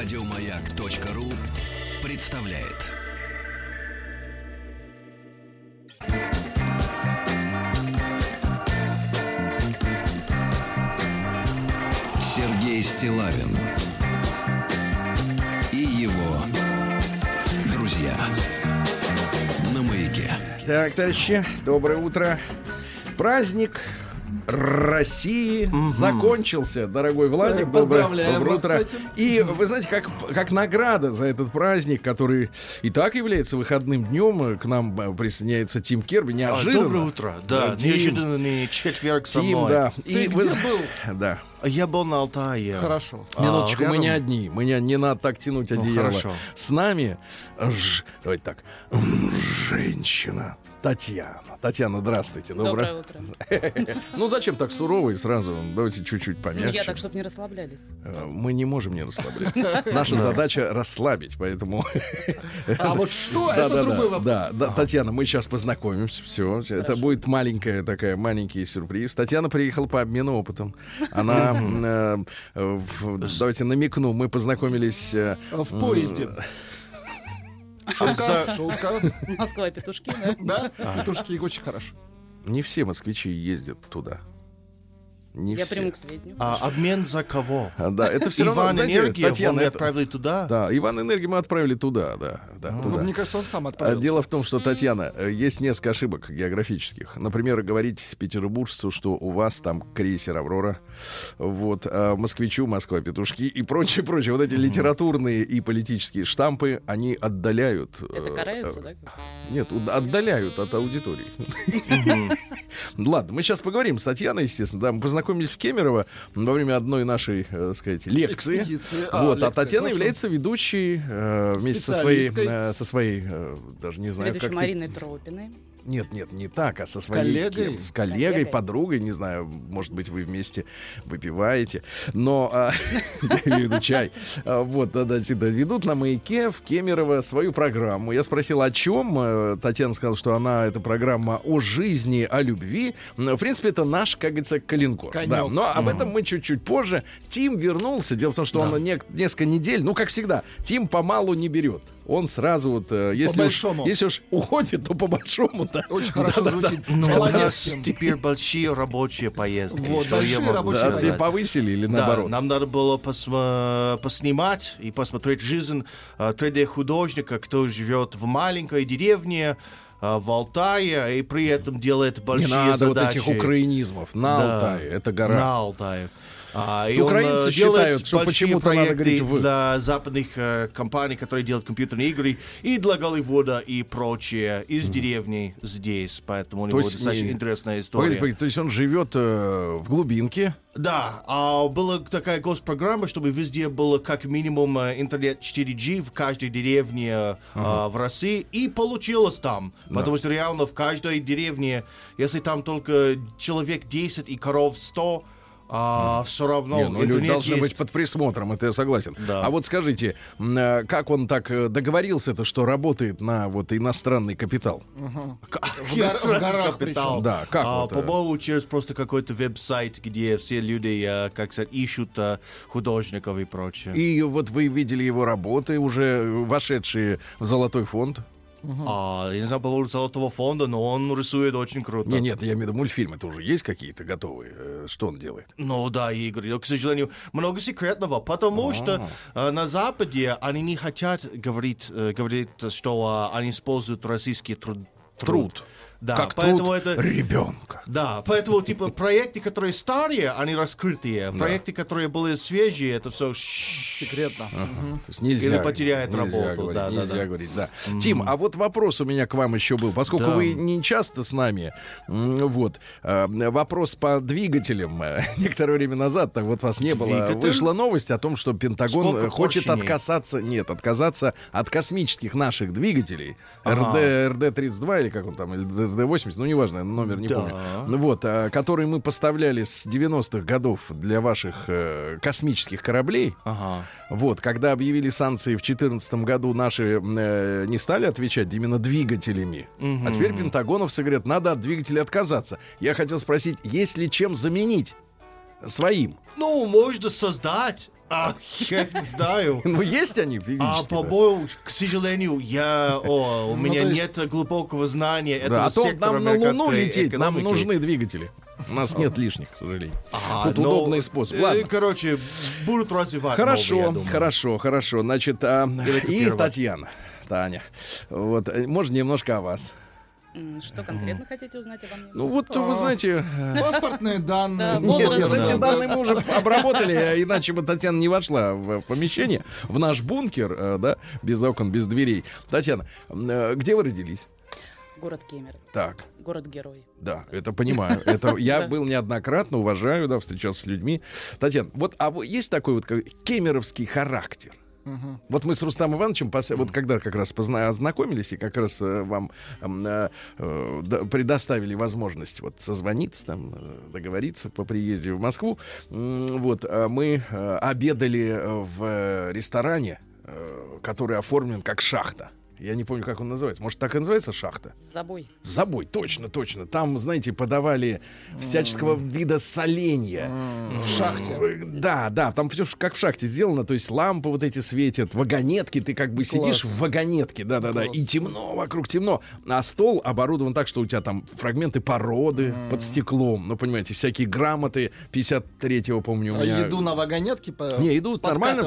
Радиомаяк.ру представляет. Сергей Стилавин и его друзья на маяке. Так, товарищи, доброе утро. Праздник России закончился, дорогой Владик. Э, доброе- поздравляем доброе вас утро. с этим. И вы знаете, как, как награда за этот праздник, который и так является выходным днем, э, к нам э, присоединяется Тим Керби. А, Неожиданно. Доброе утро. Да, Тим, неожиданный четверг со Тим, мной. да. Ты вы где з- был? Да. Я был на Алтае. Хорошо. А, Минуточку, мы рядом- не одни. Мы не, не надо так тянуть Ну, одеяло. хорошо. С нами, ж- давайте так, женщина. Татьяна. Татьяна, здравствуйте. Доброе утро. Ну зачем так сурово и сразу? Давайте чуть-чуть Ну, помягче. я так, чтобы не расслаблялись. Э, Мы не можем не расслабляться. Наша задача расслабить, поэтому... А вот что, это другой да, вопрос. да, Татьяна, мы сейчас познакомимся, все. Это будет маленькая такая, маленький сюрприз. Татьяна приехала по обмену опытом. Она, э, э, давайте намекну, мы познакомились... В поезде. Шутка, шутка. Москва, петушки, да? Да, петушки очень хорошо. Не все москвичи ездят туда. Не Я все. приму к сведению. А, обмен за кого? Да, это все равно, Иван знаете, Энергия, Татьяна, это- отправили туда? Да, Иван Энергию мы отправили туда, да, да, Ну, туда. Мне кажется, он сам А отправился. Дело в том, что, Татьяна, э, есть несколько ошибок географических. Например, говорить петербуржцу, что у вас там крейсер «Аврора», вот, а москвичу «Москва-петушки» и прочее, прочее. Вот эти литературные и политические штампы, они отдаляют... Это э, карается, э, да? Нет, отдаляют от аудитории. Ладно, мы сейчас поговорим с Татьяной, естественно. Да, мы познакомились в Кемерово во время одной нашей, э, так сказать, лекции. Экспедиции. А, вот, а лекция, Татьяна хорошо. является ведущей э, вместе со своей, э, со своей, э, даже не знаю, Ведущей как Мариной Тропиной. Нет, нет, не так, а со своей коллегой? кем? с коллегой, Коллегой. подругой, не знаю, может быть, вы вместе выпиваете, но а, я имею в виду чай. А, Вот, да, да, всегда ведут на маяке в Кемерово свою программу. Я спросил, о чем. Э, Татьяна сказала, что она эта программа о жизни, о любви. Ну, В принципе, это наш, как говорится. Конёк. Да, но об этом мы чуть-чуть позже. Тим вернулся. Дело в том, что он нек- несколько недель, ну, как всегда, Тим помалу не берет. Он сразу вот, э, если, уж, большому. если уж уходит, то по большому-то. Очень хорошо звучит. Ну, у нас теперь большие рабочие поездки. Вот, что я большие могу рабочие Да, сказать. ты повысили или Да, наоборот? нам надо было посма- поснимать и посмотреть жизнь 3D-художника, кто живет в маленькой деревне э, в Алтае и при этом делает Не большие надо вот задачи. этих украинизмов. На Да. Алтае, это гора. На Алтае. А, и Украинцы он, э, считают, что большие почему-то надо проекты говорить «вы». для западных э, компаний, которые делают компьютерные игры, и для Голливуда и прочее из деревни здесь. Поэтому у него есть достаточно не- интересная история. Погоди, погоди, то есть он живет э, в глубинке. Да, а была такая госпрограмма, чтобы везде было как минимум э, интернет 4G в каждой деревне э, а, в России, и получилось там. Потому что реально в каждой деревне, если там только человек 10 и коров 100, все равно Не, ну, люди должны есть. быть под присмотром, это я согласен. Да. А вот скажите, э, как он так э, договорился-то, что работает на вот иностранный капитал? В гор- в горах причем. Да, как А, вот, э, По-моему, через просто какой-то веб-сайт, где все люди, как сказать, ищут художников и прочее. И вот вы видели его работы, уже вошедшие в золотой фонд? А, я не знаю по поводу Золотого фонда, но он рисует очень круто. Не, нет, я имею в виду мультфильмы-то уже есть какие-то готовые? Э, Что он делает? Ну да, Игорь, но, к сожалению, много секретного, потому что э, на Западе они не хотят говорить, э, говорить что э, они используют российский труд. Труд. Да, как поэтому это... ребенка. Да, поэтому, типа, проекты, которые старые, они раскрытые. Проекты, которые были свежие, это все... Секретно. То есть нельзя, Или потеряет нельзя работу, говорить, да, да, нельзя да. говорить, да. Тим, а вот вопрос у меня к вам еще был, поскольку Да. вы не часто с нами, вот э, вопрос по двигателям. Э, Некоторое время назад, так вот вас не было, Двигатель? вышла новость о том, что Пентагон Сколько э, хочет поршней? отказаться, нет, отказаться от космических наших двигателей, Ага. РД, РД-32 или как он там, или РД-80, ну неважно, номер не Да. помню. Ну Вот, а, которые мы поставляли с 90-х годов для ваших э, космических кораблей. Ага. Вот, когда объявили санкции в 2014 году, наши э, не стали отвечать именно двигателями. А теперь пентагоновцы говорят, надо от двигателя отказаться. Я хотел спросить, есть ли чем заменить своим? Ну, можно создать А, я не знаю. Ну, есть они А, по-моему, к сожалению, я, о, у меня то есть- нет глубокого знания этого а то нам на Луну лететь, нам нужны двигатели. У нас нет лишних, к сожалению. А, Тут но, удобный способ. э, Ладно. Короче, будут развивать новые, Хорошо, думаю. хорошо, хорошо. Значит, а, и. Татьяна, Таня. Вот, э, можно немножко о вас. Что конкретно хотите узнать обо мне? Ну вот, вы знаете... э, Паспортные данные. Да, Нет, нет, эти да. данные мы уже обработали, а иначе бы Татьяна не вошла в помещение, в наш бункер, э, да, без окон, без дверей. Татьяна, э, где вы родились? Город Кемер, Так, город-герой. да, это понимаю. Это я был неоднократно, уважаю, да, встречался с людьми. Татьяна, вот а вот есть такой вот кемеровский характер? Вот мы с Рустам Ивановичем, пос- вот когда как раз позна- ознакомились и как раз э, вам э, э, предоставили возможность вот созвониться, там, э, договориться по приезде в Москву, вот а мы э, обедали в э, ресторане, который оформлен как шахта. Я не помню, как он называется. Может, так и называется шахта? Забой. Забой, точно, точно. Там, знаете, подавали всяческого вида соленья. В шахте. Ой, Да, да, там всё как в шахте сделано, то есть лампы вот эти светят, вагонетки, ты как бы сидишь в вагонетке, да-да-да, и темно, вокруг темно, а стол оборудован так, что у тебя там фрагменты породы под стеклом, ну, понимаете, всякие грамоты 53-го, помню, у А меня... еду на вагонетке по- Не, идут нормально,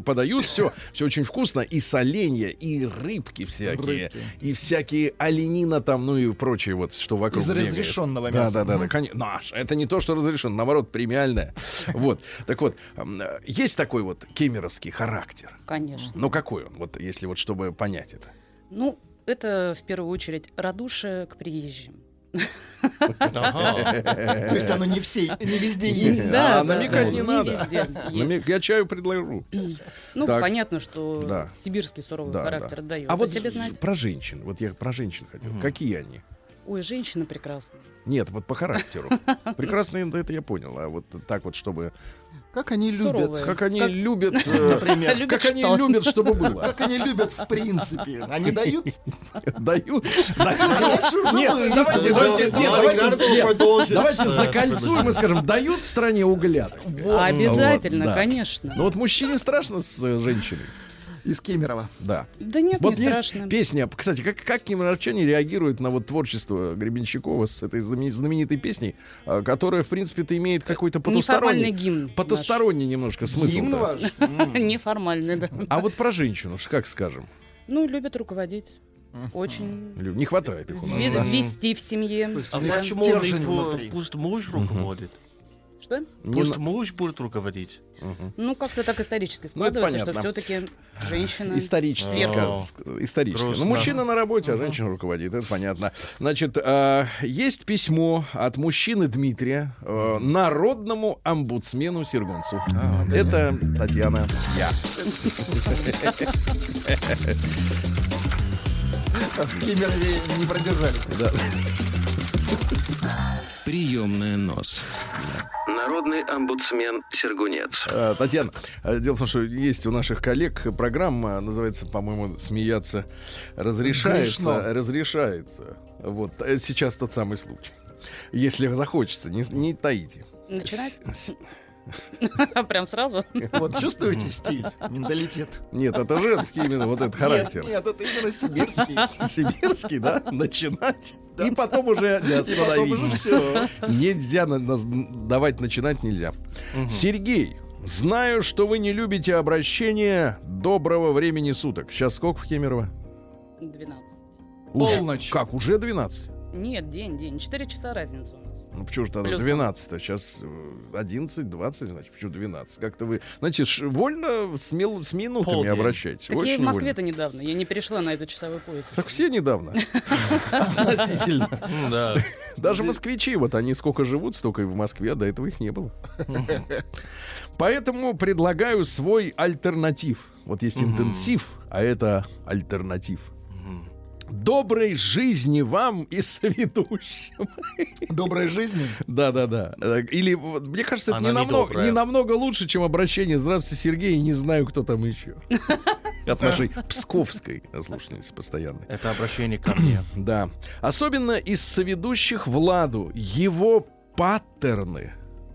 подают, все, все очень вкусно, и соленья, и рыбки всякие, Рыбки. и всякие оленина там, ну и прочее вот, что вокруг Из бегает. разрешенного Да, мяса. да, да, да, Мгм. конечно. Наш, это не то, что разрешено, наоборот, премиальное. Вот, так вот, есть такой вот кемеровский характер. Конечно. Но какой он, вот если вот чтобы понять это? Ну, это в первую очередь радушие к приезжим. То есть оно не, все, не везде есть. А намекать не надо. Я чаю предложу. Ну, понятно, что Да. сибирский суровый Да, характер да. дает. А о вот про женщин, вот я про женщин хотел. Какие они? Ой, женщина прекрасная. Нет, вот по характеру. Прекрасные, да, это я понял. А вот так вот, чтобы... Как они любят. Суровые. Как они Как- любят... э, Например. Любят Как они любят, чтобы было. Как они любят в принципе. Они дают? Дают. Нет, давайте, Да, давайте, давайте, закольцуем и скажем, дают стране угля. Обязательно, конечно. Ну вот мужчине страшно с э, женщиной. Из Кемерово. Да. Да нет, Вот не есть страшно. песня, кстати, как, как кемеровчане реагируют на вот творчество Гребенщикова с этой знамени- знаменитой песней, э, которая, в принципе-то, имеет какой-то Неформальный потусторонний, гимн. наш. потусторонний немножко смысл. Гимн ваш? Неформальный, да. А вот про женщину, как скажем, Ну, любят руководить. Очень. Не хватает их у нас. Вести в семье. А почему пу- внутри. пусть муж руководит? Что? Пусть на- муж будет руководить. Ну, как-то так исторически Ну, складывается, что понятно. все-таки женщина... Исторически. Ска- исторически. Грустно. Ну, мужчина на работе, а женщина руководит, это понятно. Значит, э, есть письмо от мужчины Дмитрия э, народному омбудсмену Сергунцу. это Татьяна Я. В Кемерове не продержались. Приемная нос. Народный омбудсмен Сергунец. Э, Татьяна, э, дело в том, что есть у наших коллег программа, называется, по-моему, «Смеяться разрешается». Грешно. Разрешается. Вот, э, сейчас тот самый случай. Если захочется, не, не таите. Начинать? Прям сразу? Вот чувствуете стиль? Менталитет. Нет, это женский именно вот этот характер. Нет, нет, это именно сибирский. Сибирский, да? Начинать. И потом уже не И потом уже остановить. все. Нельзя на- давать начинать нельзя. Сергей, знаю, что вы не любите обращение доброго времени суток. Сейчас сколько в Кемерово? 12. Уже- Полночь. Как, уже 12? Нет, день, день. 4 часа разница. Ну почему же тогда Плюсом. 12 Сейчас э, 11, 20, значит, почему 12? Как-то вы, знаете, ш- вольно с, мил- с минутами Полдень. обращайтесь. Так я и Очень в вольно. Москве-то недавно. Я не перешла на этот часовой пояс. Так все недавно. Относительно. Да. Даже москвичи, вот они сколько живут, столько и в Москве, а до этого их не было. Поэтому предлагаю свой альтернатив. Вот есть интенсив, а это альтернатив. Доброй жизни вам и соведущим. Доброй жизни. Да-да-да. Э, Или, вот, мне кажется, это не не намного, добрая. не намного лучше, чем обращение «Здравствуйте, Сергей, не знаю, кто там еще». От нашей псковской слушательницы постоянной. Это обращение ко мне. Да. Особенно из соведущих Владу. Его паттерны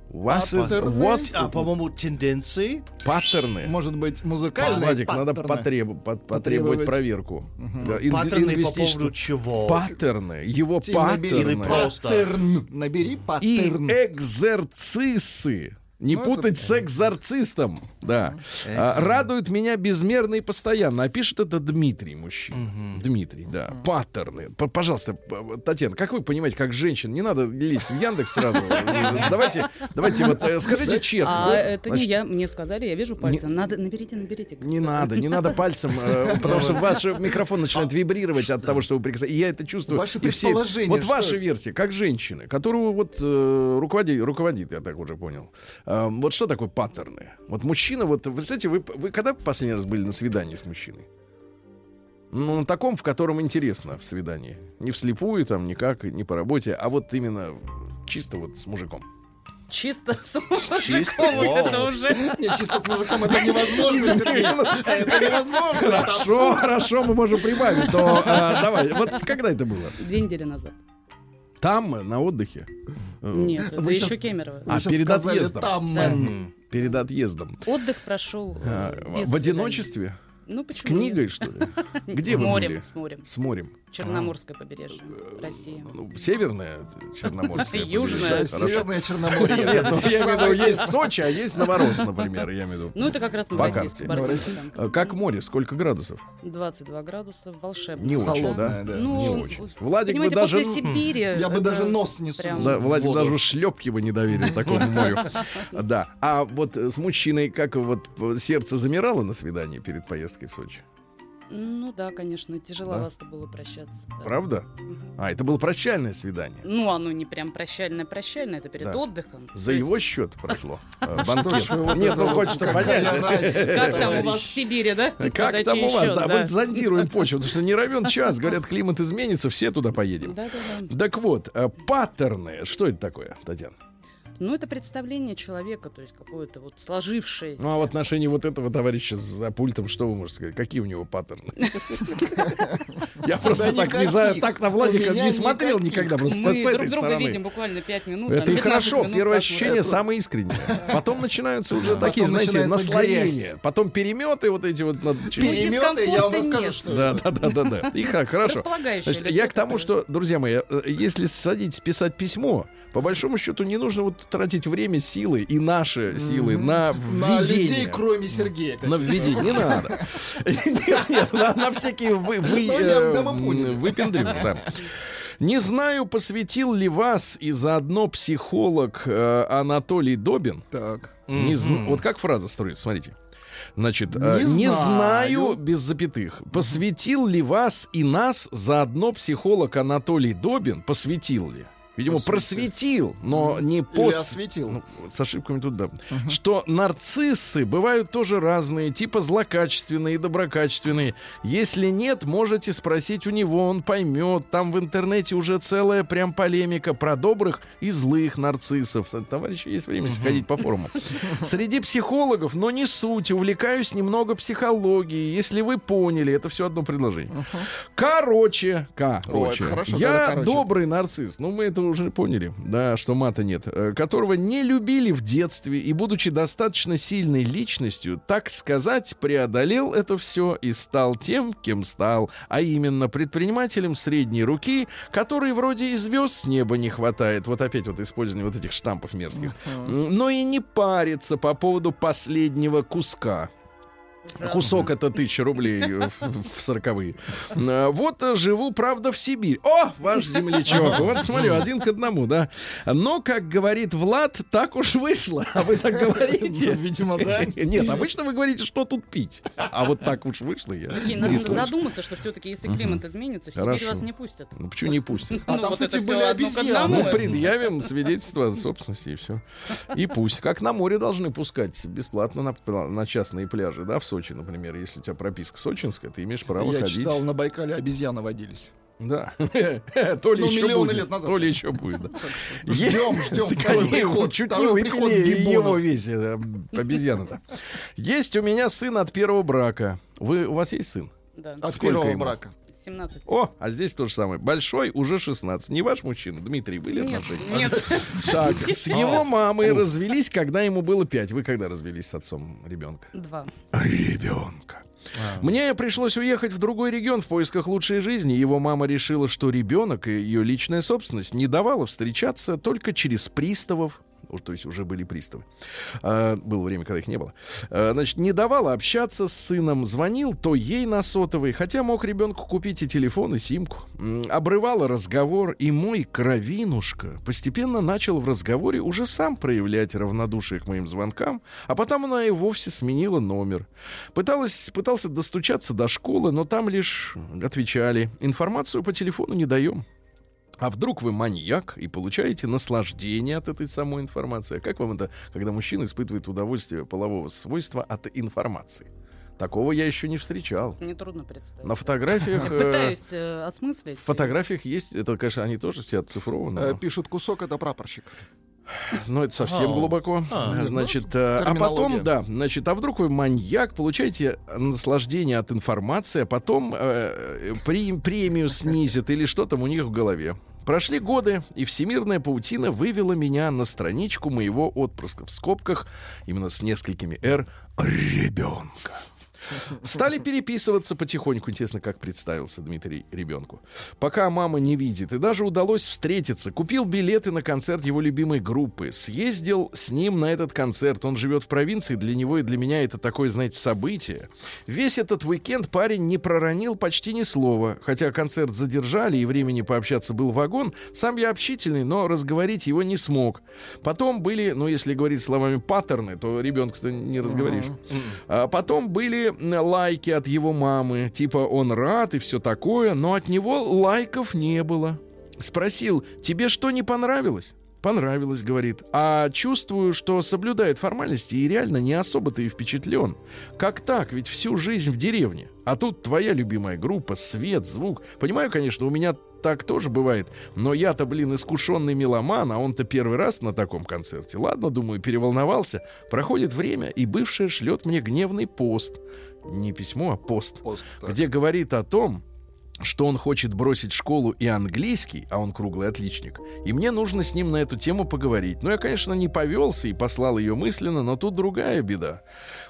Вас из паттерны? was А, по-моему, тенденции. паттерны. Может быть, музыкальные Владик, надо потреб- по- потребовать Потребовать. проверку. Да, ин- Паттерны по поводу чего? Паттерны, его Тим, набери Или паттерны просто. Паттерн. Набери и паттерн. экзерцисы. Не Ну, это- путать с экзорцистом. Да. А, радуют меня безмерно и постоянно. А пишет это Дмитрий, мужчина. Дмитрий, да. Паттерны. П- Пожалуйста, Татьяна, как вы понимаете, как женщина, не надо лезть в Яндекс сразу. Давайте, давайте вот э, скажите честно. А это не я, мне сказали, я вижу пальцем. Надо, наберите, наберите. Не надо, не надо пальцем, э, потому что ваш микрофон начинает вибрировать от того, что вы прикасаетесь. И я это чувствую. Ваши предположения, Вот ваша версия, как женщины, которую вот э, руководит, руководит, я так уже понял. Э, вот что такое паттерны? Вот мужчина, вот, вы знаете, вы, вы когда последний раз были на свидании с мужчиной? Ну, на таком, в котором интересно в свидании. Не вслепую, там, никак, не по работе, а вот именно чисто вот с мужиком. Чисто с мужиком Вау. это уже. Не, чисто с мужиком это невозможно, Сергей. Это невозможно. Хорошо, хорошо, мы можем прибавить. Но э, давай, вот когда это было? Две недели назад. Там, на отдыхе? Нет, это Вы еще щас- Кемерово. А, перед сказали отъездом. Там, Да. Перед отъездом. Отдых прошел э, А, в одиночестве? Ну, С почему книгой, нет? что ли? Где с вы морем, были? с морем. С морем. Черноморское побережье России. Ну, северное Черноморское. Южное. Северное Черноморье. Нет, ну я имею в виду, есть Сочи, а есть Новорос, например, я имею в виду. Ну, это как раз По Новороссийск. А Как море, сколько градусов? там. 22 градуса, волшебно. Не очень, да? Ну, Не очень. Владик бы даже- после Сибири... Я бы даже нос не сунул. Да, Владик даже шлепки бы не доверил такому морю. Да. А вот с мужчиной как вот сердце замирало на свидании перед поездкой в Сочи? Ну да, конечно, тяжеловато было прощаться. да. Правда? А, это было прощальное свидание. Ну, оно не прям прощальное-прощальное, это перед Да. отдыхом. За есть, его счет прошло. э, Нет, ну хочется понять. Как там у вас в Сибири, да? Как там у вас? Да, мы зондируем почву, потому что не равен час. Говорят, климат изменится, все туда поедем. Да-да-да. Так вот, э, паттерны. Что это такое, Татьяна? Ну, это представление человека, то есть какое-то вот сложившееся. Ну, а в отношении вот этого товарища за пультом, что вы можете сказать? Какие у него паттерны? Я просто так не знаю, никаких. так на Владика не смотрел никогда, просто Мы с друг этой друга видим буквально 5 минут. Это и 15 хорошо, первое ощущение самое искреннее. Потом начинаются уже такие, знаете, наслоения. Потом переметы вот эти вот. Переметы, я вам расскажу, что Да, да, да, да, да. И хорошо. Значит, я к тому, что, друзья мои, э, если садитесь писать письмо, по большому счету не нужно вот тратить время, силы и наши силы на На людей, введение. кроме Сергея. На введение не надо. Нет, нет, на, всякие вы, Ну, э, да, выпендрюги, да. Не знаю, посвятил ли вас и заодно психолог э, Анатолий Добин. Так. Не зн- Вот как фраза строится, смотрите. Значит, э, Не не, знаю. знаю. без запятых, посвятил ли вас и нас заодно психолог Анатолий Добин, посвятил ли? Видимо, просветил, но не Или пос... осветил. Ну, с ошибками тут да. Что нарциссы бывают тоже разные, типа злокачественные и доброкачественные. Если нет, можете спросить у него, он поймет. Там в интернете уже целая прям полемика про добрых и злых нарциссов. Товарищи, есть время сходить по форуму. Среди психологов, но не суть, увлекаюсь немного психологией. Если вы поняли, это все одно предложение. Короче, короче, это хорошо, я короче. добрый нарцисс. Ну, мы это уже поняли, да, что мата нет. Э, Которого не любили в детстве и, будучи достаточно сильной личностью, так сказать, преодолел это все и стал тем, кем стал, а именно предпринимателем средней руки, который вроде и звезд с неба не хватает. Вот опять вот использование вот этих штампов мерзких. Но и не парится по поводу последнего куска. Кусок это тысяча рублей э, в сороковые. Э, Вот э, живу, правда, в Сибири. О, ваш землячок. Вот смотрю, один к одному, да. Но, как говорит Влад, так уж вышло. А вы так говорите? Видимо, да. Нет, обычно вы говорите, что тут пить. А вот так уж вышло я. И надо задуматься, что все-таки если климат изменится, в Сибирь вас не пустят. Ну почему не пустят? А Ну, там, вот кстати, были обезьяны. одному. Ну, предъявим свидетельство о собственности и все. И пусть. Как на море должны пускать бесплатно на, пла- на частные пляжи, да, в Сочи, например. Если у тебя прописка сочинская, ты имеешь право Я ходить. читал, на Байкале обезьяны водились. Да. То ли Ну, еще миллионы будет. лет назад. То ли еще будет. да. Ждем, ждем. Они приход, чуть не выпили его весь, э, обезьяна-то. Есть у меня сын от первого брака. Вы, у вас есть сын? Да. От первого брака. 17. О, а здесь то же самое. Большой уже 16. Не ваш мужчина, Дмитрий, были Нет, отношения? нет. Так, с его мамой развелись, когда ему было 5. Вы когда развелись с отцом ребенка? Два. Ребенка. Мне пришлось уехать в другой регион в поисках лучшей жизни. Его мама решила, что ребенок и ее личная собственность не давала встречаться только через приставов. То есть уже были приставы. А, было время, когда их не было. А, значит, не давала общаться с сыном. Звонил то ей на сотовый, хотя мог ребенку купить и телефон, и симку. Обрывала разговор, и мой кровинушка постепенно начал в разговоре уже сам проявлять равнодушие к моим звонкам, а потом она и вовсе сменила номер. Пыталась, пытался достучаться до школы, но там лишь отвечали. Информацию по телефону не даем. А вдруг вы маньяк и получаете наслаждение от этой самой информации? А как вам это, когда мужчина испытывает удовольствие полового свойства от информации? Такого я еще не встречал. Мне трудно представить. На фотографиях... Я э, пытаюсь э, осмыслить. В фотографиях есть, это, конечно, они тоже все оцифрованы. Э, Пишут кусок, это прапорщик. Но это совсем А. глубоко. А, ну, значит, э, а потом, да, значит, а вдруг вы маньяк, получаете наслаждение от информации, а потом э, при- премию снизят или что там у них в голове. Прошли годы, и всемирная паутина вывела меня на страничку моего отпрыска в скобках, именно с несколькими «р», ребенка. Стали переписываться потихоньку. Интересно, как представился Дмитрий ребенку. Пока мама не видит. И даже удалось встретиться. Купил билеты на концерт его любимой группы. Съездил с ним на этот концерт. Он живет в провинции. Для него и для меня это такое, знаете, событие. Весь этот уикенд парень не проронил почти ни слова. Хотя концерт задержали и времени пообщаться был вагон. Сам я общительный, но разговорить его не смог. Потом были, ну, если говорить словами паттерны, то ребенка-то не разговоришь. А потом были лайки от его мамы, типа он рад и все такое, но от него лайков не было. Спросил, тебе что не понравилось? Понравилось, говорит. А чувствую, что соблюдает формальности и реально не особо-то и впечатлен. Как так? Ведь всю жизнь в деревне. А тут твоя любимая группа, свет, звук. Понимаю, конечно, у меня так тоже бывает. Но я-то, блин, искушенный меломан, а он-то первый раз на таком концерте. Ладно, думаю, переволновался. Проходит время, и бывшая шлет мне гневный пост. Не письмо, а пост. Пост, так. Где говорит о том, что он хочет бросить школу и английский, а он круглый отличник, и мне нужно с ним на эту тему поговорить. Ну, я, конечно, не повелся и послал ее мысленно, но тут другая беда.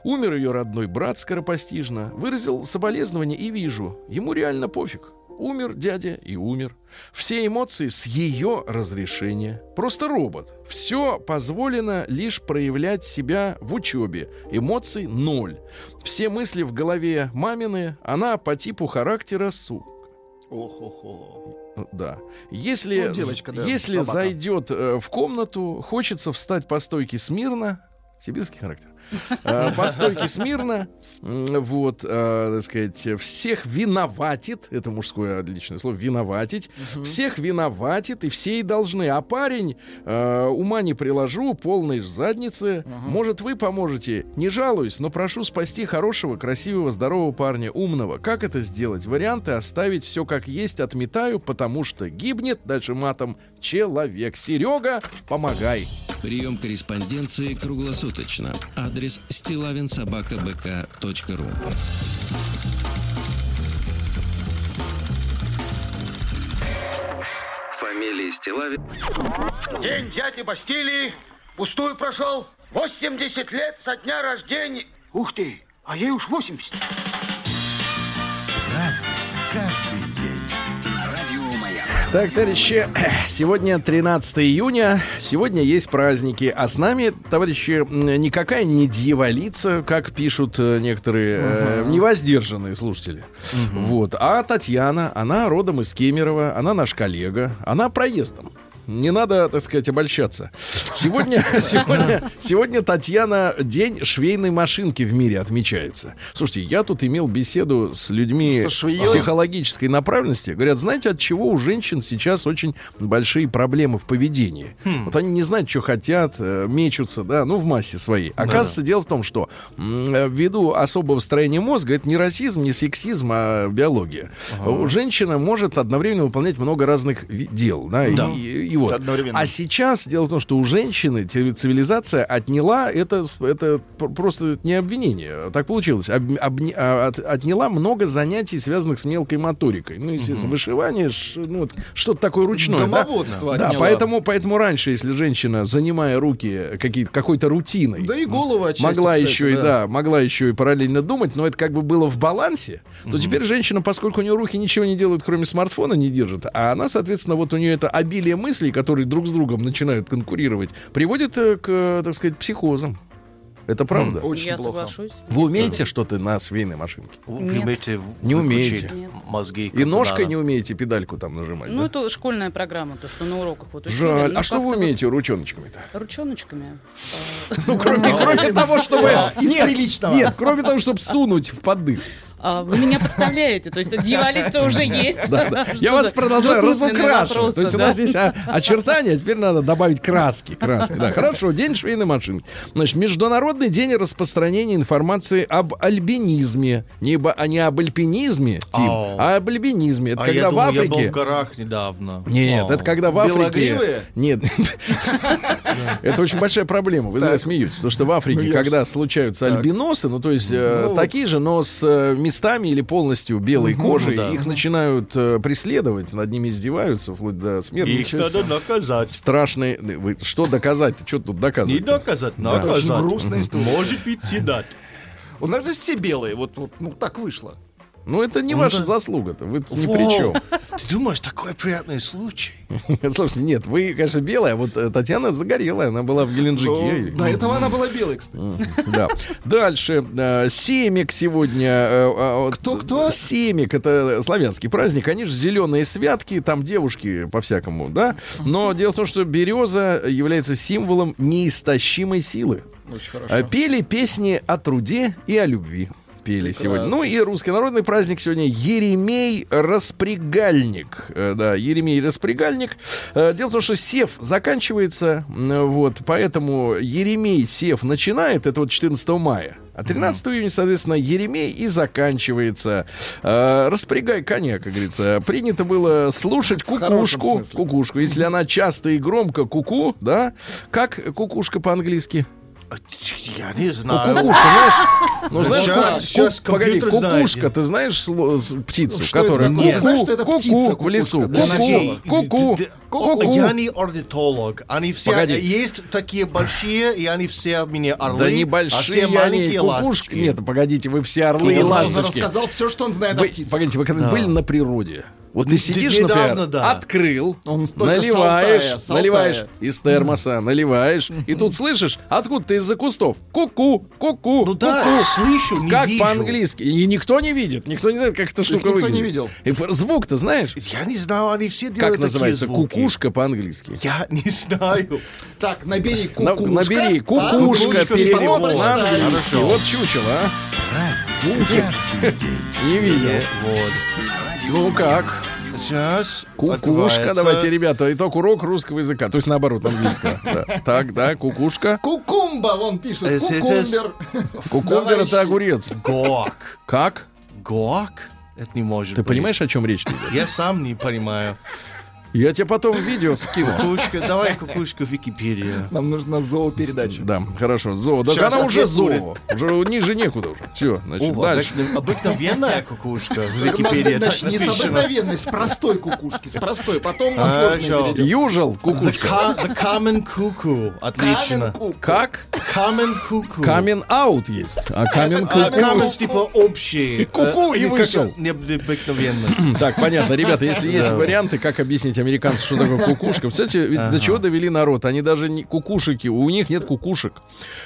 Умер ее родной брат скоропостижно, выразил соболезнование и вижу, ему реально пофиг. Умер дядя и умер. Все эмоции с ее разрешения. Просто робот. Все позволено лишь проявлять себя в учебе. Эмоций ноль. Все мысли в голове мамины, она по типу характера су. Ох-охо. Да. Если, Ну, девочка, да, если зайдет э, в комнату, хочется встать по стойке смирно. Сибирский характер. Э, По стойке смирно, вот, э, так сказать, всех виноватит, это мужское отличное слово, виноватить, всех виноватит, и все и должны. А парень, э, ума не приложу, полной задницы, может, вы поможете, не жалуюсь, но прошу спасти хорошего, красивого, здорового парня, умного. Как это сделать? Варианты оставить все как есть, отметаю, потому что гибнет, дальше матом, человек. Серега, помогай. Прием корреспонденции круглосуточно. Адрес стилавинсобакабк.ру Фамилия Стилавин День дяди Бастилии пустую прошел. 80 лет со дня рождения. Ух ты, а ей уж 80. Так, товарищи, сегодня 13 июня, сегодня есть праздники, а с нами, товарищи, никакая не дьяволица, как пишут э, некоторые э, невоздержанные слушатели. Вот, а Татьяна, она родом из Кемерово, она наш коллега, она проездом. Не надо, так сказать, обольщаться. Сегодня, сегодня, сегодня Татьяна день швейной машинки в мире отмечается. Слушайте, я тут имел беседу с людьми психологической направленности. Говорят, знаете, от чего у женщин сейчас очень большие проблемы в поведении? Вот они не знают, что хотят, э, мечутся, да, ну, в массе своей. Оказывается, дело в том, что ввиду особого строения мозга, это не расизм, не сексизм, а биология. У Женщина может одновременно выполнять много разных дел, да, и- и, Вот. Одновременно. А сейчас дело в том, что у женщины цивилизация отняла это, это просто не обвинение. Так получилось. Об- обне- а, от- отняла много занятий, связанных с мелкой моторикой. Ну, естественно, вышивание, ш- ну, что-то такое ручное. да? Домоводство Да, отняла. поэтому, поэтому раньше, если женщина, занимая руки какие какой-то рутиной, Да и голову отчасти, могла кстати, еще и да, могла еще и параллельно думать, но это как бы было в балансе, то теперь женщина, поскольку у нее руки ничего не делают, кроме смартфона, не держит, а она, соответственно, вот у нее это обилие мыслей, которые друг с другом начинают конкурировать, приводит э, к, э, так сказать, психозам. Это правда. Очень Я плохо. соглашусь. Вы умеете что-то на швейной машинке? Вы Нет. умеете Не умеете. Нет. мозги. И ножкой не умеете педальку там нажимать, Ну, да? это школьная программа, то, что на уроках вот учили. Жаль. Ну, А что вы умеете ручоночками-то? вот Ручоночками. Ну, кроме, кроме того, чтобы... Нет, нет, кроме того, чтобы сунуть в поддых. А, вы меня подставляете, то есть дьяволица уже есть. Да, да. Что Я вас продолжаю разукрашивать. вопросы, То есть у нас здесь а, очертания, теперь надо добавить краски. краски. Да, хорошо, день швейной машинки. Значит, Международный день распространения информации об альбинизме. Не, а не об альпинизме, Тим, Ау. а об альбинизме. Это А когда я в думал, я был Африке... в горах недавно. Нет, это когда в Африке... Нет. Это очень большая проблема. Вы зря смеетесь. Потому что в Африке, Ну, когда случаются альбиносы, ну, то есть э, Ну, такие же, но с э, местами или полностью белой кожей, да. их начинают э, преследовать, над ними издеваются, вплоть до смерти. Их надо наказать. Страшные... Вы что доказать? Что тут Не доказывать? доказать, Да. наказать. Очень грустная история. Может быть, седать. У нас же все белые, вот, вот ну так вышло. Ну, это не Ну, ваша да. заслуга-то. Вы тут ни при чем. Ты думаешь, такой приятный случай? Слушайте, нет, вы, конечно, белая, а вот э, Татьяна загорелая, она была в Геленджике. Ну, До этого она была белой, кстати. Да. Дальше. э, Семик сегодня. э, Кто-кто? Семик. Это славянский праздник. Они же зеленые святки. Там девушки по-всякому, да? Но дело в том, что береза является символом неистощимой силы. Очень хорошо. Пели песни о труде и о любви. Пели сегодня. Ну и русский народный праздник сегодня Еремей Распрягальник. Э, Да, Еремей Распрягальник. Э, Дело в том, что Сев заканчивается, вот, поэтому Еремей Сев начинает, это вот 14 мая. А 13 июня, соответственно, Еремей и заканчивается. Э, распрягай коня, как говорится. Принято было слушать кукушку. Кукушку. Если она часто и громко куку, да? Как кукушка по-английски? А, Я не Ну, знаю. кукушка, знаешь? Ну, Да знаешь, ку- щас ку- погоди, компьютер знает. кукушка, ты знаешь птицу, Что это которая такое? ку-ку, Знаешь, что это ку-ку птица, в лесу, кукушка? Ку-ку, ку-ку. Я не орнитолог. Они все Погоди. есть такие большие, и они все мне орлы. Да а небольшие все они маленькие кукушки. ласточки. Нет, погодите, вы все орлы и Он ласточки. рассказал все, что он знает о птицах. погодите, вы когда Да. были на природе? Вот ты сидишь, недавно, например, да. открыл, наливаешь, Алтая, с наливаешь из термоса, наливаешь, и тут слышишь, откуда ты из-за кустов? Ку-ку, ку-ку, Ну да, ку-ку. слышу, не Как вижу. по-английски. И никто не видит, никто не знает, как эта штука никто не выглядит. видел. И звук-то знаешь? Я не знаю, они все делают Как такие называется звуки. кукушка по-английски? Я не знаю. Так, набери На- кукушка. набери а, кукушка, кукушка, перевод на английский. Вот чучело, а? Не видел. Вот. Ну как? Сейчас Кукушка, давайте, ребята, итог урок русского языка, то есть наоборот английского. Да. Так, да, кукушка. Кукумба, вон пишет. Э, Кукумбер. Кукумбер это огурец. Гок. Как? Гок? Это не может Ты быть. понимаешь, о чем речь? Я сам не понимаю. Я тебе потом видео скину. Кукушка, давай кукушка в Википедии. Нам нужна зоопередача. Да, хорошо, зоо. Да Сейчас она уже ответ зоо. Уже ниже некуда уже. Все, значит, О, дальше. обык- обыкновенная кукушка в Википедии. Значит, не с обыкновенной, с простой кукушки. С простой, потом на сложную The, кукушка. the common cuckoo. Отлично. Как? Common cuckoo. Камен аут есть. А камен А, куку. common типа общий. Ку-ку Э, и вышел. Необыкновенно. Так, понятно. Ребята, если есть варианты, как объяснить американцам, что такое кукушка. Представляете, ведь до чего довели народ? Они даже не кукушики, у них нет кукушек.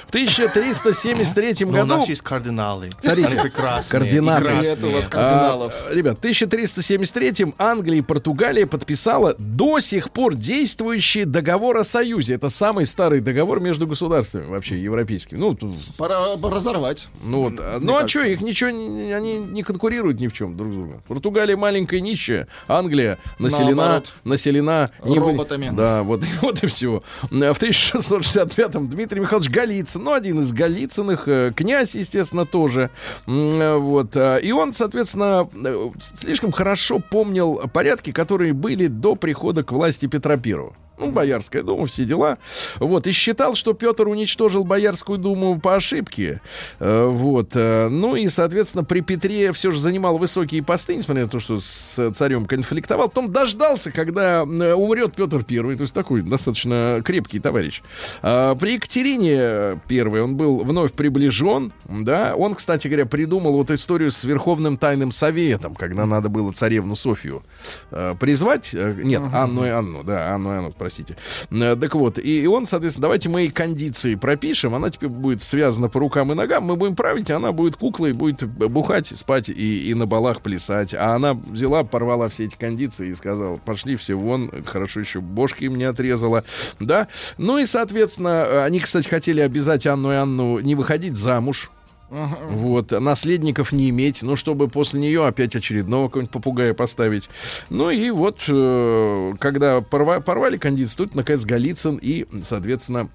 В 1373 Но у году... нас есть кардиналы. Смотрите, Они прекрасные. кардиналы. Нет у вас А, кардиналов. ребят, в 1373-м Англия и Португалия подписала до сих пор действующий договор о союзе. Это самый старый договор между государствами вообще европейскими. Ну, тут, Пора разорвать. ну вот. а, Ну а что, их ничего, не- они не конкурируют ни в чем друг с другом. Португалия маленькая, нищая, Англия населена, Наоборот. Населена не Роботами. Да, вот, вот и все. В 1665-м Дмитрий Михайлович Голицын, ну, один из Голицыных, э, князь, естественно, тоже. Э, Вот. э, И он, соответственно, э, слишком хорошо помнил порядки, которые были до прихода к власти Петра Первого. Ну, Боярская дума, все дела. Вот, и считал, что Петр уничтожил Боярскую думу по ошибке. Э, Вот, э, ну и, соответственно, при Петре все же занимал высокие посты, несмотря на то, что с царем конфликтовал. Потом дождался, когда э, умрет Петр Первый, то есть такой достаточно крепкий товарищ. А При Екатерине Первой он был вновь приближен, да. Он, кстати говоря, придумал вот историю с Верховным Тайным Советом, когда надо было царевну Софию э, призвать. Э, Нет, Анну и Анну, да, Анну и Анну, простите. Э, Так вот, и он, соответственно, давайте мы ей кондиции пропишем, она теперь будет связана по рукам и ногам, мы будем править, она будет куклой, будет бухать, спать и, и на балах плясать. А она взяла, порвала все эти кондиции и сказала, пошли все вон, хорошо еще бошки мне отрезала, да. Ну и, соответственно, э, они, кстати, хотели обязать Анну и Анну не выходить замуж, вот, наследников не иметь, ну, чтобы после нее опять очередного какого-нибудь попугая поставить. Ну и вот, э, когда порва- порвали кондиции, тут, наконец, Голицын и, соответственно,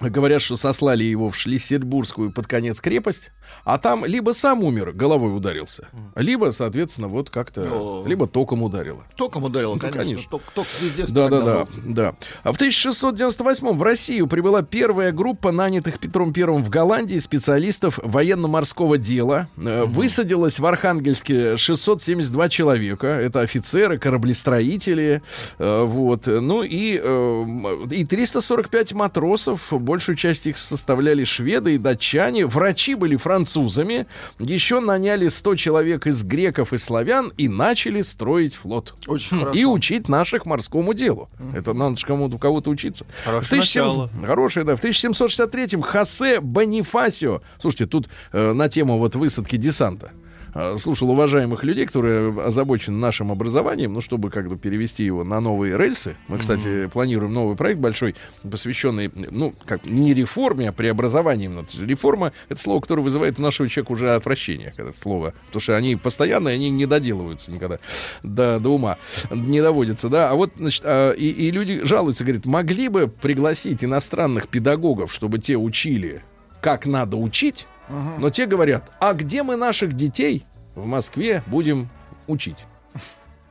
Говорят, что сослали его в Шлиссельбургскую под конец крепость, а там либо сам умер, головой ударился, либо, соответственно, вот как-то, либо током ударило. Током ударил, Ну, конечно. конечно. Ток, ток везде Да, да, да, да. А в 1698 в Россию прибыла первая группа нанятых Петром Первым в Голландии специалистов военно-морского дела. Э, Высадилось в Архангельске 672 человека. Это офицеры, кораблестроители. э, Вот. Ну и, э, и 345 матросов. Большую часть их составляли шведы и датчане. Врачи были французами. Еще наняли 100 человек из греков и славян и начали строить флот Очень хорошо. и учить наших морскому делу. Это надо же кому-то у кого-то учиться. Хорошее В 1700 начало. Хорошее, да. В 1763-м Хосе Бонифасио. Слушайте, тут э, на тему вот высадки десанта. Э, Слушал уважаемых людей, которые озабочены нашим образованием, ну, чтобы как бы перевести его на новые рельсы. Мы, кстати, планируем новый проект большой, посвященный, ну, как не реформе, а же Реформа — это слово, которое вызывает у нашего человека уже отвращение, это слово. Потому что они постоянно, они не доделываются никогда до, до ума, не доводятся, да. А вот, значит, а, и, и люди жалуются, говорят, могли бы пригласить иностранных педагогов, чтобы те учили, как надо учить, но те говорят, а где мы наших детей в Москве будем учить?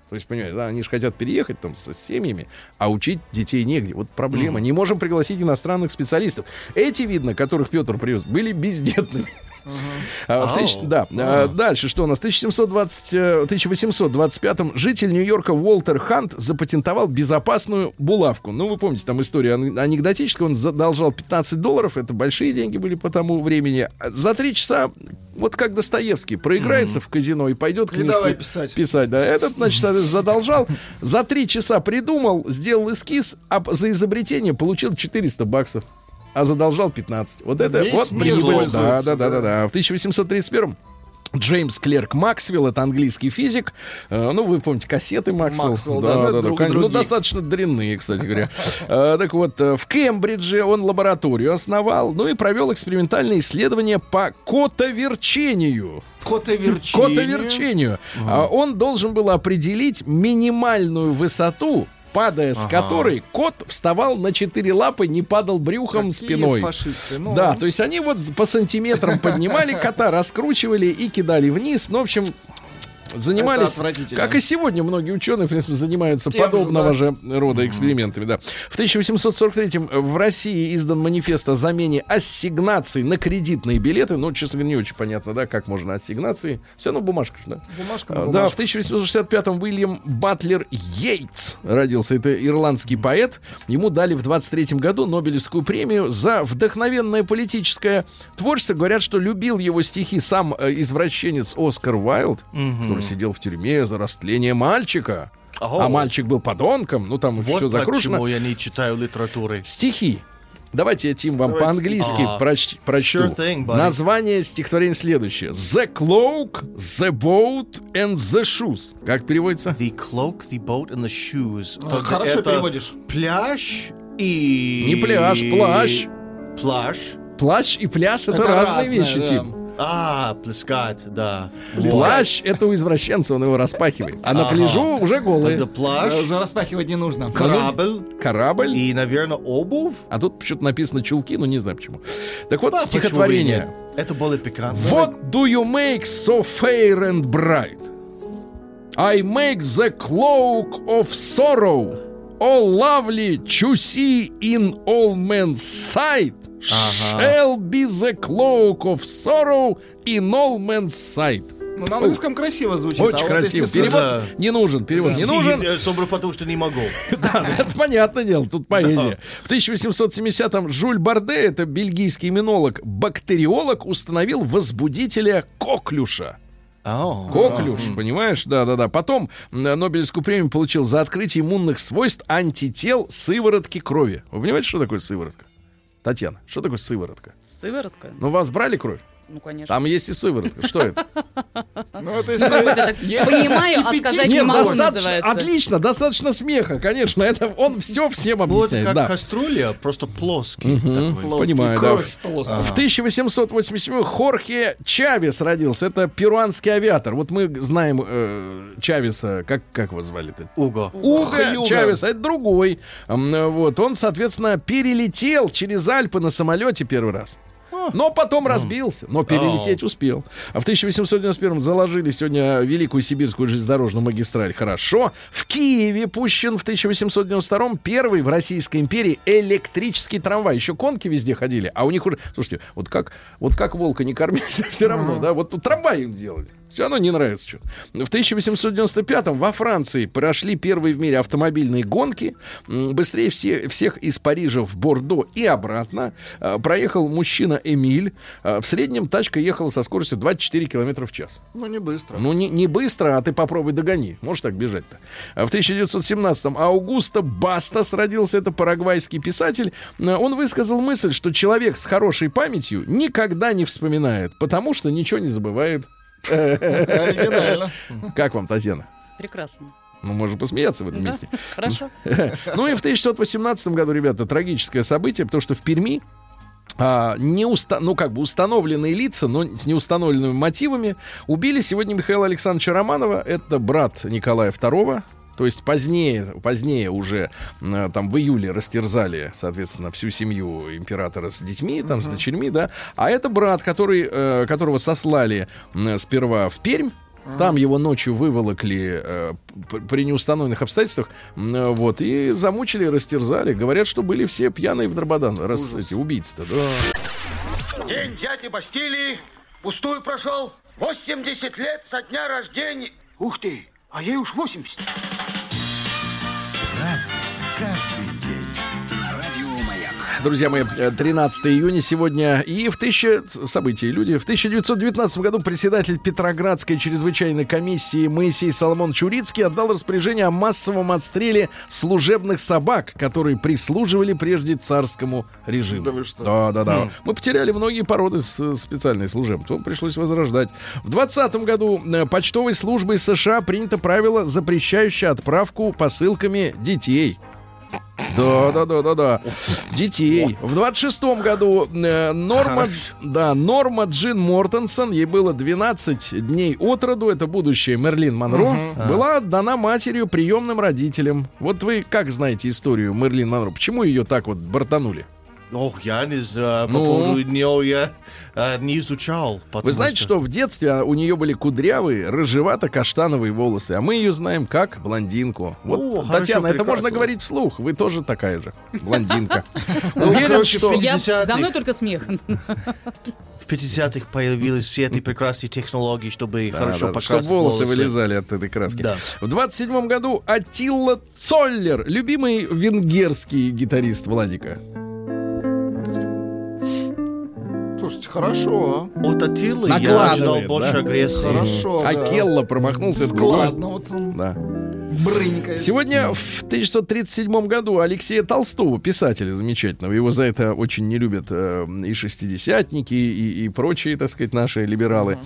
То есть, понимаете, да, они же хотят переехать там с семьями, а учить детей негде. Вот проблема. Не можем пригласить иностранных специалистов. Эти, видно, которых Петр привез, были бездетными. А, в тысяч- да. А, Дальше что у нас? В 1720, э, 1825 житель Нью-Йорка Уолтер Хант запатентовал безопасную булавку. Ну, вы помните, там история ан- анекдотическая. Он задолжал 15 долларов. Это большие деньги были по тому времени. За три часа, вот как Достоевский, проиграется в казино и пойдет книжку давай писать. писать. Да, этот, значит, задолжал. За три часа придумал, сделал эскиз, а за изобретение получил 400 баксов. А задолжал 15. Вот это Весь вот прибыль. Да, да, да, да, да. да. В 1831 Джеймс Клерк Максвелл, это английский физик. Э, ну, вы помните, кассеты Максвелл. Максвелл, да, да, друг- конечно. Ну, достаточно дрянные, кстати говоря. Э, Так вот, э, в Кембридже он лабораторию основал, ну и провел экспериментальные исследования по котоверчению. Котоверчение. Котоверчению. А Он должен был определить минимальную высоту, падая с которой кот вставал на четыре лапы, не падал брюхом Какие спиной. фашисты. Ну, Да, то есть они вот по сантиметрам поднимали кота, раскручивали и кидали вниз. Ну, в общем, занимались, как и сегодня многие ученые, в принципе, занимаются Тем же, подобного да. же рода экспериментами. Да. В 1843 в России издан манифест о замене ассигнаций на кредитные билеты. Ну, честно говоря, не очень понятно, да, как можно ассигнации. Все равно бумажка же, да? Бумажка А, на Да, в 1865-м Уильям Батлер Йейтс родился. Это ирландский поэт. Ему дали в 23-м году Нобелевскую премию за вдохновенное политическое творчество. Говорят, что любил его стихи сам э, извращенец Оскар Уайлд, который сидел в тюрьме за растление мальчика. А Ого. мальчик был подонком. Ну, там Вот все закручено. почему я не читаю литературы. Стихи. Давайте я, Тим, вам по-английски Ага. проч- прочту. Sure thing, buddy. Название стихотворения следующее. The cloak, the boat and the shoes. Как переводится? The cloak, the boat and the shoes. А, хорошо это переводишь. Пляж и... Не пляж, плащ. Плащ. Плащ и пляж это, разные разное, вещи, да. Тим. А, плескать, да. Плащ это у извращенца, он его распахивает. А на пляжу уже голый. Это плащ, Э, Уже распахивать не нужно. корабль Корабль. и, наверное, обувь. А тут почему-то написано чулки, но не знаю почему. Так вот, стихотворение. Это было пикантно. What do you make so fair and bright? I make the cloak of sorrow all lovely to see in all men's sight shall be the cloak of sorrow in all men's sight. Ну, на английском красиво звучит. Очень а вот красиво. если Перевод Да. не нужен, перевод не нужен. И, э, Собрал потому, что не могу. Да, это понятное дело, тут поэзия. В 1870-м Жюль Барде, это бельгийский иммунолог, бактериолог, установил возбудителя коклюша. Ау. Коклюш, понимаешь? Да-да-да. Потом Нобелевскую премию получил за открытие иммунных свойств антител сыворотки крови. Вы понимаете, что такое сыворотка? Татьяна, что такое сыворотка? Сыворотка? Ну, вас брали кровь? Ну, конечно. Там есть и сыворотка. Что это? Ну, это Ну, как бы это Если понимаю, а сказать не могу, отлично, достаточно смеха, конечно. Это он все всем Вот объясняет. как да. каструля, просто плоский. Понимаю, да. В 1887 Хорхе Чавес родился. Это перуанский авиатор. Вот мы знаем э, Чавеса, как, как его звали-то? Уго. Уго. Чавес, а это другой. Вот, он, соответственно, перелетел через Альпы на самолете первый раз. Но потом разбился, но перелететь успел. А в 1891 заложили сегодня Великую Сибирскую железнодорожную магистраль. Хорошо. В Киеве пущен в 1892 первый в Российской империи электрический трамвай. Еще конки везде ходили, а у них уже... Слушайте, вот как, вот как волка не кормили, все равно, да? Вот тут трамвай им делали. Все равно не нравится что. В 1895-м во Франции прошли первые в мире автомобильные гонки. Быстрее все, всех из Парижа в Бордо и обратно э, проехал мужчина Эмиль. Э, В среднем тачка ехала со скоростью 24 километра в час. Ну, не быстро. Ну, не, не быстро, а ты попробуй догони. Можешь так бежать-то. А В 1917-м Аугусто Бастас родился. Это парагвайский писатель. Э, Он высказал мысль, что человек с хорошей памятью никогда не вспоминает, потому что ничего не забывает. Оригинально. Как вам, Татьяна? Прекрасно. Ну, можно посмеяться в этом Да? месте. Хорошо. Ну и в 1618 году, ребята, трагическое событие, потому что в Перми а, не уста- ну, как бы установленные лица, но с неустановленными мотивами, убили сегодня Михаила Александровича Романова. Это брат Николая II. То есть позднее, позднее уже э, там в июле растерзали, соответственно, всю семью императора с детьми, там с дочерьми, да. А это брат, который, э, которого сослали сперва в Пермь, там его ночью выволокли э, при неустановленных обстоятельствах, э, вот, и замучили, растерзали. Говорят, что были все пьяные в Дрободан, раз эти убийцы-то, да. День дяди Бастилии пустую прошел. 80 лет со дня рождения. Ух ты, а ей уж 80 разный, каждый Друзья мои, э, 13 июня сегодня и в тысяча событий люди. В 1919 году председатель Петроградской чрезвычайной комиссии Моисей Соломон Чурицкий отдал распоряжение о массовом отстреле служебных собак, которые прислуживали прежде царскому режиму. Да вы что? Да, да, да. Мы потеряли многие породы с- специальные служебные. То пришлось возрождать. В 20 году э, почтовой службой США принято правило, запрещающее отправку посылками детей. Да, да, да, да, да. Детей. В 26-м году э, Норма, да, Норма Джин Мортенсон, ей было 12 дней от роду, это будущее Мерлин Монро, была отдана матерью приемным родителям. Вот вы как знаете историю Мерлин Монро? Почему ее так вот бортанули? Ох, я не знаю, по Ну? поводу нее я э, не изучал. Вы знаете, что в детстве а, у нее были кудрявые, рыжевато-каштановые волосы, а мы ее знаем как блондинку. Вот, О, хорошо, Татьяна, это прекрасно. можно говорить вслух. Вы тоже такая же блондинка. Ну, Уверен, что... в Я, 50-х. за мной только смех. В 50-х появились все эти прекрасные технологии, чтобы хорошо чтобы покрасить волосы, вылезали от этой краски. Да. В 27 году Атилла Цоллер, любимый венгерский гитарист Владика. Слушайте, хорошо. От Атилы я ожидал да? больше агрессии. Хорошо, да. Акелла промахнулся. это другое. Складно, вот он Да. Брынькает. Сегодня в 1937 году Алексея Толстого, писателя замечательного, его за это очень не любят э, и шестидесятники, и, и прочие, так сказать, наши либералы,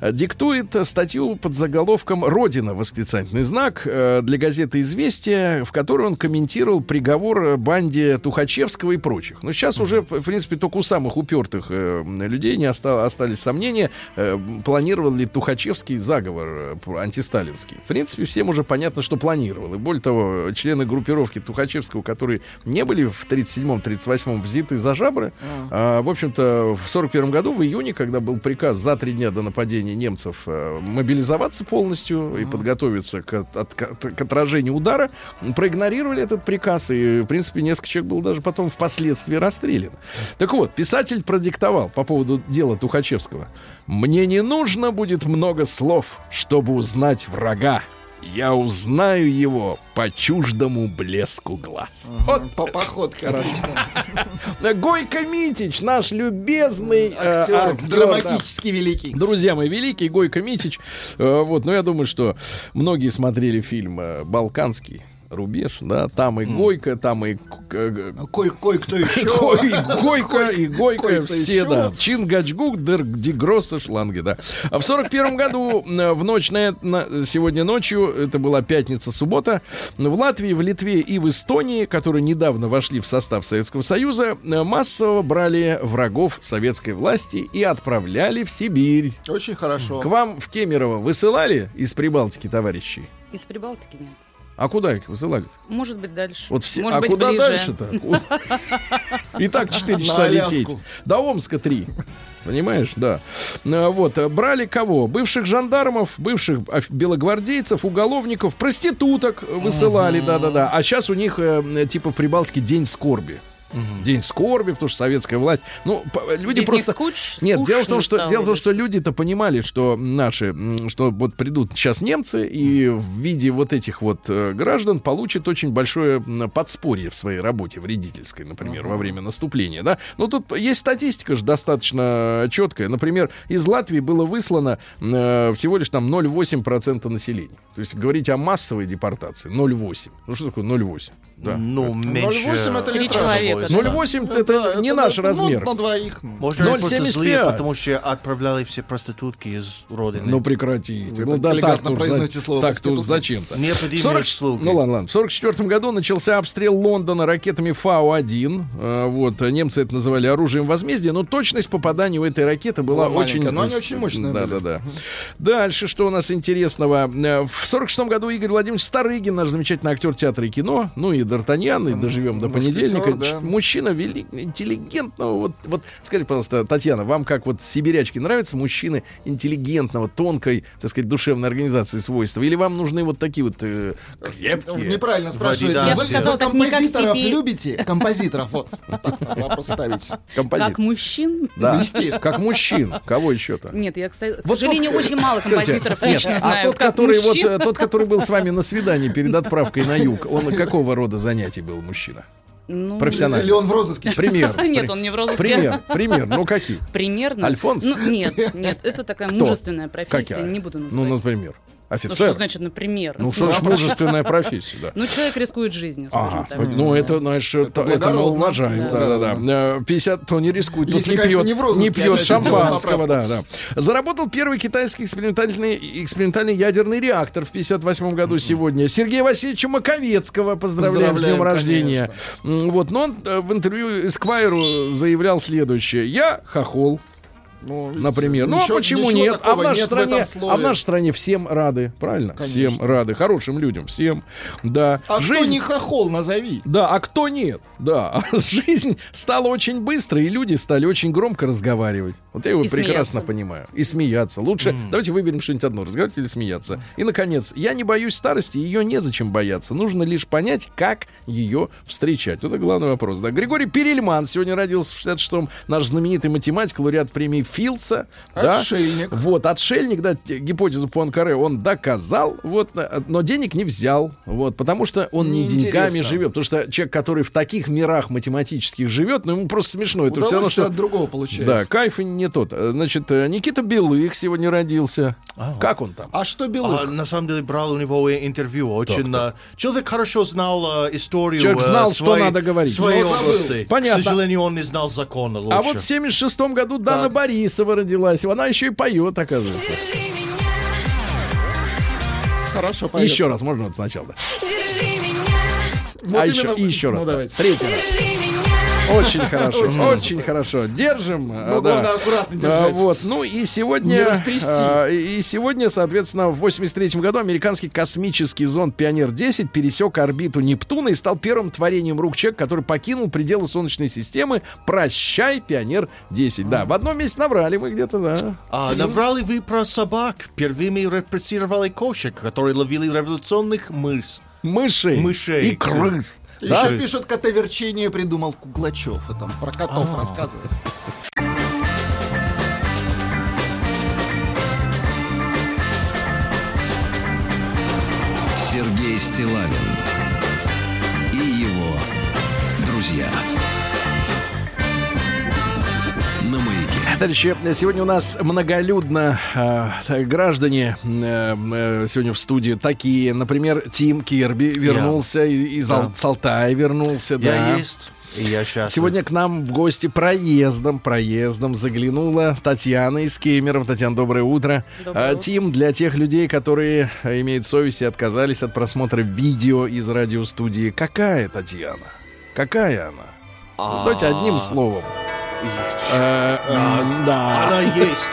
э, диктует статью под заголовком «Родина!» восклицательный знак э, для газеты «Известия», в которой он комментировал приговор э, банде Тухачевского и прочих. Но сейчас уже, в принципе, только у самых упертых э, людей не оста- остались сомнения, э, планировал ли Тухачевский заговор э, антисталинский. В принципе, всем уже понятно, что запланировал. И более того, члены группировки Тухачевского, которые не были в 37-38 взяты за жабры, а, в общем-то, в 41 году, в июне, когда был приказ за три дня до нападения немцев э, мобилизоваться полностью и подготовиться к, от- к- к отражению удара, проигнорировали этот приказ, и, в принципе, несколько человек было даже потом впоследствии расстрелян. Так вот, писатель продиктовал по поводу дела Тухачевского. «Мне не нужно будет много слов, чтобы узнать врага. Я узнаю его по чуждому блеску глаз». Вот По походке отлично. Гойко Митич, наш любезный э, Актер, драматически великий. Друзья мои, великий Гойко Митич. Э, вот, но я думаю, что многие смотрели фильм э, «Балканский». Рубеж, да, там и Гойко, там и э, Кой- Кой-кто еще. Кой- Гойко и Гойко, Кой-кто все, да. Чингачгук, дер Дигросса, шланги, да. А в сорок первом году, э, в ночь на, на- сегодня ночью, это была пятница, суббота, в Латвии, в Литве и в Эстонии, которые недавно вошли в состав Советского Союза, э, массово брали врагов советской власти и отправляли в Сибирь. Очень хорошо. К вам в Кемерово высылали из Прибалтики товарищей? Из Прибалтики нет. А куда их высылали? Может быть, дальше. Вот все. Может а быть, куда дальше-то? Вот. И так 4 На часа лететь. До Омска 3. Понимаешь, да. А, Вот, а, брали кого? Бывших жандармов, бывших белогвардейцев, уголовников, проституток высылали, да-да-да. А сейчас у них, э, типа, в Прибалтике день скорби. День скорби, потому что советская власть. Ну, люди Без просто... скуч- Нет, дело в том, что дело в том, что люди-то понимали, что наши, что вот придут сейчас немцы и в виде вот этих вот э, граждан получат очень большое подспорье в своей работе вредительской, например, во время наступления, да. Но тут есть статистика же достаточно четкая. Например, из Латвии было выслано э, всего лишь там 0,8% населения. То есть говорить о массовой депортации 0,8. Ну что такое 0,8? Да. Ну, меньше... 0,8 это Три литраж. человека. 0,8 это, Да, не это наш на- размер. Ну, на двоих. Может, они просто 0,75. злые, потому что отправляли все проститутки из родины. Ну прекратите. Вы ну так да за- произносите слово уж проститутка. зачем-то. Необходимые 40 услуги. Ну ладно, ладно. В 44 году начался обстрел Лондона ракетами Фау-1. Э, Вот, э, немцы это называли оружием возмездия, но точность попадания у этой ракеты была Была очень... но они очень мощные Да, были. да, да. Дальше, что у нас интересного? Э, В 46 году Игорь Владимирович Старыгин, наш замечательный актер театра и кино, ну и Д'Артаньян, и доживем до понедельника. да. Мужчина велик, интеллигентного. Вот, вот скажите, пожалуйста, Татьяна, вам как вот сибирячки нравятся мужчины интеллигентного, тонкой, так сказать, душевной организации свойства? Или вам нужны вот такие вот э, крепкие? Неправильно спрашиваете. Я бы сказала, вы так не как любите? Композиторов, вот. Вопрос ставить. Композит. Как мужчин? Да, Естественно. как мужчин. Кого еще-то? Нет, я, кстати, к Вот сожалению, тот- очень мало Скажите, композиторов нет, лично а знаю. тот, как который вот, мужчин. э, тот, который был с вами на свидании перед отправкой на юг, он какого рода занятий был мужчина? Ну, профессионально. Или он в розыске? Пример. Нет, он не в розыске. Пример, пример. Ну какие? Примерно. Альфонс? Ну, нет, нет, это такая Кто? мужественная профессия, Какая? не буду Ну, называть. Например. Ну, Офицер. что значит, например? Ну, что ж мужественная профессия, да. Ну, человек рискует жизнью, скажем Ага, так. ну это, знаешь, это, это мы уважаем. Да, да, да. Э, 50, то не рискует, тот Если, не конечно, пьет, не пьет шампанского, да, да. Заработал первый китайский экспериментальный, экспериментальный ядерный реактор в 58 году сегодня. Сергея Васильевича Маковецкого поздравляем, с днем рождения. Вот, но он э, в интервью Эсквайру заявлял следующее. Я хохол, Ну, например. Ну, ничего- а почему нет? А в нашей нет стране, слове. а в нашей стране всем рады, правильно? Всем Конечно. рады, хорошим людям, всем, да. А кто Жизнь- не хохол, назови. да, а кто нет? Да, жизнь стала очень быстро, и люди стали очень громко разговаривать. Вот я его И прекрасно смеяться. понимаю. И смеяться. Лучше давайте выберем что-нибудь одно, разговаривать или смеяться. И, наконец, я не боюсь старости, ее незачем бояться. Нужно лишь понять, как ее встречать. Вот это главный вопрос. Да. Григорий Перельман сегодня родился в 66-м. Наш знаменитый математик, лауреат премии Филдса. Да. Отшельник. Вот, отшельник, да, те- гипотезу Пуанкаре он доказал, вот, э, но денег не взял, вот, потому что он не Неинтересно. деньгами живет, потому что человек, который в таких мирах математических живет, ну, ему просто смешно, это все равно, что... от другого получаешь. Да, кайф и не тот. Э, Значит, э, Никита Белых сегодня родился. Как он там? А что А, Белых? на самом деле брал у него э, интервью. Очень э, человек хорошо знал э, историю. Человек э, знал, что своей- надо говорить. Своей области. Понятно. К сожалению, он не знал закона лучше. А вот в 76 году Дана Борисова родилась. Она еще и поет, оказывается. Хорошо, поет. Еще раз, можно вот сначала. да? Вот а именно- еще, еще раз. Ну, да. давайте. Третий раз. Очень хорошо, очень хорошо. Держим. а, Ну, да. главное, аккуратно А, держать. Вот, ну и сегодня, а, и сегодня, соответственно, в 83 году американский космический зонд Пионер-10 пересек орбиту Нептуна и стал первым творением рук человека, который покинул пределы Солнечной системы. Прощай, Пионер-10. Да, в одном месте набрали мы где-то, да. А набрали вы про собак? Первыми репрессировали кошек, которые ловили революционных мыс. Мышей. Мышей. И крыс. Еще Да? пишут, котоверчение придумал Куглачев. И там про котов рассказывает. Сергей Стилавин и его друзья. Товарищи, сегодня у нас многолюдно э, граждане э, э, сегодня в студии такие, например, Тим Кирби вернулся и- из Ал- с Алтая вернулся, Я да. есть, и я счастлив. Сегодня к нам в гости проездом, проездом заглянула Татьяна из Кемеров. Татьяна, доброе утро. Доброе А, утро. Тим, для тех людей, которые имеют совесть и отказались от просмотра видео из радиостудии, какая Татьяна? Какая она? А. Давайте одним словом. Э, м, Да. Она есть.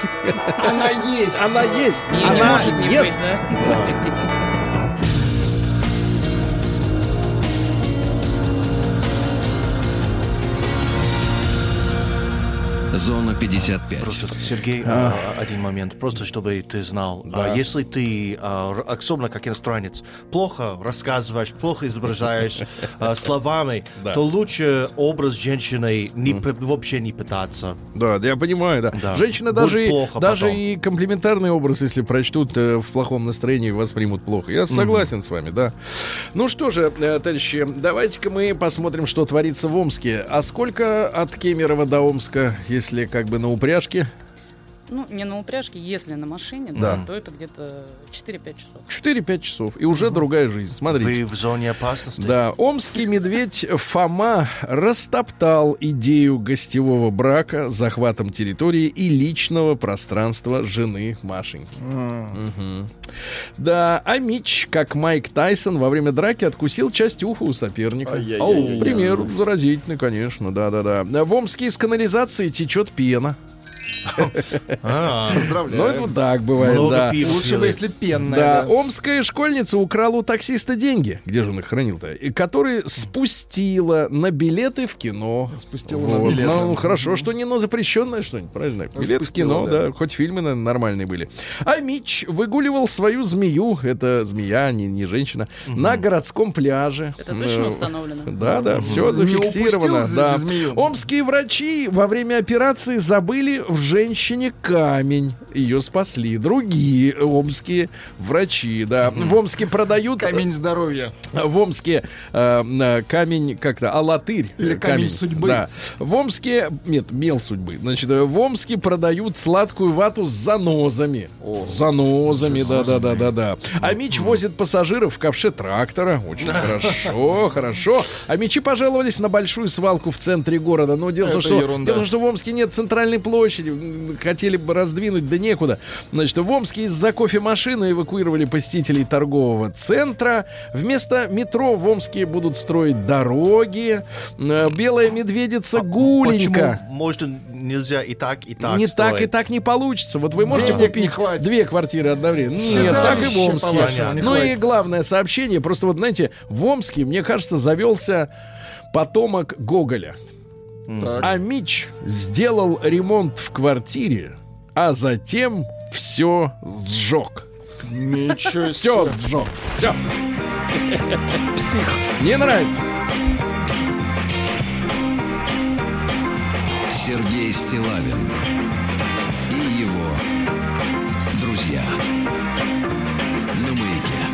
Она есть. Она есть. Не Она может не есть. быть, да? Зона 55. Просто, Сергей, а, один момент, просто чтобы ты знал. А, если ты, а, особенно как иностранец, плохо рассказываешь, плохо изображаешь а, словами, то лучше образ женщины не п- вообще не пытаться. Да, да, я понимаю, да. Да. Женщины Будет даже, плохо даже потом. и комплиментарный образ, если прочтут э, в плохом настроении, воспримут плохо. Я согласен с вами, да. Ну что же, э, товарищи, давайте-ка мы посмотрим, что творится в Омске. А сколько от Кемерово до Омска, если как бы на упряжке? Ну, не на упряжке, если на машине, Да. да, то это где-то 4-5 часов. 4-5 часов. И уже другая жизнь. Смотрите. Вы в зоне опасности? Да, омский медведь Фома растоптал идею гостевого брака с захватом территории и личного пространства жены Машеньки. Мгм. Да, а Мич, как Майк Тайсон, во время драки откусил часть уха у соперника. Пример заразительный, конечно, да-да-да. В Омске из канализации течет пена. А, Ну, Поздравляю. это вот так бывает, много да. пива Лучше бы, если пенная. Да, да. омская школьница украла у таксиста деньги. Где же он их хранил-то? И которые спустила на билеты в кино. Спустила на Вот. билеты. Ну, хорошо, что не на запрещенное что-нибудь, правильно? Билет в кино, да. да. Хоть фильмы наверное, нормальные были. А Мич выгуливал свою змею, это змея, не, не женщина, на городском пляже. Это точно Э, установлено? Да, да, все зафиксировано. Да. змею. Омские врачи во время операции забыли в женщине камень. Ее спасли. Другие омские врачи, да. В Омске продают... Камень здоровья. В Омске э, э, камень как-то, алатырь. Или э, камень судьбы. Да. В Омске, нет, мел судьбы. Значит, э, в Омске продают сладкую вату с занозами. С занозами, да-да-да-да-да. А Мич возит пассажиров в ковше трактора. Очень хорошо, хорошо. А Мичи пожаловались на большую свалку в центре города. Но дело в том, что в Омске нет центральной площади. М, Хотели бы раздвинуть, да некуда. Значит, в Омске из-за кофемашины эвакуировали посетителей торгового центра. Вместо метро в Омске будут строить дороги. Э, Белая медведица Гуленька. Почему можно нельзя и так, и так не так и строить? так не получится. Вот вы можете Денег не купить две квартиры одновременно. Нет, так и в Омске. Ну и главное сообщение. Просто вот, знаете, в Омске, мне кажется, завелся потомок Гоголя. Так. А Мич сделал ремонт в квартире, а затем все сжег. Ничего Все себе. сжег. Все. Псих. Не нравится. Сергей Стилавин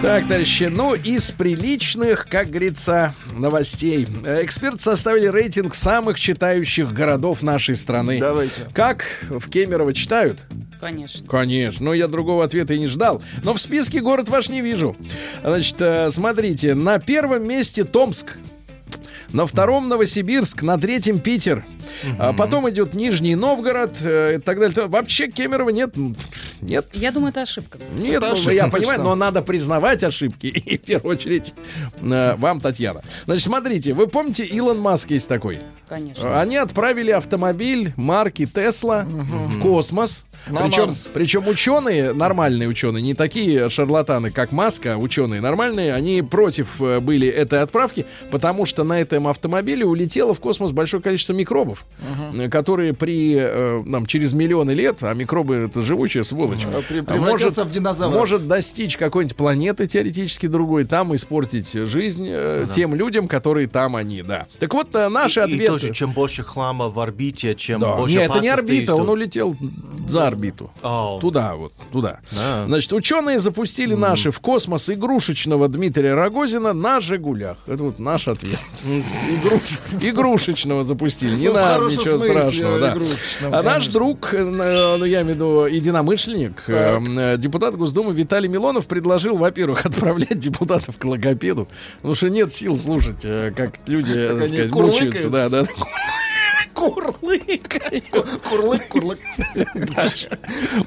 Так, товарищи, ну из приличных, как говорится, новостей. Эксперты составили рейтинг самых читающих городов нашей страны. Давайте. Как в Кемерово читают? Конечно. Конечно, но я другого ответа и не ждал. Но в списке город ваш не вижу. Значит, э, смотрите, на первом месте Томск. На втором Новосибирск, на третьем Питер. А потом идет Нижний Новгород э, и так далее. Вообще Кемерово нет. Нет. Я думаю, это ошибка. Нет, Это ну, ошибка, я понимаю, что? но надо признавать ошибки. И в первую очередь э, вам, Татьяна. Значит, смотрите, вы помните, Илон Маск есть такой? Конечно. Они отправили автомобиль марки Тесла в космос. На Причем, Марс. причем ученые, нормальные ученые, не такие шарлатаны, как Маска, а ученые нормальные, они против э, были этой отправки, потому что на этом автомобиле улетело в космос большое количество микробов, э, которые при, э, нам, через миллионы лет, а микробы это живучая сволочь, А, при- а превратятся в динозавров. может достичь какой-нибудь планеты теоретически другой, там испортить жизнь э, тем людям, которые там они, да. Так вот, э, наши И ответы... тоже, чем больше хлама в орбите, чем Да. больше Нет, это не орбита, он улетел за орбиту. Ау. Туда вот, туда. Да. Значит, ученые запустили наши в космос игрушечного Дмитрия Рогозина на «Жигулях». Это вот наш ответ. Игруш- Игрушечного запустили. Не Ну, надо ничего страшного. А наш друг, э, ну я имею в виду единомышленник, э, э, депутат Госдумы Виталий Милонов предложил, во-первых, отправлять депутатов к логопеду, потому что нет сил слушать, э, как люди, так сказать, мучаются. Да, да. ninguna. Курлыкают. Курлык, курлык.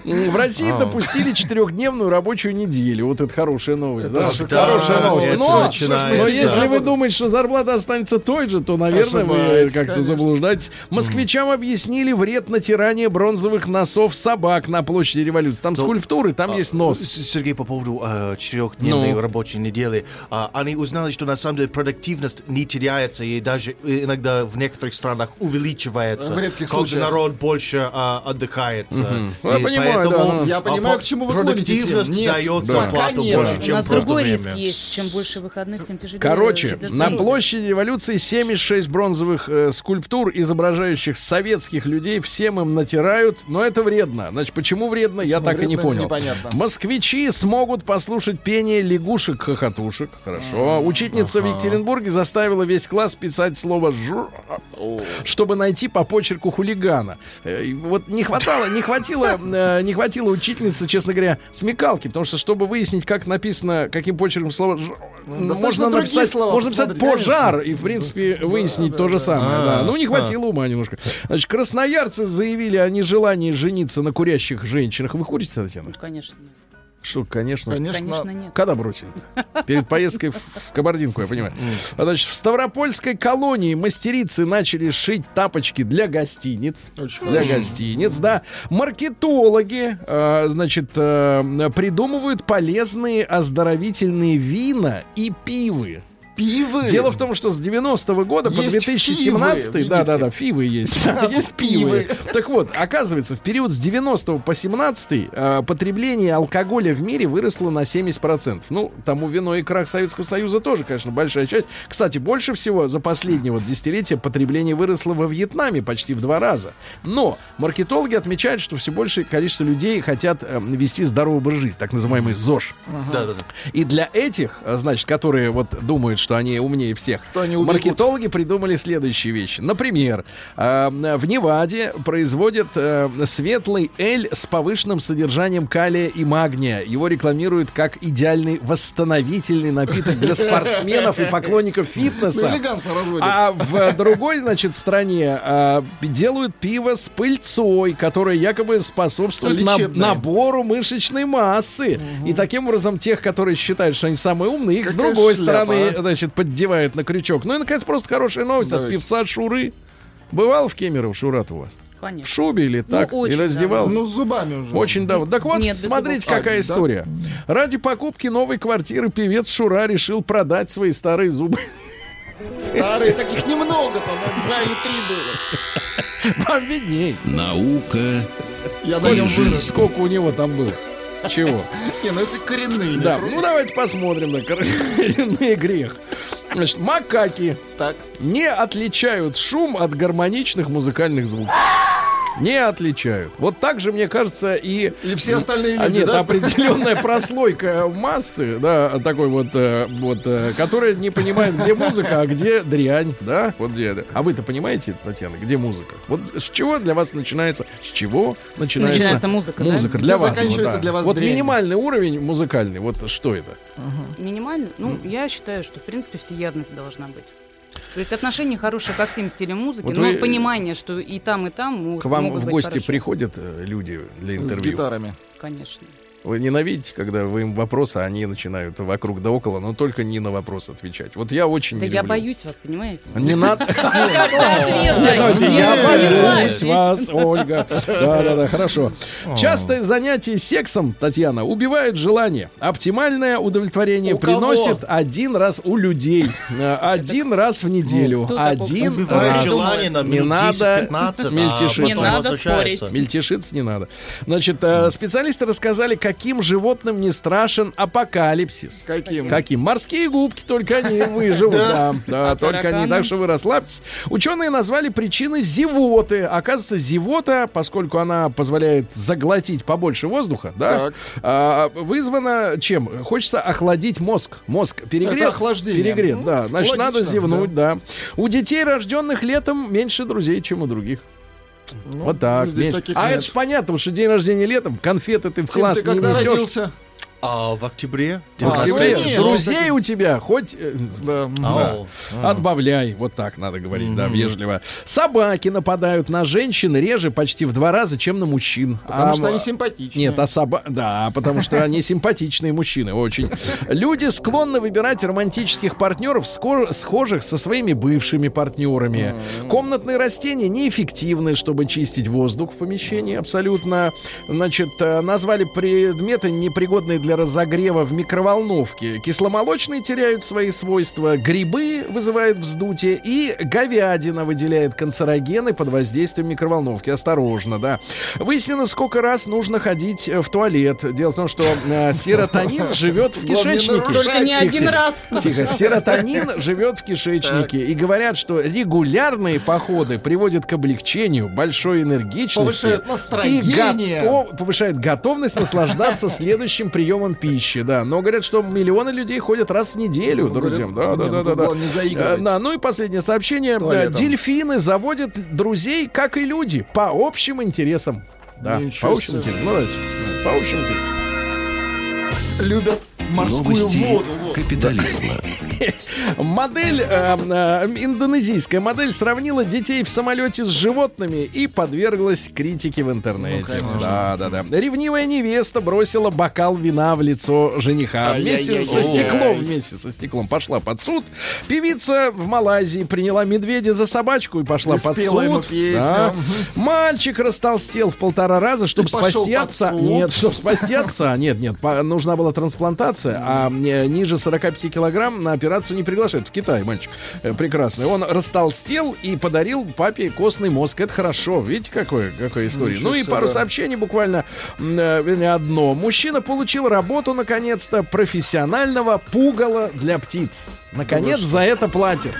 В России допустили четырехдневную рабочую неделю. Вот это хорошая новость, да? Хорошая новость. Но, но если вы думаете, что зарплата останется той же, то, наверное, вы как-то заблуждаетесь. Москвичам объяснили вред натирания бронзовых носов собак на площади революции. Там скульптуры, там есть нос. Сергей, по поводу э, четырехдневной Ну. рабочей недели. А, они узнали, что на самом деле продуктивность не теряется и даже э, иногда в некоторых странах увеличивается. В редких когда случаях. народ больше а, отдыхает. Ну, я понимаю, да, ну. Я понимаю, к чему вы клоните, Продуктивность. Нет, дает да. зарплату нет. больше, У чем нас просто другой время. риск есть. Чем больше выходных, тем тяжелее. Короче, на площади революции 76 бронзовых э, скульптур, изображающих советских людей. Всем им натирают, но это вредно. Значит, почему вредно, я Почему так и не вредно, понял. непонятно. Москвичи смогут послушать пение лягушек-хохотушек. Хорошо. Учительница в Екатеринбурге заставила весь класс писать слово «жур», чтобы найти по почерку хулигана. Э, Вот не хватало, не хватило, э, не хватило учительницы, честно говоря, смекалки, потому что чтобы выяснить, как написано, каким почерком слово, «жур», достаточно можно написать, слова можно написать пожар и в принципе выяснить то же самое. да. Ну не хватило ума немножко. Значит, красноярцы заявили о нежелании жениться на курящих женщинах. Вы курите, Татьяна? Ну, конечно. Что, конечно. Конечно. Конечно, нет. Когда бросили? Перед поездкой в, в Кабардинку, я понимаю. А, Значит, в Ставропольской колонии мастерицы начали шить тапочки для гостиниц. Очень для хорошо. гостиниц, да. Маркетологи, э, значит, э, придумывают полезные оздоровительные вина и пивы. Пивы. Дело в том, что с 90-го года по Есть 2017 фивы, да, да, да, фивы есть. Да, есть пивы. пивы. Так вот, оказывается, в период с 90 по 17 э, потребление алкоголя в мире выросло на 70%. Ну, тому вино и крах Советского Союза тоже, конечно, большая часть. Кстати, больше всего за последнее вот десятилетие потребление выросло во Вьетнаме почти в два раза. Но маркетологи отмечают, что все большее количество людей хотят э, вести здоровый образ жизни, так называемый ЗОЖ. Да, да, да. И для этих, э, значит, которые вот думают, что они умнее всех, Что они убегут. маркетологи придумали следующие вещи. Например, э, в Неваде производят э, светлый эль с повышенным содержанием калия и магния. Его рекламируют как идеальный восстановительный напиток для спортсменов и поклонников Ну, фитнеса. элегантно разводят. А в другой, значит, стране а, делают пиво с пыльцой, которое якобы способствует на- Лечебное. набору мышечной массы. И таким образом тех, которые считают, что они самые умные, их с Какая другой шляпа, стороны, а? Значит, поддевают на крючок. Ну и, наконец, просто хорошая новость от Давайте. певца Шуры. Бывал в Кемерово Шурат у вас? В Конечно. шубе или так? очень или раздевался? Ну, с зубами уже. Очень давно. Так вот, Нет, смотрите, зубов. какая А, да? история. Ради покупки новой квартиры певец Шура решил продать свои старые зубы. Старые, таких немного, там, два или три было. Вам видней. Наука Я вырос. Сколько у него там было? Чего? Не, ну если коренные. Да, ну давайте посмотрим на коренный грех. Значит, макаки Так. не отличают шум от гармоничных музыкальных звуков. Не отличают. Вот так же, мне кажется, и... И все остальные А, люди, нет, да? определенная прослойка массы, да, такой вот, э, вот, э, которая не понимает, где музыка, а где дрянь, да, вот где. это. А вы-то понимаете, Татьяна, где музыка? Вот с чего для вас начинается, с чего начинается, Начинается музыка, да? музыка Где для вас? заканчивается вот, да. для вас Вот дрянь? минимальный уровень музыкальный, вот что это? Минимально? Ну, я считаю, что, в принципе, всеядность должна быть. То есть отношения хорошие ко всем стилям музыки, Вот но вы- понимание, что и там, и там К вам могут в гости хорошие. приходят э, люди для С интервью? гитарами. Конечно. Вы ненавидите, когда вы им вопросы, а они начинают вокруг да около, но только не на вопрос отвечать. Вот я очень Да не я люблю. боюсь вас, понимаете? Не надо. Давайте, Я боюсь вас, Ольга. Да, да, да, хорошо. Частое занятие сексом, Татьяна, убивает желание. Оптимальное удовлетворение приносит один раз у людей. Э, Один раз в неделю. Такой? Один Убивает раз. желание на Не надо 10-15, мельтешить. а Не надо спорить. Мельтешиться не надо. Значит, э, специалисты рассказали, каким животным не страшен апокалипсис. Каким? Каким? Морские губки, только они выживут. Да, да, А только они. Так что вы расслабьтесь. Ученые назвали причины зевоты. Оказывается, зевота, поскольку она позволяет заглотить побольше воздуха, да, а, вызвана чем? Хочется охладить мозг. Мозг перегрет. Охлаждение. Перегрет, да. Значит, надо зевнуть, да. У детей, рожденных летом, меньше друзей, чем у других. Ну, Вот так. Таких а нет. это ж понятно, потому что день рождения летом, конфеты ты в Тим, класс ты не когда несешь. родился? А в октябре? В октябре. нет. Друзей у тебя хоть э, Да. Ау. отбавляй. Вот так надо говорить, да, вежливо. Собаки нападают на женщин реже почти в два раза, чем на мужчин. Потому А, что они симпатичные. Нет, а соба... Да, потому что они симпатичные мужчины, очень. Люди склонны выбирать романтических партнеров, схожих со своими бывшими партнерами. Комнатные растения неэффективны, чтобы чистить воздух в помещении, абсолютно. Значит, э, назвали предметы, непригодные для разогрева в микроволновке. Кисломолочные теряют свои свойства, грибы вызывают вздутие, и говядина выделяет канцерогены под воздействием микроволновки. Осторожно, да. Выяснено, сколько раз нужно ходить э, в туалет. Дело в том, что э, серотонин живет в кишечнике. Только не один раз. Тихо, серотонин живет в кишечнике. И говорят, что регулярные походы приводят к облегчению, большой энергичности. Повышают настроение. И повышает готовность наслаждаться следующим приемом пищи. Да. Но говорят, что миллионы людей ходят раз в неделю, Ну, друзьям. Да, говорят, да, да, ну, да, да. главное, не заигрывать. Э, да, ну и последнее сообщение. Туалетом. Э, Дельфины заводят друзей, как и люди, по общим интересам. Да, Ничего по общим интересам. Ну. По общим интересам. Любят морскую Новости воду. капитализма. Модель, э, э, индонезийская модель сравнила детей в самолете с животными и подверглась критике в интернете. да, да, да. Ревнивая невеста бросила бокал вина в лицо жениха. Вместе со стеклом, вместе со стеклом пошла под суд. Певица в Малайзии приняла медведя за собачку и пошла И под суд. Да. Мальчик растолстел в полтора раза, чтобы спасти отца. Нет, чтобы спасти отца. Нет, нет, нужна была трансплантация, а э, ниже 45 килограмм на операцию не приглашают. В Китае мальчик э, прекрасный. Он растолстел и подарил папе костный мозг. Это хорошо. Видите, какое, какая история. Ничего ну и себе, пару сообщений буквально, м, э, вернее, одно. Мужчина получил работу, наконец-то, профессионального пугала для птиц. Наконец, за это платят.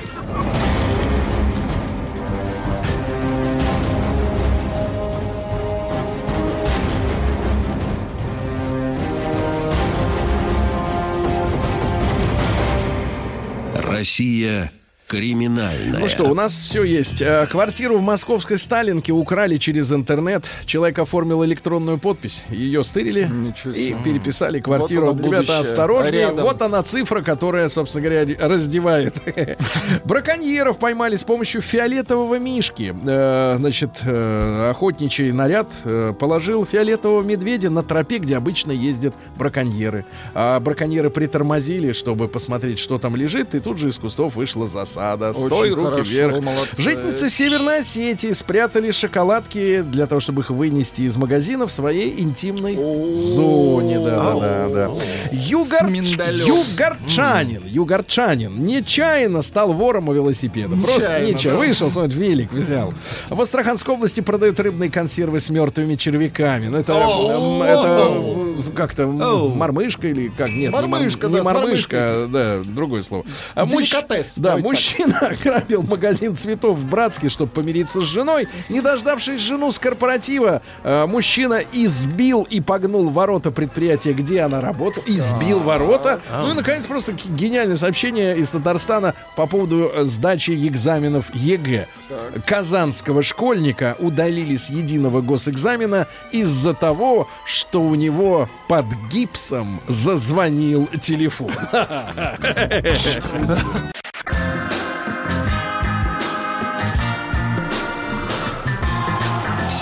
Россия криминальная. Ну что, у нас все есть. Э, Квартиру в московской Сталинке украли через интернет. Человек оформил электронную подпись. Ее стырили Ничего и переписали квартиру. Вот Ребята, будущее. осторожнее. Рядом. Вот она цифра, которая, собственно говоря, раздевает. Браконьеров поймали с помощью фиолетового мишки. Э, Значит, э, охотничий наряд положил фиолетового медведя на тропе, где обычно ездят браконьеры. А браконьеры притормозили, чтобы посмотреть, что там лежит, и тут же из кустов вышла засада. Стой, Очень руки хорошо, вверх. молодцы. Житницы Северной Осетии спрятали шоколадки для того, чтобы их вынести из магазина в своей интимной зоне. Да, да, да, да. Югар... Югорчанин, югорчанин нечаянно стал вором у велосипеда. Просто Нечаянно. Вышел, смотри, велик взял. В Астраханской области продают рыбные консервы с мертвыми червяками. Ну, это, это э, как-то мормышка или как? Нет, не мор- Мормышка, не да, мормышка, да, другое слово. А Деликатес, Да, давайте мужчина ограбил магазин цветов в Братске, чтобы помириться с женой. Не дождавшись жену с корпоратива, э, мужчина избил и погнул ворота предприятия, где она работала. Избил ворота. Ну и, наконец, просто гениальное сообщение из Татарстана по поводу э, сдачи экзаменов ЕГЭ. Казанского школьника удалили с единого госэкзамена из-за того, что у него под гипсом зазвонил телефон.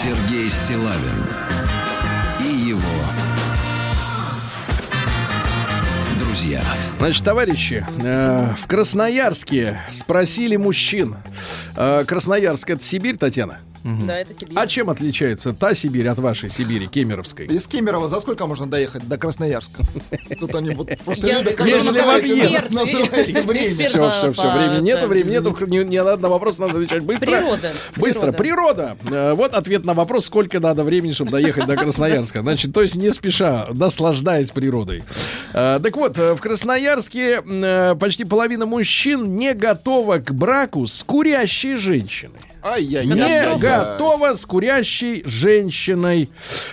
Сергей Стилавин и его друзья. Значит, товарищи, э, в Красноярске спросили мужчин. Э, Красноярск это Сибирь, Татьяна? Да, это Сибирь. А чем отличается та Сибирь от вашей Сибири, Кемеровской? Из Кемерово за сколько можно доехать до Красноярска? Тут они вот просто Если в объезд. называете время. Все, все, все, времени нету, времени нету, ни, на вопрос надо отвечать быстро. Природа. Быстро. Природа. Э, Вот ответ на вопрос, сколько надо времени, чтобы доехать до Красноярска. Значит, то есть не спеша, наслаждаясь природой. Э, Так вот, э, в Красноярске почти половина мужчин не готова к браку с курящей женщиной. Ай-яй-яй. Не готова с курящей женщиной.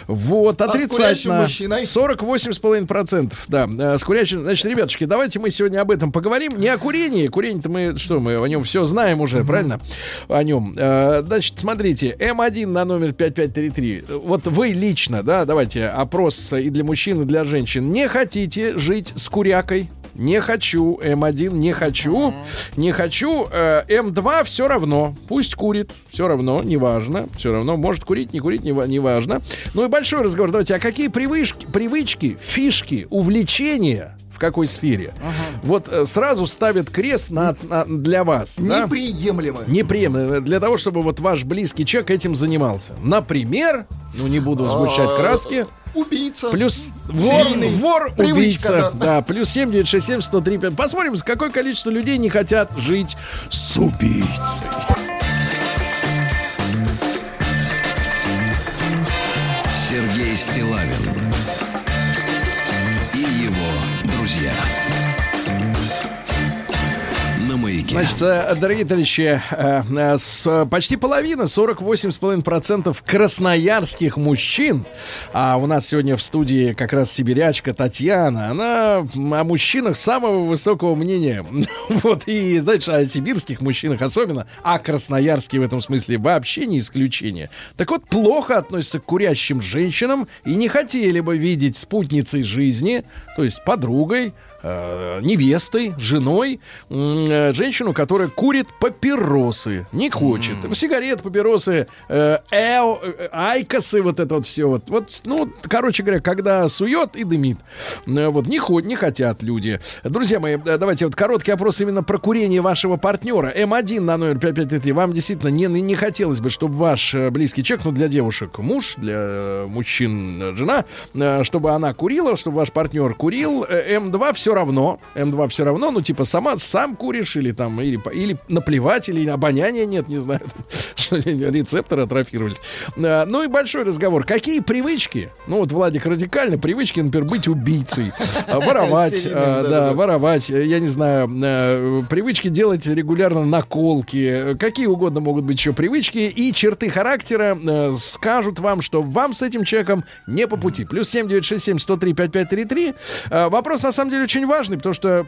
Вот, А с курящим отрицательно. мужчиной? 48,5%. Да, э, с курящим. Значит, ребятушки, давайте мы сегодня об этом поговорим. Не о курении. Курение-то мы, что, мы о нем все знаем уже, правильно? О нем. Э, Значит, смотрите, М1 на номер 5533. Вот вы лично, да, давайте опрос и для мужчин, и для женщин. Не хотите жить с курякой? Не хочу. М1 не хочу. Не хочу. Э, М2 все равно. Пусть курит. Все равно. Неважно. Все равно. Может курить, не курить, не, ва- неважно. Ну и большой разговор. Давайте, а какие привычки, привычки фишки, увлечения в какой сфере? Вот э, сразу ставят крест на, на- для вас. да? Неприемлемо. Неприемлемо. Для того, чтобы вот ваш близкий человек этим занимался. Например, ну не буду сгущать краски. Убийца. Плюс вор, Серийный. вор убийца. да. Да. плюс 7, 9, 6, 7, 103, 5. Посмотрим, какое количество людей не хотят жить с убийцей. Сергей Стилавин На маяке. Значит, э, дорогие товарищи, э, э, почти половина, 48,5% красноярских мужчин, а у нас сегодня в студии как раз сибирячка Татьяна, она о мужчинах самого высокого мнения. Вот, и, знаешь, о сибирских мужчинах особенно, а красноярские в этом смысле вообще не исключение. Так вот, плохо относятся к курящим женщинам и не хотели бы видеть спутницей жизни, то есть подругой, э, невестой, женой, э, женщину, которая курит папиросы. Не хочет. Сигареты, папиросы, э, эо, э, айкосы, вот это вот все. Вот, вот, ну, короче говоря, когда сует и дымит. Э, Вот, не, хо- не хотят люди. Друзья мои, давайте вот короткий опрос именно про курение вашего партнера. М1 на номер 5533. Вам действительно не, не хотелось бы, чтобы ваш близкий человек, ну, для девушек муж, для мужчин жена, чтобы она курила, чтобы ваш партнер курил. Э, М2 все равно. М2 все равно. Ну, типа, сама сам куришь или там, или, или наплевать, или обоняния нет, не знаю, там, рецепторы атрофировались. Э, Ну и большой разговор. Какие привычки? Ну, вот Владик радикально. Привычки, например, быть убийцей, э, воровать, э, да, воровать, я не знаю, привычки делать регулярно наколки, какие угодно могут быть еще привычки и черты характера скажут вам, что вам с этим человеком не по пути. Плюс 7967 103 5533. Э, Вопрос на самом деле очень важный, потому что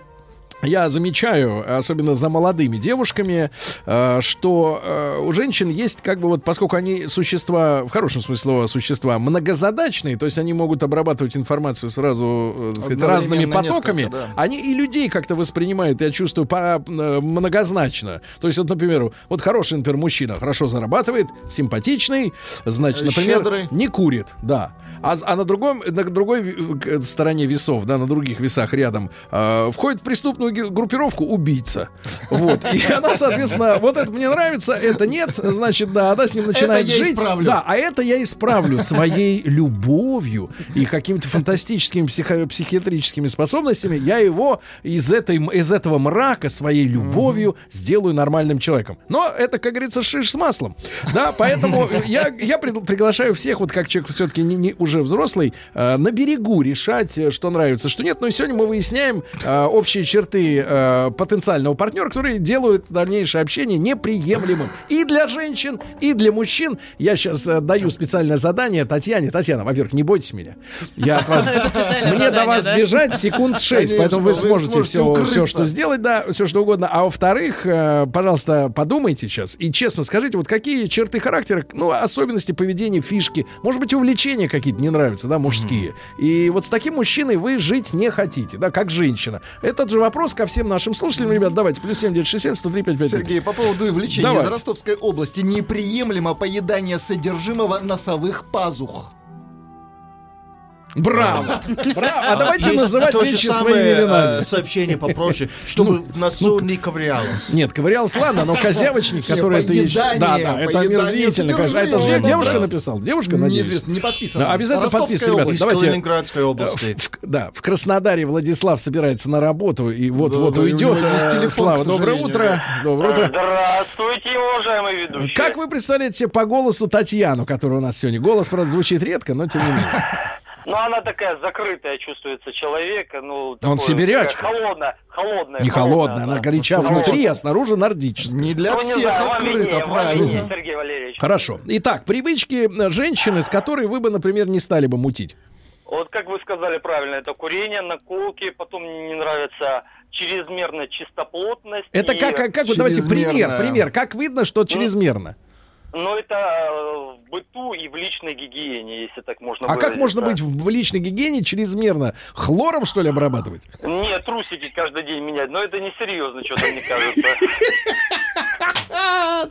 я замечаю, особенно за молодыми девушками, э, что э, у женщин есть, как бы вот, поскольку они существа, в хорошем смысле слова, существа многозадачные, то есть они могут обрабатывать информацию сразу э, сказать, разными потоками, да. они и людей как-то воспринимают, я чувствую, по, многозначно. То есть, вот, например, вот хороший, например, мужчина хорошо зарабатывает, симпатичный, значит, например, щедрый. не курит, да. А, а на другом, на другой стороне весов, да, на других весах рядом, э, входит в преступную группировку убийца. Вот. И она, соответственно, вот это мне нравится, это нет, значит, да, она с ним начинает я жить. исправлю. Да, а это я исправлю своей любовью и какими-то фантастическими психо- психиатрическими способностями. Я его из, этой, из этого мрака своей любовью сделаю нормальным человеком. Но это, как говорится, шиш с маслом. Да, поэтому я, я приглашаю всех, вот как человек все-таки не, не уже взрослый, э, на берегу решать, э, что нравится, что нет. Но и сегодня мы выясняем э, общие черты э, потенциального партнера, которые делают дальнейшее общение неприемлемым и для женщин, и для мужчин. Я сейчас даю специальное задание Татьяне. Татьяна, во-первых, не бойтесь меня. Я от вас... Мне до вас бежать секунд 6, Конечно, поэтому вы сможете все, что сделать, да, все что угодно. А во-вторых, э, пожалуйста, подумайте сейчас и честно скажите, вот какие черты характера, ну, особенности поведения, фишки, может быть, увлечения какие-то не нравятся, да, мужские. И вот с таким мужчиной вы жить не хотите, да, как женщина. Этот же вопрос ко всем нашим слушателям, ребят, давайте, плюс 7967 103 55 Сергей, по поводу увлечения Давайте. из Ростовской области. Неприемлемо поедание содержимого носовых пазух. Браво! Браво! А давайте Есть называть то же вещи самое, своими э, именами. сообщение попроще, чтобы в носу не ковырялось. Нет, ковырялся, ладно, но козявочник, который ты ищешь. поедание, Да, да, это поедание омерзительно. конечно. А это же содержимого, девушка да. написала. Девушка, надеюсь. Неизвестно, не подписано. Да, обязательно Ростовская подписывай, ребята. область. Из Давайте. Калининградской Э, области. в- да, в Краснодаре Владислав собирается на работу и вот-вот Да, да, и у уйдет. него есть Э, телефон, Слава, доброе сожалению. утро. Доброе утро. Здравствуйте, уважаемый ведущий. Как вы представляете себе по голосу Татьяну, которая у нас сегодня? Голос, правда, звучит редко, но тем не менее. Ну, она такая закрытая чувствуется человека, ну... Он такое, сибирячка. такая Холодная, холодная. Не холодная, она да. горяча Холодная. внутри, а снаружи нордическая. Не для Ну, не всех знаю, вам открыто, вам правильно. виднее, Сергей Валерьевич. Хорошо. Итак, привычки женщины, с которой вы бы, например, не стали бы мутить. Вот как вы сказали правильно, это курение, наколки, потом мне не нравится чрезмерная чистоплотность. Это и- как, как, как вот давайте пример, пример. Как видно, что чрезмерно? Но это э, в быту и в личной гигиене, если так можно А как можно быть выразиться. в в личной гигиене чрезмерно? Хлором, что ли, обрабатывать? Нет, трусики каждый день менять, но это несерьезно, что-то мне кажется.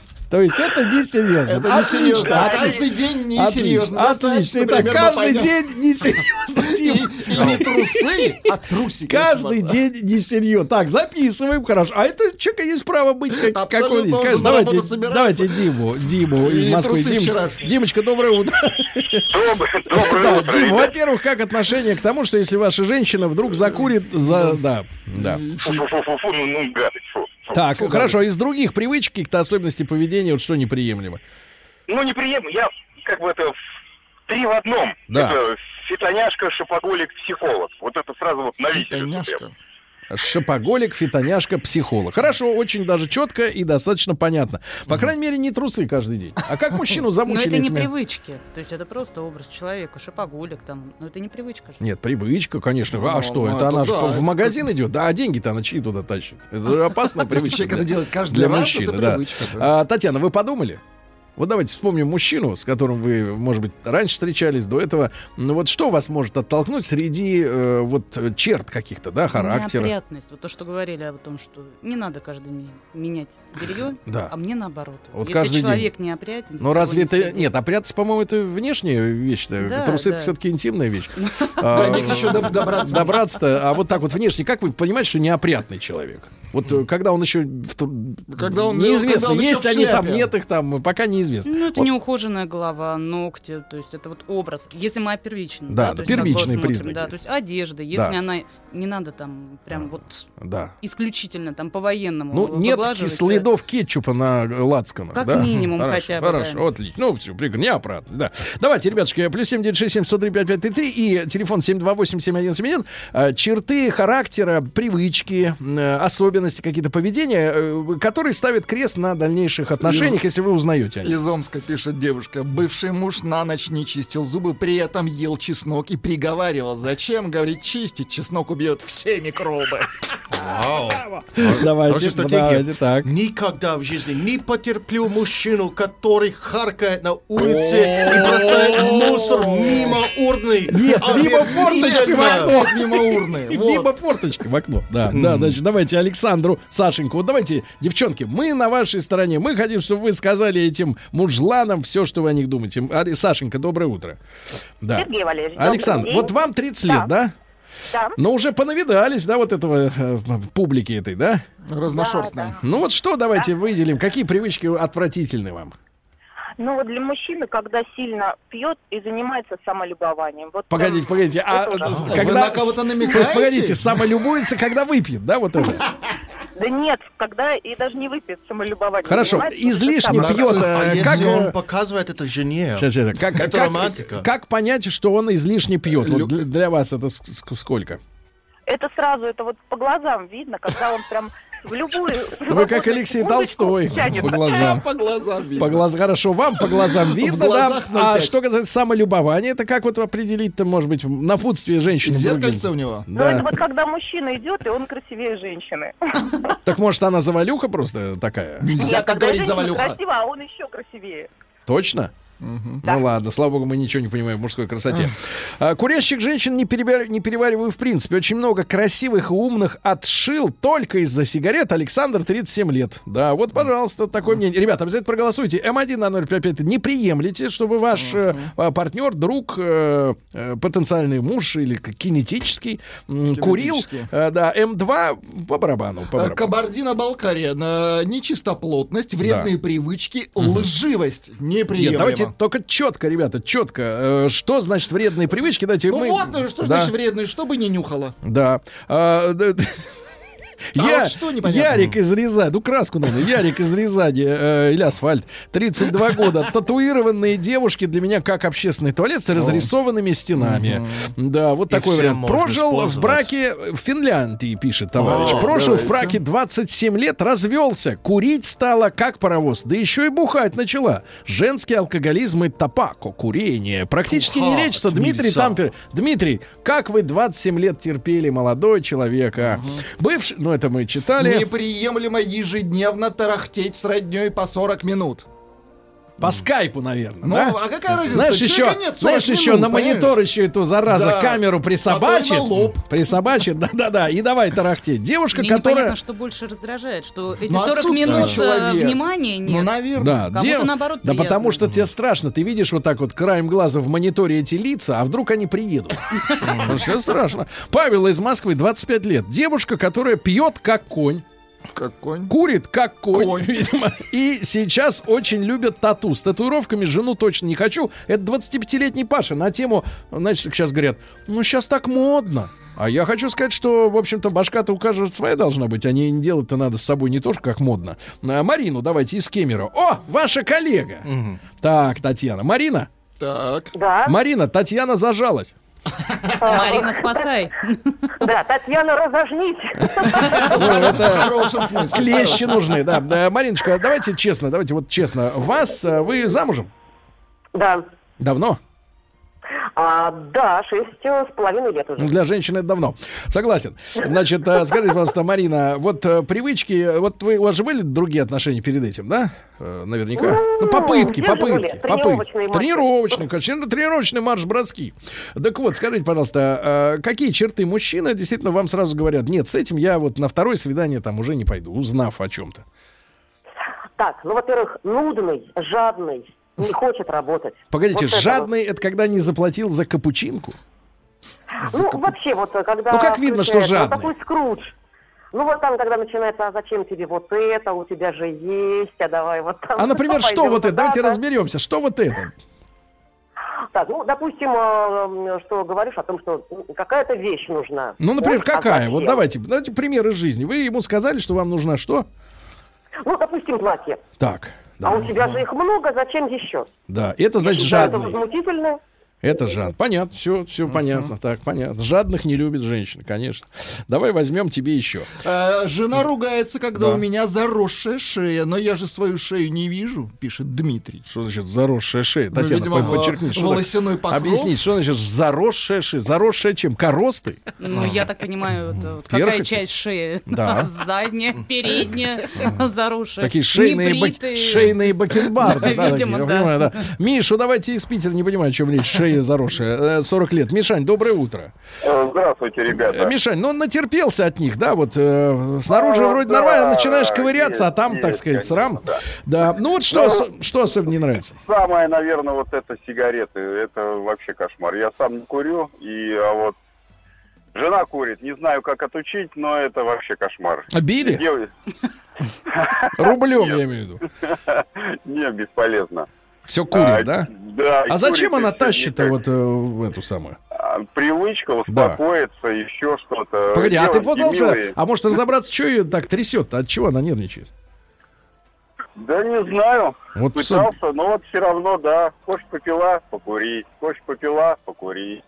То есть это несерьезно. Это не серьезно. Да, А каждый день не Отлично, примерно каждый день несерьезно, И, не трусы, а трусики. Каждый день несерьезно. Так, записываем, хорошо. А это человека есть право быть как, как он есть. Давайте, давайте Диму, Диму из Москвы. Дим. Димочка, доброе утро. Доброе, Да, утро, Дим, во-первых, как отношение к тому, что если ваша женщина вдруг закурит за... Да, да. Фу-фу-фу-фу, ну, ну, гадость, фу. Так, Фу, хорошо, из других привычек, каких-то особенностей поведения, вот что неприемлемо? Ну, неприемлемо. Я как бы это в- три в одном. Да. Это фитоняшка, шопоголик, психолог. Вот это сразу вот на. Фитоняшка. Шопоголик, фитоняшка, психолог. Хорошо, очень даже четко и достаточно понятно. По крайней мере, не трусы каждый день. А как мужчину Но замучили это не привычки. То есть это просто образ человека, шопоголик там. Но это не привычка же. Нет, привычка, конечно. Ну, А что, ну, это она же в магазин идет, да, а деньги-то она чьи туда тащит? Это же опасная привычка. человек это для- делает каждый Для мужчины, да. А, Татьяна, вы подумали? Вот давайте вспомним мужчину, с которым вы, может быть, раньше встречались, до этого. Ну вот что вас может оттолкнуть среди э, вот черт каких-то, да, характера? Неопрятность. Вот то, что говорили о том, что не надо каждый день менять белье, Да. а мне наоборот. Вот Если каждый день. человек неопрятен, за Но разве не это... следит. Нет, опрятность, по-моему, это внешняя вещь. да. Да, Трусы да. это все-таки интимная вещь. До А, них еще доб- добраться. Добраться-то, а вот так вот внешне, как вы понимаете, что неопрятный человек? Вот э, когда он еще... Когда он- неизвестно, когда он еще есть они там, нет их там, пока неизвестно. Ну, это Вот. неухоженная голова, ногти, то есть это вот образ. Если мы о первичном, Да, первичные смотрим, признаки. Да, то есть одежда, если Да. она не надо там прям вот Да. исключительно там по-военному Ну, нет выглаживать, следов кетчупа на лацканах, Как да? минимум Хорошо, хотя бы, Хорошо, да. отлично. Ну, все, прекрасно, неопрятно, да. Давайте, ребятушки, плюс 7967 103 5533 и телефон 728-7171. А, Черты характера, привычки, э, особенности, какие-то поведения, э, которые ставят крест на дальнейших отношениях, если вы узнаете. Из Омска пишет девушка. Бывший муж на ночь не чистил зубы, при этом ел чеснок и приговаривал. Зачем, говорит, чистить? Чеснок убьет все микробы. Давайте, Хорошая стратегия. давайте, так. Никогда в жизни не потерплю мужчину, который харкает на улице и бросает мусор мимо урны. Нет, мимо форточки в окно. Мимо урны. Мимо форточки в окно. Да, да, значит, давайте Александру, Сашеньку. Вот давайте, девчонки, мы на вашей стороне. Мы хотим, чтобы вы сказали этим мужланам все, что вы о них думаете. Сашенька, доброе утро. Да. Сергей Валерьевич, Александр, вот вам 30 лет, да? Да. Но уже понавидались, да, вот этого э, публики этой, да? Разношерстный. Ну вот что давайте выделим, какие привычки отвратительны вам? Ну вот для мужчины, когда сильно пьет и занимается самолюбованием. Вот Погодите, прям погодите, а ужасно. Вы когда... на кого-то То есть, намекаете? погодите, самолюбуется, когда выпьет, да, вот это? Да нет, когда и даже не выпьет самолюбованием. Хорошо, излишне это пьет, самое. А э, если как... он показывает это жене? Щас, щас, как, Это как- романтика. Как понять, что он излишне пьет? Вот для, для вас это ск- ск- сколько? Это сразу, это вот по глазам видно, когда он прям в любую... Вы как Алексей Толстой тянет. по глазам. По глазам видно. По глазам, хорошо, вам по глазам видно, да? А 0,5. что касается самолюбования, это как вот определить-то, может быть, в напутствие женщины? Зеркальце у него. Ну это Да. вот когда мужчина идет, и он красивее женщины. Так может она завалюха просто такая? Нельзя так говорить, завалюха. красива, а он еще красивее. Точно? Ну ладно, слава богу, мы ничего не понимаем в мужской красоте. А, Курящих женщин не, перебя- не перевариваю в принципе. Очень много красивых и умных отшил только из-за сигарет. Александр, 37 лет. Да, вот, пожалуйста, такое мнение. Ребята, обязательно проголосуйте. М1 на 055 не приемлете, чтобы ваш э, а, партнер, друг, э, э, потенциальный муж или кинетический м, курил. Э, да, М2 по барабану. По барабану. Кабардино-Балкария. на Нечистоплотность, вредные привычки, лживость. Нет, Неприемлемо. Только четко, ребята, четко. Э, Что значит вредные привычки? Дайте Ну мы... вот, ну что Да. значит вредные, чтобы не нюхало. Да. А. А Я, вот что непонятно? Ярик из Рязани, ну краску надо, Ярик из Рязани э, или асфальт, 32 года, татуированные девушки для меня как общественный туалет с разрисованными стенами. Да, вот И такой всем вариант. можно Прожил в использовать. браке в Финляндии, пишет товарищ. О, Прожил в давайте. браке 27 лет, развелся, курить стала как паровоз, да еще и бухать начала. Женский алкоголизм и табако, курение. Практически не Бухать, лечится. Дмитрий. Тампер. Дмитрий, как вы 27 лет терпели, молодой человек, а? Бывший, ну это мы читали. Неприемлемо ежедневно тарахтеть с родней по 40 минут. По скайпу, наверное, Ну, да? а какая разница? Знаешь, Человека еще, нет 40 знаешь, еще минут, на понимаешь? монитор еще эту зараза Да. камеру присобачит. А на лоб. Присобачит, да-да-да, и давай тарахтеть. Девушка, Мне которая... непонятно, что больше раздражает, что эти Ну, 40 отсутствие минут э, человека. внимания Ну, нет. наверное. Да, дев- наоборот да приятно. потому что тебе страшно. Ты видишь вот так вот краем глаза в мониторе эти лица, а вдруг они приедут. Ну, Все страшно. Павел из Москвы, 25 лет. Девушка, которая пьет как конь. Как конь. Курит как конь, Конь. видимо. И сейчас очень любят тату. С татуировками жену точно не хочу. Это 25-летний Паша на тему, значит, сейчас говорят, ну сейчас так модно. А я хочу сказать, что, в общем-то, башка-то у каждого своя должна быть, а не делать-то надо с собой не тоже как модно. А, Марину давайте из Кемера. О, ваша коллега. Так, Татьяна. Марина, Так. Да, Марина, Татьяна зажалась. Марина, спасай. да, Татьяна, разожните. В хорошем смысле. клещи нужны, да. Да, Мариночка, давайте честно, давайте вот честно. Вас, э, вы замужем? Да, Давно? А, да, шесть э, с половиной лет Ну, уже. Для женщины это давно. Согласен. Значит, э, скажите, пожалуйста, Марина, вот э, привычки, вот вы, у вас же были другие отношения перед этим, да? Наверняка. Ну, попытки, же были? попытки. Тренировочные попытки. марши. Тренировочный, конечно, тренировочный марш броски. Так вот, скажите, пожалуйста, какие черты мужчины действительно вам сразу говорят, нет, с этим я вот на второе свидание там уже не пойду, узнав о чем-то. Так, ну, во-первых, нудный, жадный, не хочет работать. Погодите, Вот это жадный это когда не заплатил за капучинку? вот. Ну, вообще, вот э, когда... Ну, как видно, что жадный. Вот такой скрудж. Ну, вот там, когда начинается, а зачем тебе вот это, у тебя же есть, а давай вот там... А, например, что вот это? Давайте разберемся. Что вот это? Так, ну, допустим, э, что говоришь о том, что какая-то вещь нужна. Ну, например, Вот, а какая? Вот давайте, давайте пример из жизни. Вы ему сказали, что вам нужна что? Ну, допустим, платье. Так. А Да, у тебя же их много, зачем еще? да. это значит Считаю, Это жадный. возмутительно. Это жад. Понятно, все, все понятно. Так, понятно. Жадных не любит женщина, конечно. Давай возьмем тебе еще. Э, Жена ругается, когда Да. у меня заросшая шея, но я же свою шею не вижу, пишет Дмитрий. Что значит заросшая шея? Ну, Татьяна, видимо, по- подчеркни, что волосяной так- покров. Объясни, что значит заросшая шея? Заросшая чем? Коростой? Ну, я так понимаю, это вот какая часть шеи? Да. Задняя, передняя, заросшая. Такие шейные, бак- шейные бакенбарды. Да, видимо, да. Мишу, давайте из Питера, не понимаю, о чем речь. Шея заросшая. Э, 40 лет. Мишань, доброе утро. Здравствуйте, Э, ребята. Мишань, ну он натерпелся от них, да, вот э, снаружи А, вроде да, нормально, начинаешь ковыряться, а есть, там, так есть, сказать, конечно, срам. да. Да, ну вот что, Ну, что особенно не нравится? Самое, наверное, вот это сигареты. Это вообще кошмар. Я сам не курю, и а вот жена курит. Не знаю, как отучить, но это вообще кошмар. А били? Рублем, я имею в виду. Не, бесполезно. Все курит, А, да? Да. А зачем она тащит-то вот э, в эту самую? А, Привычка Да. успокоиться, еще что-то. Погоди, а ты Девушки пытался, милые. а может разобраться, что ее так трясет? От чего она нервничает? Да не знаю. Вот Пытался, но вот все равно, да. Хочешь попила, покурить. Хочешь попила, покурить.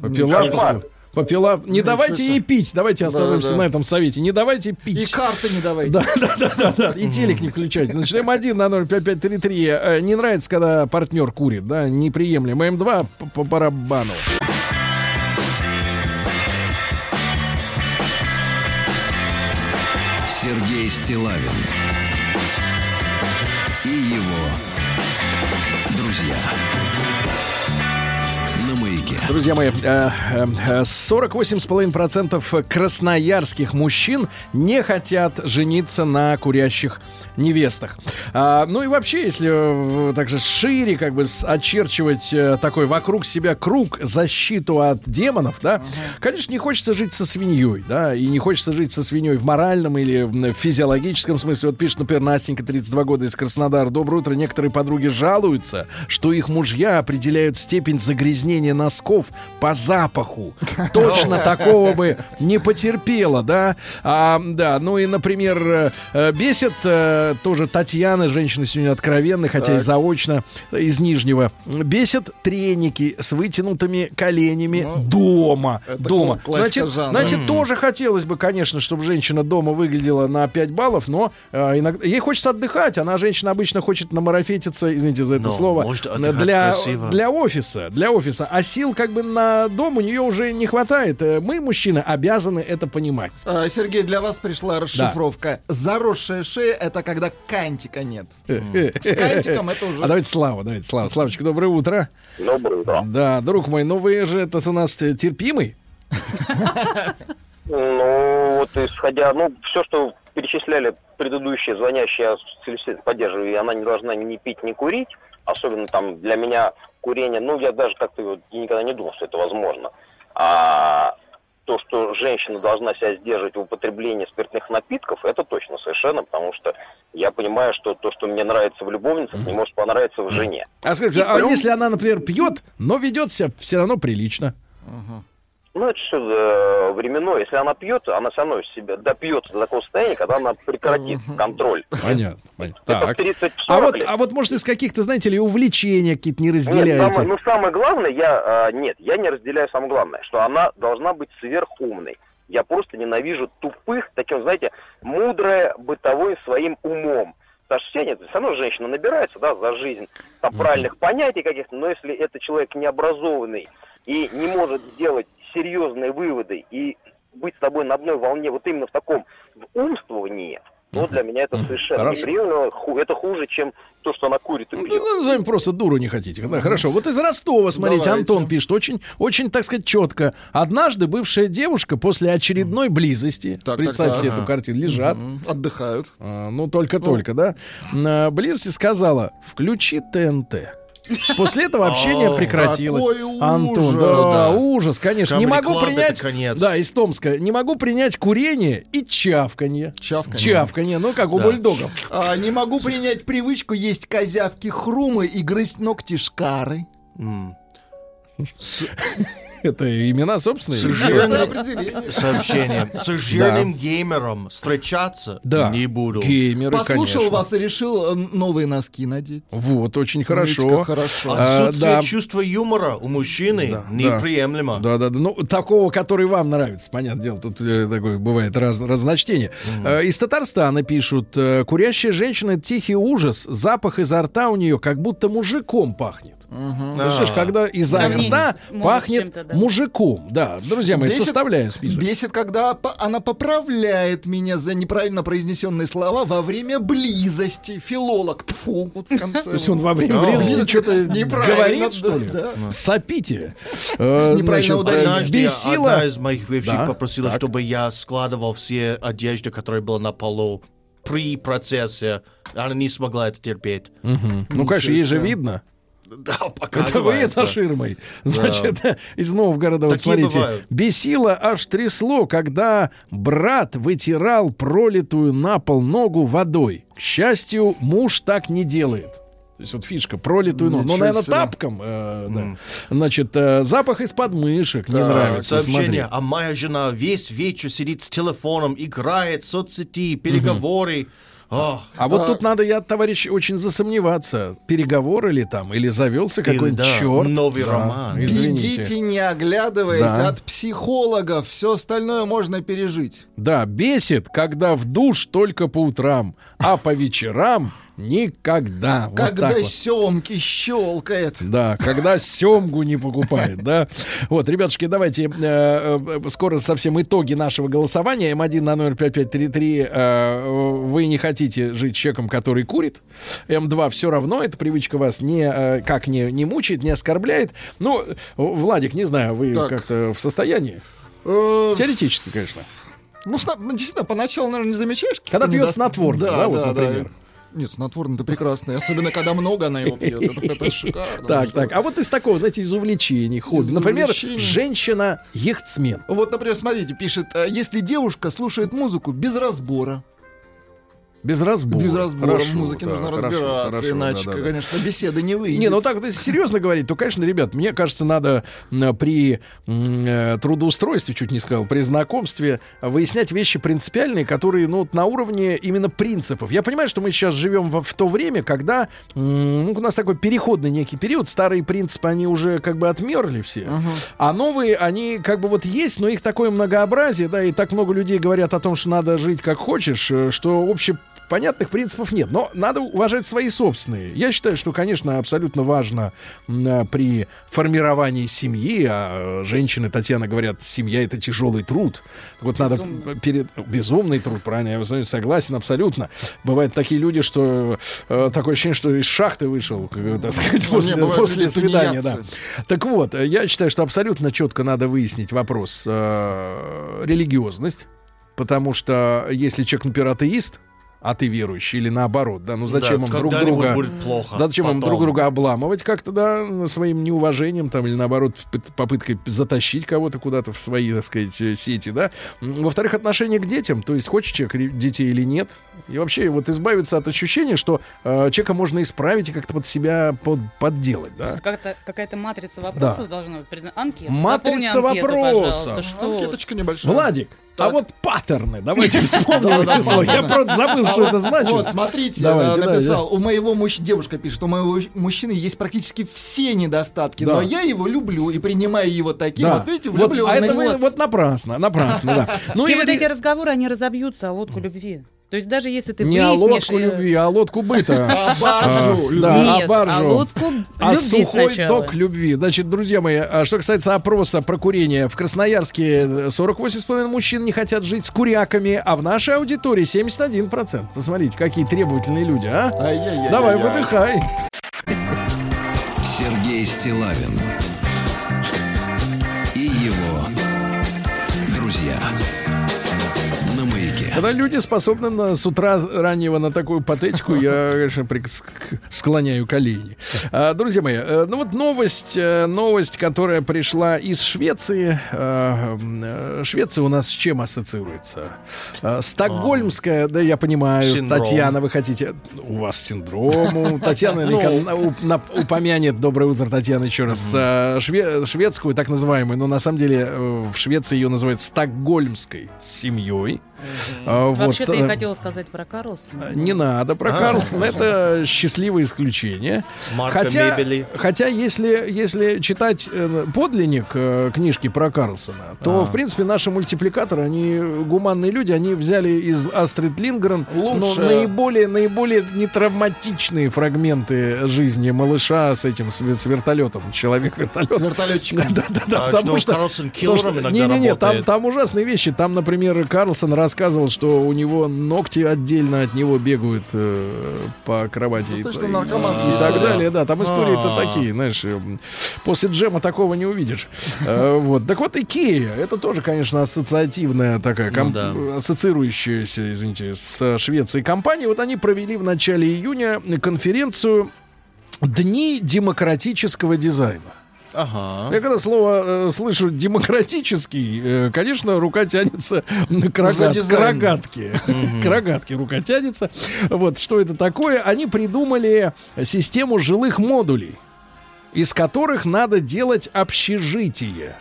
Попила, Кошмар. Попила. Не давайте ей пить, давайте остановимся да. на этом совете. Не давайте И пить. карты не давайте. Да, да, да, да, да. И телек не включайте. Значит, М1 на 05533. Э, Не нравится, когда партнер курит, да, неприемлемо. М2 по, по барабану. Сергей Стилавин Друзья мои, э, э, 48,5% красноярских мужчин не хотят жениться на курящих невестах. А, ну и вообще, если э, также шире как бы очерчивать э, такой вокруг себя круг защиту от демонов, да, конечно, не хочется жить со свиньей, да, и не хочется жить со свиньей в моральном или в физиологическом смысле. Вот пишет, например, Настенька, 32 года из Краснодара. Доброе утро. Некоторые подруги жалуются, что их мужья определяют степень загрязнения носков по запаху. Точно такого бы не потерпела, да? А, да, ну и, например, э, бесит э, тоже Татьяна, женщина сегодня откровенная, хотя и Так. заочно, э, из Нижнего. Бесит треники с вытянутыми коленями дома. это дома. классика Значит, жанра. значит, тоже хотелось бы, конечно, чтобы женщина дома выглядела на 5 баллов, но э, иногда ей хочется отдыхать. Она, женщина, обычно хочет намарафетиться, извините за это Но слово, может для, красиво. для офиса. Для офиса. А сил как бы на дом у нее уже не хватает. Э, Мы, мужчины, обязаны это понимать. А, Сергей, для вас пришла расшифровка. Заросшая шея — это когда кантика нет. С кантиком это уже... А давайте Слава, давайте Слава. Славочка, доброе утро. Доброе утро. Да, друг мой, ну вы же это у нас э, терпимый. Ну, вот исходя, ну, все, что перечисляли предыдущие звонящие, я поддерживаю, и она не должна ни пить, ни курить. Особенно там для меня курение, ну, я даже как-то вот никогда не думал, что это возможно. А то, что женщина должна себя сдерживать в употреблении спиртных напитков, это точно совершенно, потому что я понимаю, что то, что мне нравится в любовницах, не может понравиться в жене. А скажите, И а если она, например, пьет, но ведет себя все равно прилично? Ну, это все временно. Если она пьет, она все равно себя допьет до такого состояния, когда она прекратит контроль. Понятно. понятно. Так. 30-40 А вот, лет. а вот, может, из каких-то, знаете ли, увлечения какие-то не Нет, разделяете? самое- ну, самое главное, я, а, нет, я не разделяю самое главное, что она должна быть сверхумной. Я просто ненавижу тупых, таким, знаете, мудрая, бытовой своим умом. Потому что все нет, все равно женщина набирается, да, за жизнь там, правильных понятий каких-то, но если это человек необразованный и не может сделать серьезные выводы и быть с тобой на одной волне вот именно в таком в умствовании, ну, для меня это совершенно Хорошо. неприемлемо, ху- это хуже, чем то, что она курит и Ну, пьет. ну, назовем просто дуру не хотите. Да, хорошо. Вот из Ростова, смотрите, Давайте. Антон пишет, очень, очень, так сказать, четко. Однажды бывшая девушка после очередной близости, Так, представьте так, себе так. эту картину, лежат, М, Отдыхают. а, ну только-только, да, на близости сказала, включи ТНТ. После этого общение прекратилось. Антон, да, ужас, конечно. Не могу принять, да, из Томска, не могу принять курение и чавканье. Чавканье. Чавканье, ну как у бульдогов. А, не могу принять привычку есть козявки хрумы и грызть ногти шкары. Это имена собственные? С Это жирным определение. сообщением. С жирным геймером встречаться Да. не буду. Геймеры, Послушал конечно. вас и решил э, новые носки надеть. Вот, очень Видите, хорошо. А, Отсутствие да. чувства юмора у мужчины Да, неприемлемо. Да, да, да. Ну, такого, который вам нравится, понятное дело. Тут э, такое бывает раз, разночтение. Э, из Татарстана пишут: курящая женщина тихий ужас. Запах изо рта у нее как будто мужиком пахнет. Слышишь, А. когда изо рта пахнет да. мужиком. Да, друзья мои, Бесит- составляем список. Бесит, когда по- она поправляет меня за неправильно произнесенные слова во время близости. Филолог. Тьфу, вот в конце. То есть он во время близости что-то Неправильно, говорит. Сапите. Э, Неправильно ударение. Однажды бесила. одна из моих бывших Да, попросила, чтобы я складывал все одежды, которые были на полу при процессе. Она не смогла это терпеть. Ну, конечно, ей же видно. Да, Это вы показывается. за ширмой. Значит, из Новгорода, вот Такие смотрите, бывают. бесило аж трясло, когда брат вытирал пролитую на пол ногу водой. К счастью, муж так не делает. То есть вот фишка, пролитую ногу. Ну, Ничего наверное, себе. тапком. э, да. Значит, э, запах из подмышек не Да, нравится. Сообщение, смотри. а моя жена весь вечер сидит с телефоном, играет, соцсети, переговоры. Ох, А вот тут надо, я, товарищ, очень засомневаться. Переговоры ли там, или завелся какой-нибудь да, черт. новый Да, роман. Извините. Бегите, не оглядываясь Да. от психологов. Все остальное можно пережить. Да, бесит, когда в душ только по утрам, а по вечерам Никогда. Вот Когда вот. семки щелкает. Да, когда семгу не покупает, да. Вот, ребятушки, давайте э, э, скоро совсем итоги нашего голосования. М1 на номер 5533. э, вы не хотите жить человеком, который курит. М2 все равно, эта привычка вас не, как не, не мучает, не оскорбляет. Ну, Владик, не знаю, вы как-то в состоянии? Теоретически, конечно. Ну, действительно, поначалу, наверное, не замечаешь. Когда пьет недост- снотворное, да, вот, например. Нет, снотворное это прекрасно. Особенно, когда много она его пьет. Это, шикарно. Так, так. А вот из такого, знаете, из увлечений, хобби. Например, женщина-яхтсмен. Вот, например, смотрите, пишет, э, если девушка слушает музыку без разбора, Без разбора. без разбора Хорошо, в музыке да, нужно хорошо, разбираться, хорошо, иначе, да, да, конечно, беседа не выйдет. Не, ну так, если серьезно говорить, то, конечно, ребят, мне кажется, надо при э, трудоустройстве, чуть не сказал, при знакомстве выяснять вещи принципиальные, которые, ну, вот на уровне именно принципов. Я понимаю, что мы сейчас живем в, в то время, когда ну, у нас такой переходный некий период, старые принципы, они уже как бы отмерли все, а новые, они как бы вот есть, но их такое многообразие, да, и так много людей говорят о том, что надо жить как хочешь, э, что вообще понятных принципов нет, но надо уважать свои собственные. Я считаю, что, конечно, абсолютно важно а, при формировании семьи, а э, женщины, Татьяна, говорят, семья это тяжелый труд. Вот надо Безумный. перед ну, безумный труд, правильно, я согласен абсолютно. Бывают такие люди, что э, такое ощущение, что из шахты вышел, э, так сказать, Ну, после, после свидания, да. Так вот, э, я считаю, что абсолютно четко надо выяснить вопрос э, религиозность, потому что если человек, например, атеист, а ты верующий, или наоборот, да, ну зачем Да, им друг друга... будет плохо. Да, зачем им потом. друг друга обламывать как-то, да, своим неуважением там, или наоборот, пы- попыткой затащить кого-то куда-то в свои, так сказать, э, сети, да. Во-вторых, отношение к детям, то есть хочет человек детей или нет. И вообще вот избавиться от ощущения, что э, человека можно исправить и как-то под себя под, подделать, да. Как-то, какая-то матрица вопросов Да. должна быть. Призна- Анкета. Матрица Заполни анкету, вопросов. Что? Анкеточка небольшая. Владик, а Так. вот паттерны, давайте вспомним слово. Я просто забыл, что это значит. Вот, смотрите, да, написал, у моего мужчины, девушка пишет, у моего мужчины есть практически все недостатки, но я его люблю и принимаю его таким, Да. вот видите, а это вы- вот напрасно, напрасно, да. Ну, Все и вот эти разговоры, они разобьются о лодку любви. То есть даже если ты не выяснишь... лодку э, любви, а лодку быта. А, баржу. а лодку А любви сухой ток любви. Значит, друзья мои, а что касается опроса про курение, в Красноярске э, 48,5 мужчин не хотят жить с куряками, а в нашей аудитории 71%. Посмотрите, какие требовательные люди, а? Давай, выдыхай. Сергей Стилавин Когда люди способны на, с утра раннего на такую патетику, я, конечно, склоняю колени. А, друзья мои, э, ну вот новость, э, новость, которая пришла из Швеции. Э, э, Швеция у нас с чем ассоциируется? Э, Стокгольмская, да, я понимаю, Синдром. Татьяна, вы хотите... У вас синдром, Татьяна Ну. упомянет, доброе утро, Татьяна, еще раз, шве- шведскую, так называемую, но на самом деле в Швеции ее называют стокгольмской семьей. А, вот, Вообще-то я э, хотела сказать про Карлсона. не надо про А. Карлсона, это счастливое исключение. Марка хотя, мебели. хотя если, если читать э, подлинник э, книжки про Карлсона, то, А. в принципе, наши мультипликаторы, они гуманные люди, они взяли из Астрид Лингрен но наиболее, наиболее нетравматичные фрагменты жизни малыша с этим, с, с вертолетом, С человек-вертолет. вертолетчиком. Да, да, да, А потому что, что... Карлсон потому что- киллером иногда Не-не-не, там, работает? там ужасные вещи. Там, например, Карлсон рассказывал, что у него ногти отдельно от него бегают э, по кровати. и, Достаточно и- наркоманские и так далее. Да, там истории-то А. такие, знаешь. э, После джема такого не увидишь. Э, Вот. Так вот, Икея, это тоже, конечно, ассоциативная такая, Ну ассоциирующаяся, извините, с Швецией компания. Вот они провели в начале июня конференцию «Дни демократического дизайна». Ага. Я когда слово э, слышу демократический, э, конечно, рука тянется к, рогат- к рогатке. К рогатке рука тянется. Вот что это такое? Они придумали систему жилых модулей, из которых надо делать общежитие.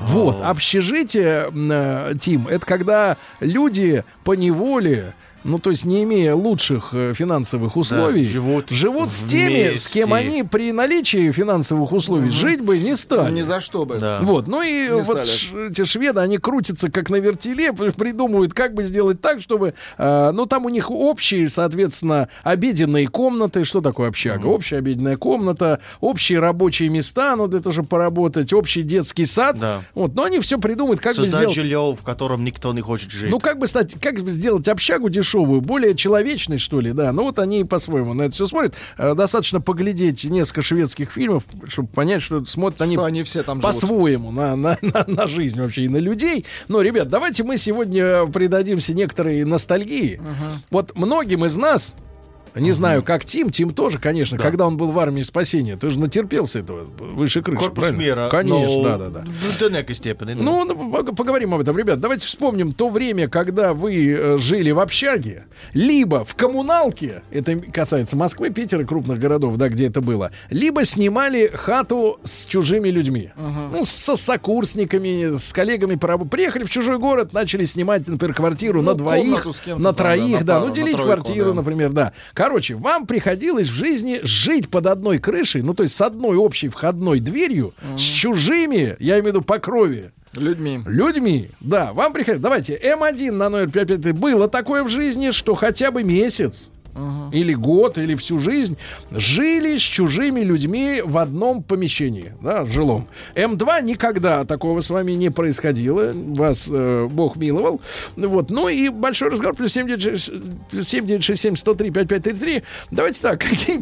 Вот, общежитие, э, Тим, это когда люди по неволе ну то есть не имея лучших э, финансовых условий, живут живут с теми, с кем они при наличии финансовых условий жить бы не стали. Ни за что бы. Да. Вот, ну и Не вот ш- эти шведы, они крутятся как на вертеле, придумывают, как бы сделать так, чтобы, э, ну там у них общие, соответственно, обеденные комнаты, что такое общага? Общая обеденная комната, общие рабочие места, ну для того, чтобы поработать, общий детский сад. Да. Вот, но они все придумают, как бы Создать сделать. жилье, в котором никто не хочет жить. Ну, как бы стать, как бы сделать общагу дешевую, более человечной, что ли, да. Ну, вот они по-своему на это все смотрят. Э, достаточно поглядеть несколько шведских фильмов, чтобы понять, что смотрят они Что они все там по-своему на, на, на, на жизнь вообще и на людей. Но, ребят, давайте мы сегодня предадимся некоторой ностальгии. Вот многим из нас, не знаю, как Тим, Тим тоже, конечно, когда он был в армии спасения, ты же натерпелся этого выше крыши, Корпус правильно? мира. Конечно, но да, да, да. До некой степени. да. Ну, ну, пог- поговорим об этом, ребят. Давайте вспомним то время, когда вы э, жили в общаге, либо в коммуналке, это касается Москвы, Питера, крупных городов, да, где это было, либо снимали хату с чужими людьми. Ну, со сокурсниками, с коллегами. Приехали в чужой город, начали снимать, например, квартиру Ну, на двоих, на да, троих, на да, пару, ну, на делить тройку, квартиру, да. например, да. Короче, вам приходилось в жизни жить под одной крышей, ну, то есть с одной общей входной дверью, с чужими, я имею в виду по крови, Людьми. людьми. Да, вам приходит. Давайте, М1 на номер 55 было такое в жизни, что хотя бы месяц или год, или всю жизнь жили с чужими людьми в одном помещении, да, жилом. М2 никогда такого с вами не происходило. Вас э, Бог миловал. Вот. Ну и большой разговор. Плюс 7967 плюс 7967 103 5533. Давайте так. Какие,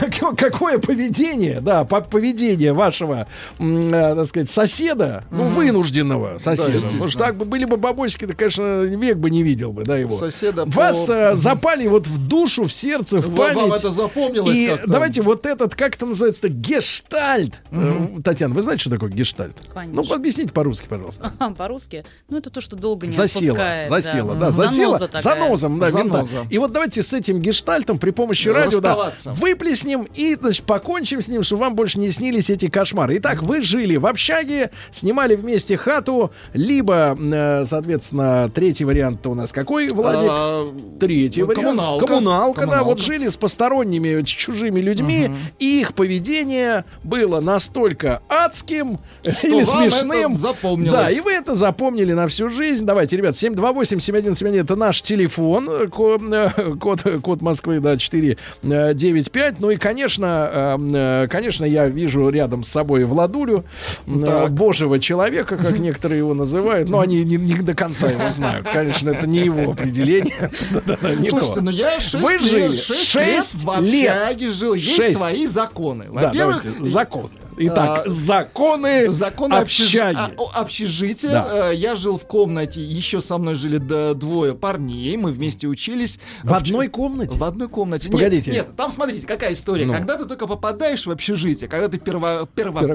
какое, какое поведение, да, по- поведение вашего, э, так сказать, соседа, ну, вынужденного соседа. естественно. Потому что так бы были бы бабочки, то, конечно, век бы не видел бы, да, его. Соседа Вас по- э, запали вот в душу, в сердце, в память. вам это запомнилось И как-то? давайте вот этот, как это называется, гештальт. Э, Татьяна, вы знаете, что такое гештальт? Конечно. Ну, объясните по-русски, пожалуйста. По-русски. Ну, это то, что долго не Засела, отпускает. засела, да, Мгм. засела, Заноза занозом, да, винта. Заноза. И вот давайте с этим гештальтом при помощи Да, радио, да, выплеснем и, значит, покончим с ним, чтобы вам больше не снились эти кошмары. Итак, вы жили в общаге, снимали вместе хату, либо, э, соответственно, третий вариант у нас какой, Владик? А, Третий вариант. коммуналка. Коммуналка, да, вот Коммуналка. жили с посторонними, ч- чужими людьми, и их поведение было настолько адским или вам это смешным. запомнилось. Да, и вы это запомнили на всю жизнь. Давайте, ребят, 728-7171 это наш телефон, э, ко- э, код, код Москвы, да, 495. Ну и, конечно, э, э, конечно, я вижу рядом с собой Владулю, э, Так. божьего человека, как некоторые его называют, но они не, не до конца его знают. Конечно, это не его определение. Слушайте, то. ну я 6 Вы жили 6 шесть лет в лет. общаге жил. Есть Шесть. свои законы. Да, Во-первых, давайте, законы. Итак, а, законы, Законы общежи- общаги. а, о- общежития. Да. Э, Я жил в комнате, еще со мной жили двое парней, мы вместе учились. В ч- одной комнате? В одной комнате. Погодите. Нет, нет, там смотрите, какая история. Ну. Когда ты только попадаешь в общежитие, когда ты перво- Первокурсник.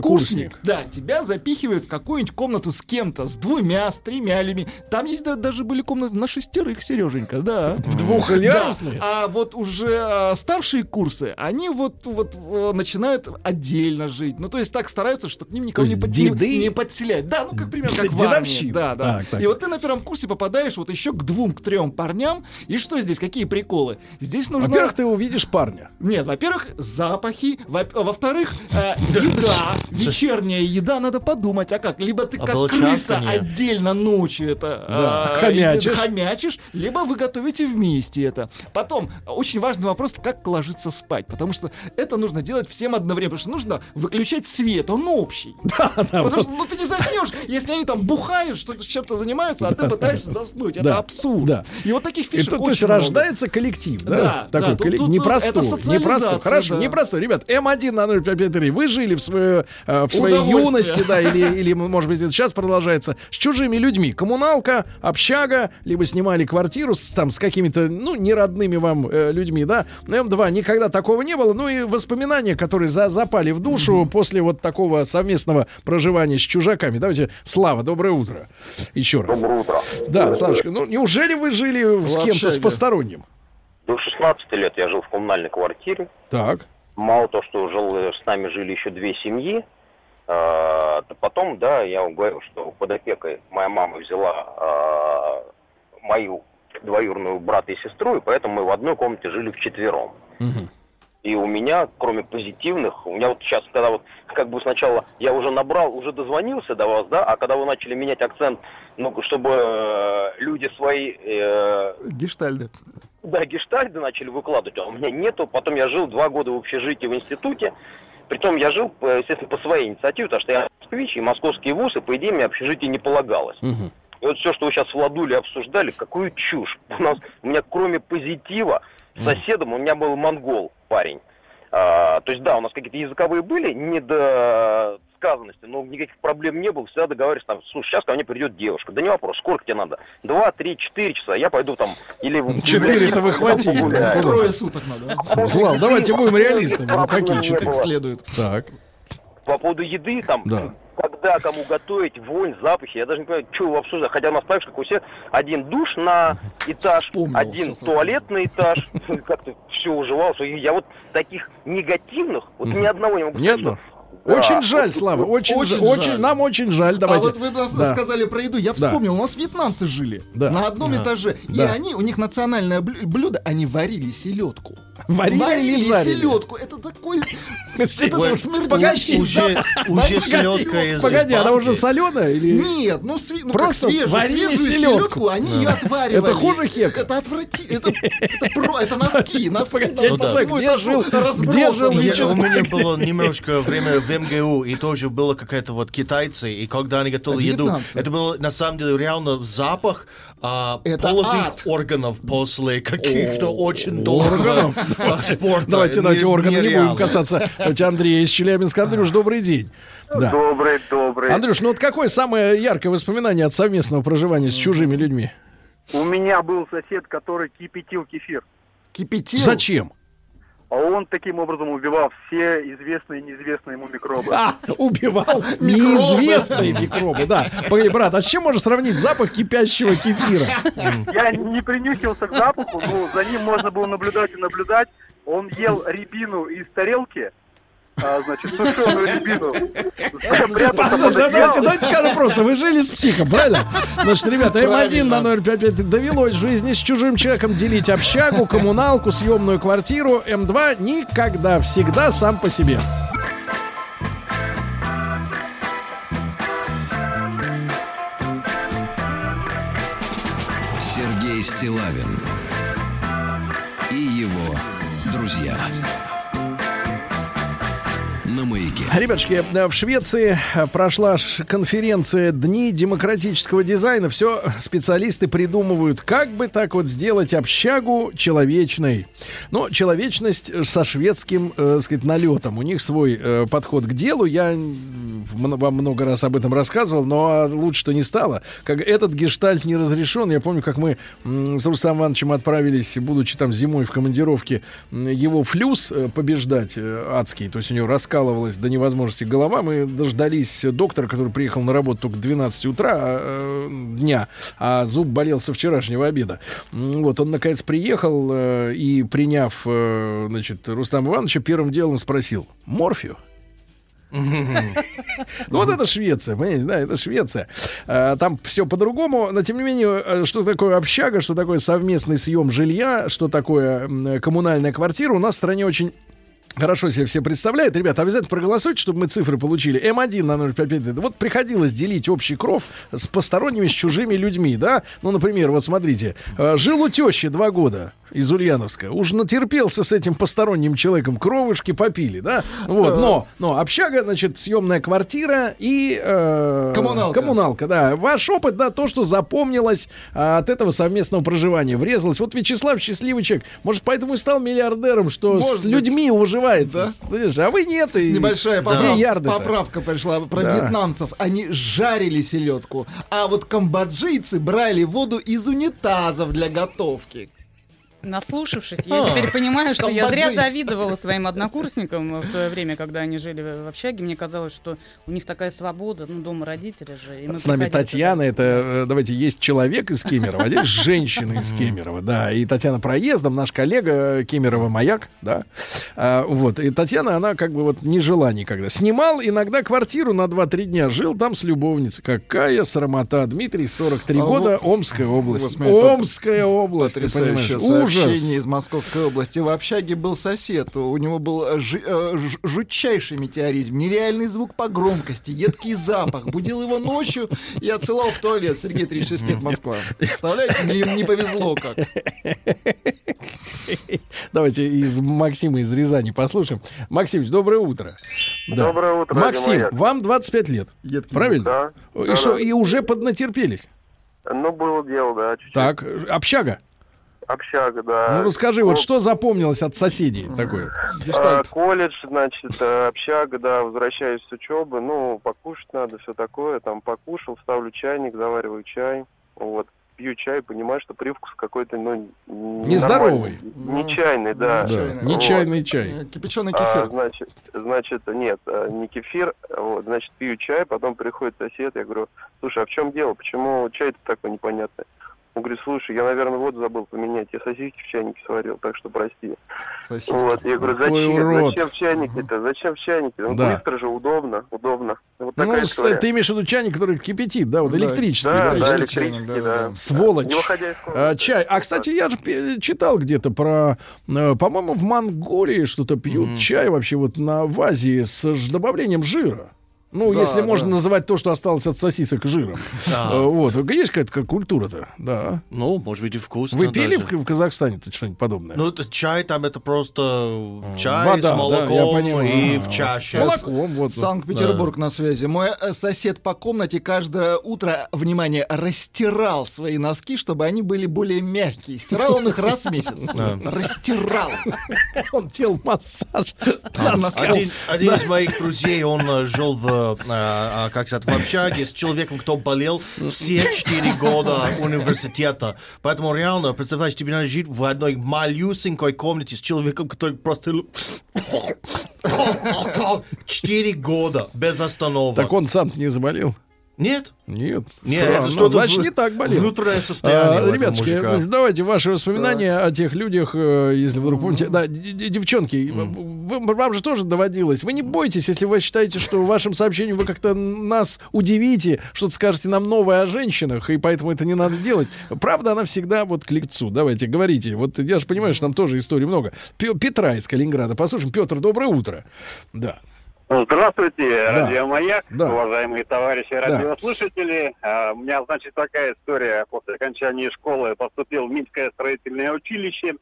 первокурсник, да, тебя запихивают в какую-нибудь комнату с кем-то, с двумя, с тремя людьми. Там есть да- даже были комнаты на шестерых, Сереженька, да. Двухъярусные? Да. А вот уже а, старшие курсы, они вот, вот э, начинают отдельно жить. Ну, то есть так стараются, чтобы к ним никого не, под- не- деды? не подселять. Да, ну, как примерно, как в армии. Да, да. Так. И вот ты на первом курсе попадаешь вот еще к двум, к трем парням. И что здесь, какие приколы? Здесь нужно... Во-первых, ты увидишь парня. Нет, во-первых, запахи. Во- Во-вторых, э, еда. Вечерняя еда, надо подумать. А как? Либо ты как крыса отдельно ночью это э, хомячишь. хомячишь, либо вы готовите вместе это. Потом, очень важный вопрос, как ложиться спать. Потому что это нужно делать всем одновременно. Потому что нужно выключать свет, он общий. Потому что ну, ты не заснешь, если они там бухают, что чем-то занимаются, а ты пытаешься заснуть. Это Да, абсурд. да. И вот таких фишек то, то есть много. рождается коллектив, да? Да, Такой да, тут- коллек- тут- непростой, это непростой. Хорошо, да. непростой. Ребят, М1 на 0553. Вы жили в, свое, э, в своей юности, да, или, или, может быть, это сейчас продолжается, с чужими людьми. Коммуналка, общага, либо снимали квартиру с, там, с какими-то, ну, неродными вам э, людьми, да. На М2 никогда такого не было. Ну и воспоминания, которые за, запали в душу после вот такого совместного проживания с чужаками. Давайте, Слава, доброе утро. Еще раз. Доброе утро. Да, Славочка, ну неужели вы жили с кем-то, с посторонним? До 16 лет я жил в коммунальной квартире. Так. Мало того, что жил, э, с нами жили еще две семьи. а, то потом, да, я вам говорил, что под опекой моя мама взяла а, мою двоюродного брата и сестру, и поэтому мы в одной комнате жили вчетвером. И у меня, кроме позитивных, у меня вот сейчас, когда вот как бы сначала я уже набрал, уже дозвонился до вас, да, а когда вы начали менять акцент, ну, чтобы э, люди свои, э, Гештальды. да, гештальды начали выкладывать, а у меня нету. Потом я жил два года в общежитии в институте. Притом я жил, э, естественно, по своей инициативе, потому что я москвич, и московские вузы, по идее, мне общежитие не полагалось. И вот все, что вы сейчас в Ладуле обсуждали, какую чушь. У нас, у меня кроме позитива, соседом у меня был монгол парень. А, то есть, да, у нас какие-то языковые были недосказанности, но никаких проблем не было. Всегда договаривались, там, слушай, сейчас ко мне придет девушка. Да не вопрос, сколько тебе надо? Два, три, четыре часа. Я пойду там или... в Четыре-то вы хватили. погуляю. Трое суток надо. Слав, давайте будем реалистами. Ну какие четыре? Следует. Так. По поводу еды, там, Да. Когда кому готовить, вонь, запахи, я даже не понимаю, что вы обсуждаете. Хотя у нас, понимаешь, как у всех, один душ на этаж, Вспомнил один туалет на этаж. Как-то все уживалось. И Я вот таких негативных, вот ни одного не могу сказать, Очень Да, жаль, Слава, очень, очень жаль. очень, нам очень жаль. Давайте. А вот вы нас Да. сказали про еду, я Да. вспомнил, у нас вьетнамцы жили Да. на одном этаже, и Да. они, у них национальное блю- блюдо, они варили селедку. Варили или жарили? селедку, это такой... Это смердящий погоди. Уже, уже селедка из Погоди, она уже соленая или... Нет, ну, сви- ну Просто как свежую, варили свежую селедку. селедку, они ее отваривали. Это хуже хека. Это отвратительно. Это, это, про, это носки. носки Погоди, ну да. где этажу жил- где жил Я- у меня было немножко время в МГУ, и тоже было какая-то вот китайцы, и когда они готовили еду, это было на самом деле реально запах а, Это половых ад. органов после каких-то очень долгого а, спорта. Давайте, давайте органы не будем касаться. Давайте Андрей из Челябинска. Андрюш, добрый день. Да. Добрый, добрый. Андрюш, ну вот какое самое яркое воспоминание от совместного проживания с чужими людьми? У меня был сосед, который кипятил кефир. Кипятил. Зачем? А он таким образом убивал все известные и неизвестные ему микробы. А, убивал неизвестные микробы, да. Погоди, брат, а с чем можно сравнить запах кипящего кефира? Я не принюхивался к запаху, но за ним можно было наблюдать и наблюдать. Он ел рябину из тарелки, а, значит, сушеную рябину. Да, Давайте, одеялом. давайте скажем просто, вы жили с психом, правильно? Значит, ребята, М1 на 055 довелось в жизни с чужим человеком делить общагу, коммуналку, съемную квартиру. М2 никогда, всегда сам по себе. Сергей Стилавин Ребятушки, э, в Швеции э, прошла конференция Дни демократического дизайна. Все специалисты придумывают, как бы так вот сделать общагу человечной. Но человечность э, со шведским, э, сказать, налетом. У них свой подход к делу. Я вам много раз об этом рассказывал, но лучше-то не стало. Как этот гештальт не разрешен. Я помню, как мы с Рустамом Ивановичем отправились, будучи там зимой в командировке, его флюс побеждать адский. То есть у него раскалывалась до невозможности голова. Мы дождались доктора, который приехал на работу только к 12 утра а, э, дня, а зуб болел со вчерашнего обеда. Вот он, наконец, приехал э, и, приняв, э, значит, Рустама Ивановича, первым делом спросил, морфию? Ну вот это Швеция, понимаете, да, это Швеция. А, Там все по-другому, но тем не менее, э, что такое общага, что такое совместный съем жилья, что такое коммунальная квартира, у нас в стране очень Хорошо себе все представляют. Ребята, обязательно проголосуйте, чтобы мы цифры получили. М1 на 055. Вот приходилось делить общий кров с посторонними, с чужими людьми, да? Ну, например, вот смотрите. э, Жил у тещи два года из Ульяновска. Уж натерпелся с этим посторонним человеком. Кровышки попили, да? Вот, но, но общага, значит, съемная квартира и... э, Коммуналка. Коммуналка, да. Ваш опыт, да, то, что запомнилось а, от этого совместного проживания. Врезалось. Вот Вячеслав счастливый человек. Может, поэтому и стал миллиардером, что Может с быть. людьми уживается. Да. Слышишь, а вы нет. И Небольшая поправ- ярды-то? поправка пришла про Да. вьетнамцев. Они жарили селедку, а вот камбоджийцы брали воду из унитазов для готовки. Наслушавшись, я А, теперь понимаю, что я зря завидовала своим однокурсникам в свое время, когда они жили в общаге. Мне казалось, что у них такая свобода, ну, дома родители же. и мы С нами Татьяна, туда. это, э, давайте, есть человек из Кемерово, а есть женщина из Кемерово, да, и Татьяна проездом, наш коллега э, Кемерово Маяк, да, А, вот, и Татьяна, она как бы вот не жила никогда. Снимал иногда квартиру на 2-3 дня, жил там с любовницей. Какая срамота. Дмитрий, 43 А года, вот- Омская область. Омская область, ты понимаешь. Сообщение из Московской области. В общаге был сосед. У него был э, жи- э, ж- жутчайший метеоризм. Нереальный звук по громкости, едкий запах. Будил его ночью и отсылал в туалет. Сергей 36 лет, Москва. Представляете, мне им не повезло как. Давайте из Максима из Рязани послушаем. Максимович, доброе утро. Да. Доброе утро, Максим, Маяк. вам 25 лет. Едкий Правильно? Да. И Да, что, да. и уже поднатерпелись? Ну, было дело, да, чуть-чуть. Так, общага. Общага, да. Ну, расскажи, вот Ну, что запомнилось от соседей такое? а, колледж, значит, э, общага, да, возвращаюсь с учебы, ну, покушать надо, все такое, там, покушал, ставлю чайник, завариваю чай, вот, пью чай, понимаю, что привкус какой-то, ну, Нездоровый. ненормальный. Не чайный, да. Да, Вот. чайный чай. Э, Кипяченый А, кефир. значит, значит, нет, э, не кефир, вот, значит, пью чай, потом приходит сосед, я говорю, слушай, а в чем дело, почему чай-то такой непонятный? Он говорит, слушай, я, наверное, воду забыл поменять, я сосиски в чайнике сварил, так что прости. Сосиски. Вот, я говорю, зачем, урод. зачем в чайнике-то, зачем в чайнике? Ну, Да. быстро же, удобно, удобно. Вот Ну, история. ты имеешь в виду чайник, который кипятит, да, вот Да. электрический. Да, да? да, электрический электрический, чайник, да, да. да. Сволочь. Не выходя из комнаты. А, чай. А, кстати, я же читал где-то про, э, по-моему, в Монголии что-то пьют чай вообще вот на в Азии с добавлением жира. Ну, Да, если можно да. называть то, что осталось от сосисок жиром. Да. Э, Вот. Есть какая-то как культура-то? Да. Ну, может быть, и вкусно. Вы пили даже. в, в Казахстане-то что-нибудь подобное? Ну, это чай там это просто чай Вода, да, с молоком и А, в чаше. Молоком, вот. Санкт-Петербург на связи. Мой э, сосед по комнате каждое утро, внимание, растирал свои носки, чтобы они были более мягкие. Стирал он их раз в месяц. Растирал. Он делал массаж. Один, один из моих друзей, он э, жил в, э, а, как сказать, в общаге с человеком, кто болел все четыре года университета. Поэтому реально, представляешь, тебе надо жить в одной малюсенькой комнате с человеком, который просто четыре года без остановок. Так он сам не заболел? Нет? Нет. Нет, Странно. это что-то Значит, в- не так болел. внутреннее состояние А, этого ребятушки, мужика. давайте ваши воспоминания о тех людях, если вдруг помните. Да, девчонки, вы- вам же тоже доводилось. Вы не бойтесь, если вы считаете, что вашим сообщением вы как-то нас удивите, что-то скажете нам новое о женщинах, и поэтому это не надо делать. Правда, она всегда вот к лицу. Давайте, говорите. Вот я же понимаю, что нам тоже историй много. Пе- Петра из Калининграда. Послушаем. Петр, доброе утро. Да. Здравствуйте, Да. радио Маяк, Да. уважаемые товарищи радиослушатели. А, У меня, значит, такая история. После окончания школы поступил в Минское строительное училище.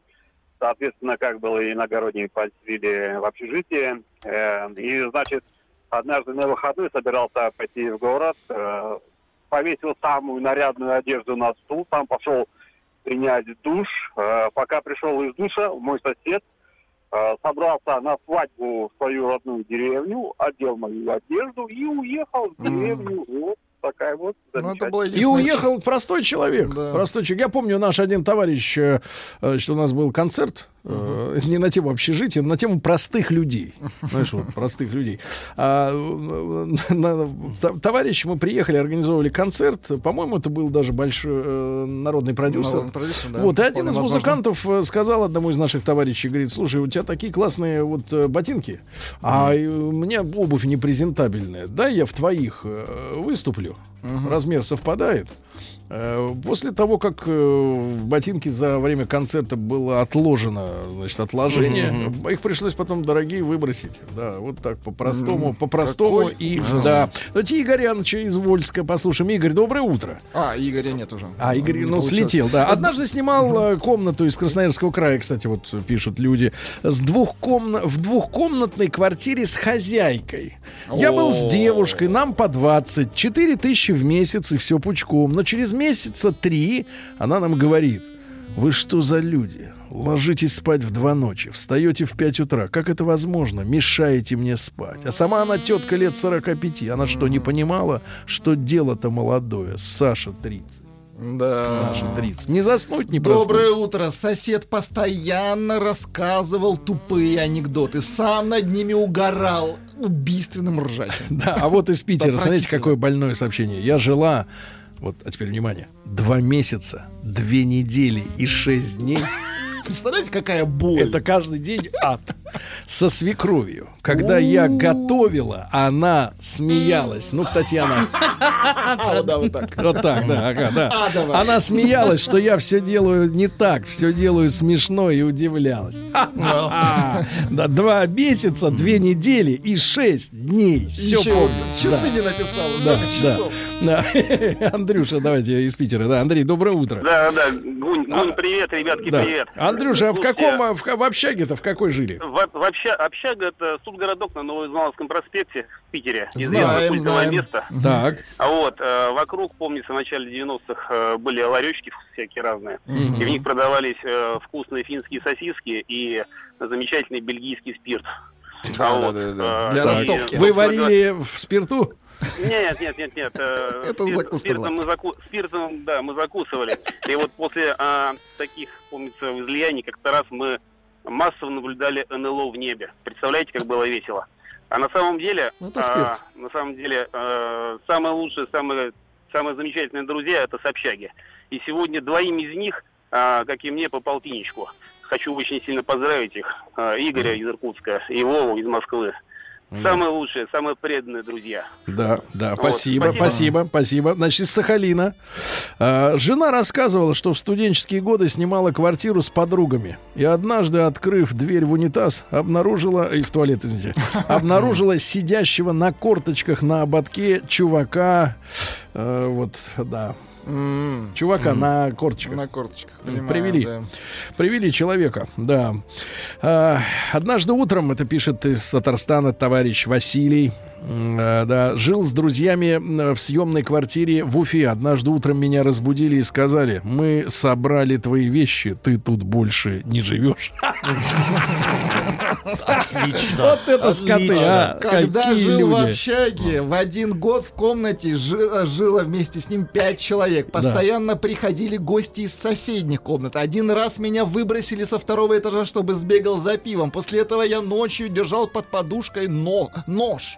Соответственно, как было и иногородние поселили в общежитие. Э, И, значит, однажды на выходной собирался пойти в город, э, повесил самую нарядную одежду на стул, там пошел принять душ. Э, Пока пришел из душа, мой сосед собрался на свадьбу в свою родную деревню, одел мою одежду и уехал в деревню. Вот такая вот Ну, это было И уехал простой человек. Да. Простой человек. Я помню, наш один товарищ, э, э, что у нас был концерт, э, не на тему общежития, но на тему простых людей. Знаешь, вот, простых людей. А, на- т- товарищ, мы приехали, организовывали концерт. По-моему, это был даже большой э, народный продюсер. Народный продюсер, да. Вот, и один из возможно. музыкантов э, сказал одному из наших товарищей, говорит, слушай, у тебя такие классные вот ботинки, а э, у меня обувь непрезентабельная. Дай я в твоих э, Размер совпадает. Э, После того, как э, в ботинке за время концерта было отложено, значит, отложение, их пришлось потом, дорогие, выбросить. Да, вот так, по-простому, М, по-простому. какой И, ужас. да. Давайте Игорь Яновича из Вольска послушаем. Игорь, доброе утро. А, Игоря нет уже. А, Игорь, Не ну, слетел, да. Однажды снимал э, комнату из Красноярского края, кстати, вот пишут люди, с двухкомна... в двухкомнатной квартире с хозяйкой. Я был с девушкой, нам по 20, 4 тысячи в месяц и все пучком. Но через месяца три она нам говорит, вы что за люди? Ложитесь спать в два ночи, встаете в 5 утра. Как это возможно? Мешаете мне спать. А сама она тетка лет 45. Она что, не понимала, что дело-то молодое? Саша 30. Да. Саша, 30. Не заснуть, не Доброе утро. Сосед постоянно рассказывал тупые анекдоты. Сам над ними угорал убийственным ржачем. Да, а вот из Питера, смотрите, какое больное сообщение. Я жила, вот, а теперь внимание, два месяца, две недели и шесть дней. Представляете, какая боль? Это каждый день ад. Со свекровью. Когда я готовила, она смеялась. Ну, Татьяна, А, да, вот так. вот так, да, ага, да. Адово. Она смеялась, что я все делаю не так, все делаю смешно и удивлялась. Да, два месяца, две недели и шесть дней. Все. Часы не написала. Да, Сколько да. часов? Андрюша, давайте из Питера. Да, Андрей, доброе утро. Да, да, Гунь, Гунь, привет, ребятки, привет. Андрюша, а в каком, а, в, в общаге-то в какой жили? В, в обща- общага это студгородок на Новоизвановском проспекте в Питере. Знаем, Известное культовое знаем. место. Так. А вот, э, вокруг, помнится, в начале 90-х э, были ларечки всякие разные. Мгм. И в них продавались э, вкусные финские сосиски и замечательный бельгийский спирт. Да, А да, вот, да, да. э, Для ростовки. Вы варили в спирту? Нет, нет, нет, нет. э, Это спирт- закуска спиртом, мы заку- спиртом, да, мы закусывали. И вот после а, таких, помнится, излияний как-то раз мы массово наблюдали НЛО в небе. Представляете, как было весело? А на самом деле, Ну, это а, спирт. на самом деле, э, самые лучшие, самые, самые замечательные друзья это сообщаги. И сегодня двоим из них, а, как и мне, по полтинничку. Хочу очень сильно поздравить их. а, Игоря из Иркутска и Вову из Москвы. Самые лучшие, самые преданные друзья. Да, да, Вот, спасибо, спасибо. спасибо, спасибо. Значит, из Сахалина. А, жена рассказывала, что в студенческие годы снимала квартиру с подругами. И однажды, открыв дверь в унитаз, обнаружила, и в туалет, извините, обнаружила сидящего на корточках на ободке чувака. э, вот, да. Чувака на корточках. На корточках. Понимаю, привели. да. Привели человека, да. А, однажды утром, это пишет из Татарстана товарищ Василий, да, жил с друзьями в съемной квартире в Уфе. Однажды утром меня разбудили и сказали, мы собрали твои вещи, ты тут больше не живешь. Отлично. Вот это скоты, а! Когда Какие жил в люди. общаге, в один год в комнате жи- жило вместе с ним пять человек. Постоянно приходили гости из соседних комнат. Один раз меня выбросили со второго этажа, чтобы сбегал за пивом. После этого я ночью держал под подушкой но- нож.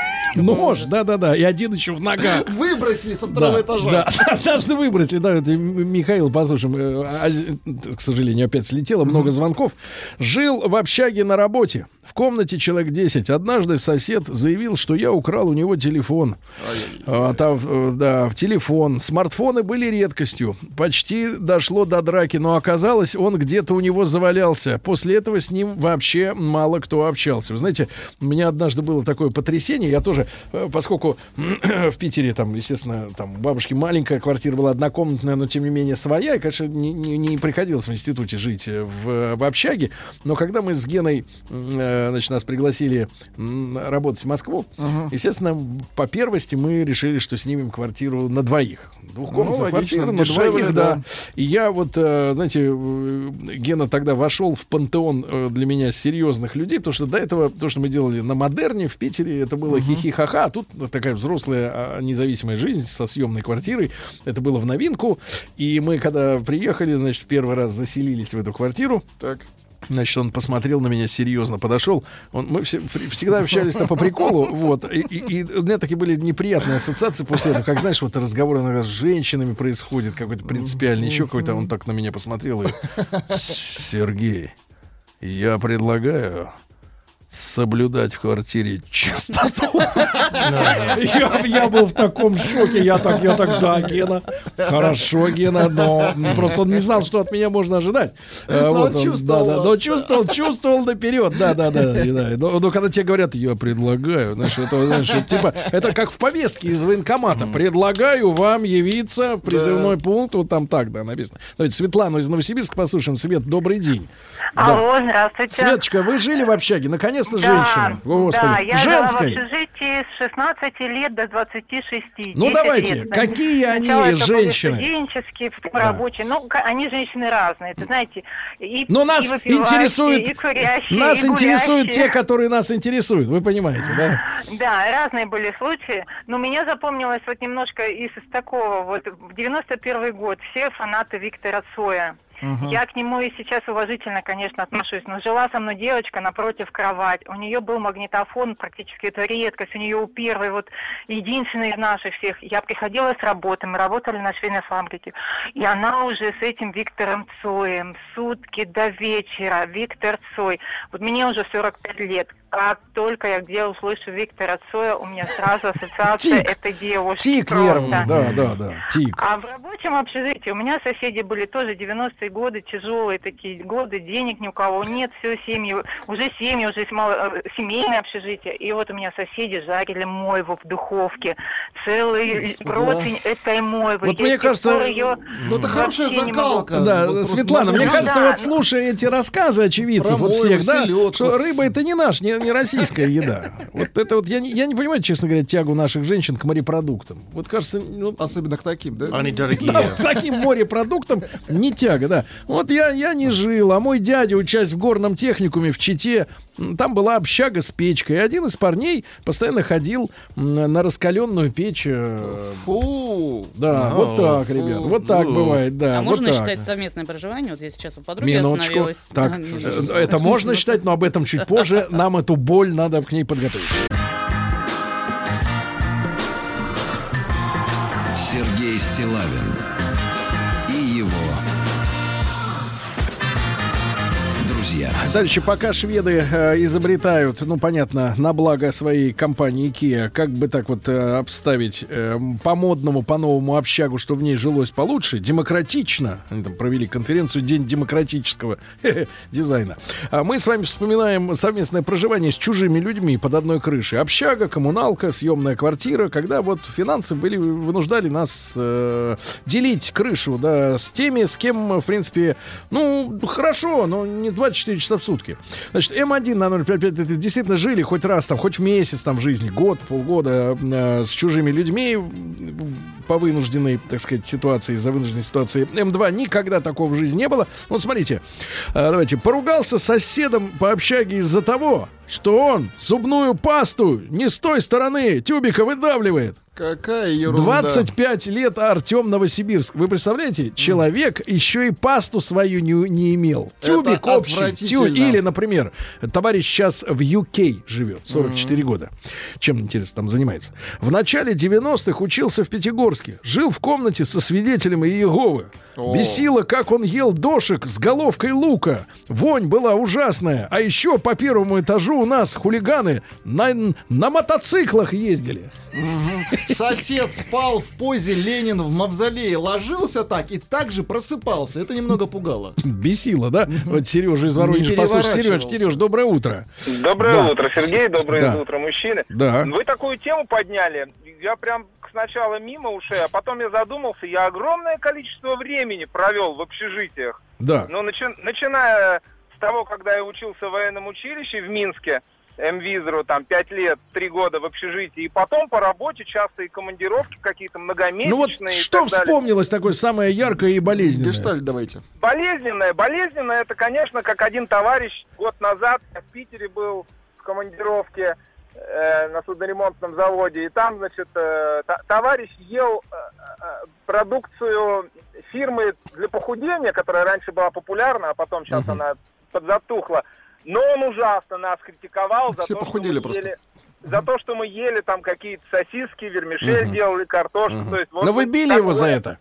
Нож, да-да-да, и один еще в ногах. Выбросили со второго Да, этажа. Да, однажды выбросили, да, это Михаил, послушаем, э, Ази- к сожалению, опять слетело, много звонков. Жил в общаге на работе, в комнате человек 10. Однажды сосед заявил, что я украл у него телефон. А, там, э, да, в телефон. Смартфоны были редкостью. Почти дошло до драки, но оказалось, он где-то у него завалялся. После этого с ним вообще мало кто общался. Вы знаете, у меня однажды было такое потрясение. Я тоже, э, поскольку в Питере, там, естественно, там бабушки маленькая квартира была однокомнатная, но тем не менее своя. И, конечно, не, не- не приходилось в институте жить э, в, в общаге. Но когда мы с Геной, э, значит, нас пригласили работать в Москву, естественно, по первости мы решили, что снимем квартиру на двоих. Двухкомнатную Ну, квартиру на дешевле, двоих, да. да. И я вот, э, знаете, э, Гена тогда вошел в пантеон э, для меня серьезных людей, потому что до этого то, что мы делали на модерне в Питере, это было хихи-ха-ха, а тут такая взрослая а, независимая жизнь со съемной квартирой. Это было в новинку. И мы, когда приехали, значит, первый раз заселились в эту квартиру. Так. Значит, он посмотрел на меня серьезно, подошел. Он, мы все, всегда общались-то по приколу, вот. И, и- и у меня такие были неприятные ассоциации после этого, как, знаешь, вот разговор иногда с женщинами происходит, какой-то принципиальный, еще какой-то. Он так на меня посмотрел и... Сергей, я предлагаю соблюдать в квартире чистоту. Я, был в таком шоке. Я так, я так, да, Гена. Хорошо, Гена, но просто он не знал, что от меня можно ожидать. Э, Но он чувствовал но чувствовал, чувствовал наперед. Да, да, да. Но, когда тебе говорят, я предлагаю, знаешь, это, знаешь, типа, это как в повестке из военкомата. Предлагаю вам явиться в призывной пункт. Вот там так, да, написано. Давайте Светлану из Новосибирска послушаем. Свет, добрый день. Алло, здравствуйте. Светочка, вы жили в общаге? Наконец место Да, женщина. Господи. Да, я в общежитии с 16 лет до 26. Ну, 10 давайте, лет. какие они Сначала это женщины? Студенческие, потом рабочие. Ну, они женщины разные, ты знаете. И, Но и нас выпивающие, интересует, и курящие, нас и интересуют те, которые нас интересуют. Вы понимаете, да? Да, разные были случаи. Но меня запомнилось вот немножко из такого. Вот в 91 год все фанаты Виктора Цоя. Мгм. Я к нему и сейчас уважительно, конечно, отношусь. Но жила со мной девочка напротив кровать. У нее был магнитофон, практически это редкость. У нее у первой, вот единственной из наших всех. Я приходила с работы, мы работали на швейной фабрике. И она уже с этим Виктором Цоем сутки до вечера. Виктор Цой. Вот мне уже 45 лет. Как только я где услышу Виктора Цоя, у меня сразу ассоциация Тик. этой девушки. Тик нервный, да, да, да, тик. А в рабочем общежитии у меня соседи были тоже 90-е годы, тяжелые такие годы, денег ни у кого нет, все семьи, уже семьи, уже мало- э, семейное общежитие. И вот у меня соседи жарили мойву в духовке, целый Господи, противень этой мойвы. Вот Я мне кажется, её Ну, это хорошая закалка. Да, Вот Светлана, мне кажется, да, вот слушая эти рассказы очевидцев, вот всех, да, что рыба это не наш, не, не российская еда. Вот это вот, я не, я не понимаю, честно говоря, тягу наших женщин к морепродуктам. Вот кажется, ну, Особенно к таким, да? Они дорогие. да, к таким морепродуктам не тяга, да. Вот я, я не жил, а мой дядя, учась в горном техникуме в Чите, там была общага с печкой. И один из парней постоянно ходил на раскаленную печь. э, Фу. Да, Ау, вот так, ребят, вот так фу. бывает, да. а вот можно так. считать совместное проживание? Вот я сейчас у подруги Минуточку. остановилась. Так, А, это можно считать, но об этом чуть позже. Нам эту боль надо к ней подготовить. Сергей Стилавин Дальше, пока шведы э, изобретают, ну, понятно, на благо своей компании IKEA, как бы так вот э, обставить э, по-модному, по-новому общагу, чтобы в ней жилось получше, демократично. Они там провели конференцию «День демократического дизайна». А мы с вами вспоминаем совместное проживание с чужими людьми под одной крышей. Общага, коммуналка, съемная квартира, когда вот финансы были, вынуждали нас э, делить крышу, да, с теми, с кем, в принципе, ну, хорошо, но не 24 часа в сутки. Значит, М1 на 055 это действительно жили хоть раз там, хоть в месяц там жизни, год, полгода э, с чужими людьми по вынужденной, так сказать, ситуации, из-за вынужденной ситуации. М2 никогда такого в жизни не было. Вот смотрите, э, давайте, поругался с соседом по общаге из-за того, что он зубную пасту не с той стороны тюбика выдавливает. Какая ерунда. 25 лет Артем Новосибирск. Вы представляете, человек еще и пасту свою не, не имел. Это Тюбик общий. Тю- или, например, товарищ сейчас в UK живет, 44 года. Чем, интересно, там занимается? В начале 90-х учился в Пятигорске. Жил в комнате со свидетелем Иеговы. О. Бесило, как он ел дошек с головкой лука. Вонь была ужасная. А еще по первому этажу у нас хулиганы на, на мотоциклах ездили. Сосед спал в позе Ленин в мавзолее, ложился так и так же просыпался. Это немного пугало. Бесило, да? Вот Сережа из Воронежа. Не Послушай, Сереж. Сереж, доброе утро. Доброе Да. утро, Сергей. Доброе да. утро, мужчины. Да. Вы такую тему подняли. Я прям сначала мимо ушей, а потом я задумался. Я огромное количество времени провел в общежитиях. Да. Ну, начи- начиная с того, когда я учился в военном училище в Минске, МВИЗРу, там, пять лет, три года в общежитии, и потом по работе часто и командировки какие-то многомесячные. Ну вот что так далее. вспомнилось такое самое яркое и болезненное? Гештальт давайте. Болезненное, болезненное, это, конечно, как один товарищ год назад в Питере был в командировке э, на судоремонтном заводе, и там, значит, э, та- товарищ ел э, э, продукцию фирмы для похудения, которая раньше была популярна, а потом сейчас она подзатухла. Но он ужасно нас критиковал за Все то, похудели что мы просто. ели за то, что мы ели там какие-то сосиски, вермишель Мгм. делали, картошку. То есть, вот Но вы били его за это?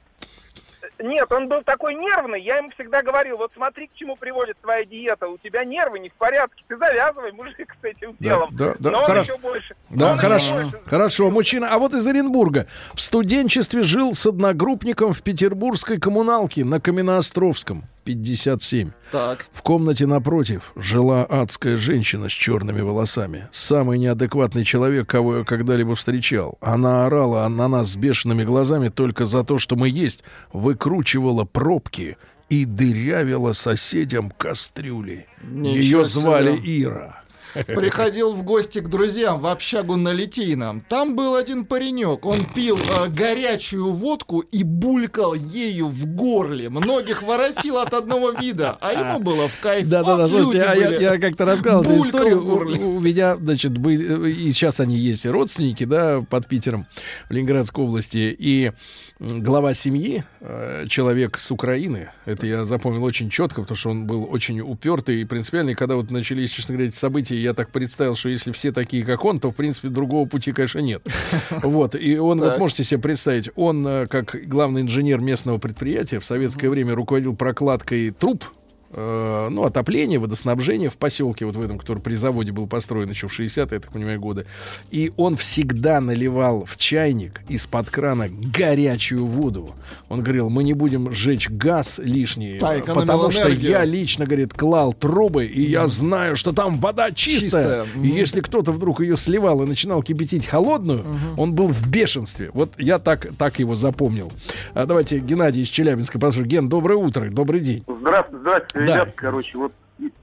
Нет, он был такой нервный. Я ему всегда говорил, вот смотри, к чему приводит твоя диета. У тебя нервы не в порядке. Ты завязывай, мужик, с этим Да, делом. да, да, Но он хорошо. еще больше. Да, он хорошо, больше. хорошо, мужчина. А вот из Оренбурга. В студенчестве жил с одногруппником в петербургской коммуналке на Каменноостровском. 57. Так. В комнате напротив жила адская женщина с черными волосами. Самый неадекватный человек, кого я когда-либо встречал. Она орала на нас с бешеными глазами только за то, что мы есть, выкручивала пробки и дырявила соседям кастрюли. Ничего Ее себе. звали Ира. приходил в гости к друзьям в общагу на Литейном. Там был один паренек. Он пил э, горячую водку и булькал ею в горле. Многих воротил от одного вида, а ему было в кайф. Да, да, да, Вот слушайте, а я, я как-то рассказывал эту историю. в горле. У, у меня, значит, были, и сейчас они есть родственники, да, под Питером, в Ленинградской области. И глава семьи, э, человек с Украины, это я запомнил очень четко, потому что он был очень упертый и принципиальный. Когда вот начались, честно говоря, эти события, я так представил, что если все такие, как он, то, в принципе, другого пути, конечно, нет. Вот, и он, вот можете себе представить, он, э, как главный инженер местного предприятия, в советское время руководил прокладкой труб, э, ну, отопление, водоснабжение в поселке, вот в этом, который при заводе был построен еще в 60-е, я так понимаю, годы. И он всегда наливал в чайник из-под крана горячую воду. Он говорил, мы не будем сжечь газ лишний, Да, э, потому что энергию. я лично, говорит, клал трубы, и я знаю, что там вода чистая. Чистая. И если кто-то вдруг ее сливал и начинал кипятить холодную, он был в бешенстве. Вот я так, так его запомнил. А давайте Геннадий из Челябинска послушаем. Ген, доброе утро, добрый день. Здравствуйте, здравствуйте, Да. ребят. Короче, вот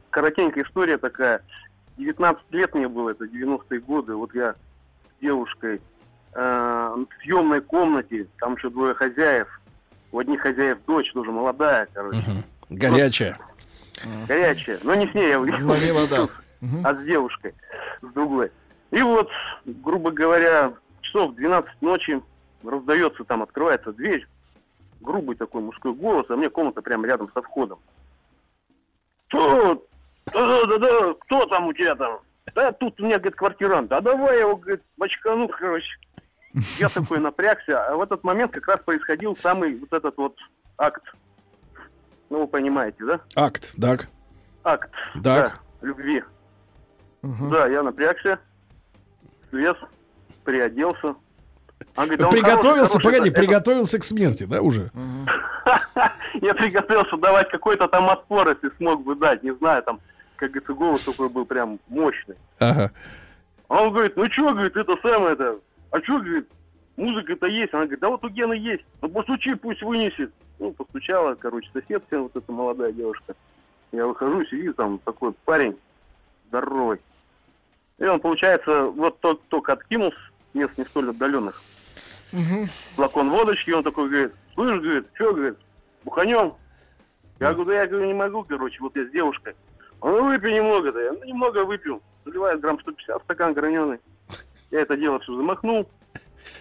коротенькая история такая. 19 лет мне было, это 90-е годы. Вот я с девушкой э, в съемной комнате, там еще двое хозяев. У одних хозяев дочь тоже молодая, короче. Горячая. Горячая. Но не с ней я Но не вода. а с девушкой, с другой. И вот, грубо говоря, часов 12 ночи раздается там, открывается дверь, грубый такой мужской голос, а мне комната прямо рядом со входом. Кто? Да-да-да, кто там у тебя там? Да тут у меня, говорит, квартирант. Да давай его, говорит, бачкану, короче. Я такой напрягся, а в этот момент как раз происходил самый вот этот вот акт. Ну, вы понимаете, да? Акт, так. Акт. Так. Да, любви. Да, я напрягся, слез, приоделся. Он говорит, «Да он Приготовился, хороший, погоди, хороший, это- приготовился к смерти, да, уже? Я приготовился давать какой-то там отпор, если смог бы дать. Не знаю, там, как говорится, голос такой был прям мощный. Ага. А он говорит, ну что, говорит, это самое это, а что, говорит, музыка-то есть. Она говорит, да вот у Гены есть, ну постучи, пусть вынесет. Ну, постучала, короче, соседка, вот эта молодая девушка. Я выхожу, сидит там такой парень здоровый. И он, получается, вот тот, только откинул с мест не столь отдаленных. Флакон водочки, он такой говорит, слышь, говорит, что, говорит, буханем? Я говорю, да я говорю, не могу, короче, вот я с девушкой. Он, ну выпей немного, да я ну, немного выпил. Заливает грамм 150 в стакан граненый. Я это дело все замахнул.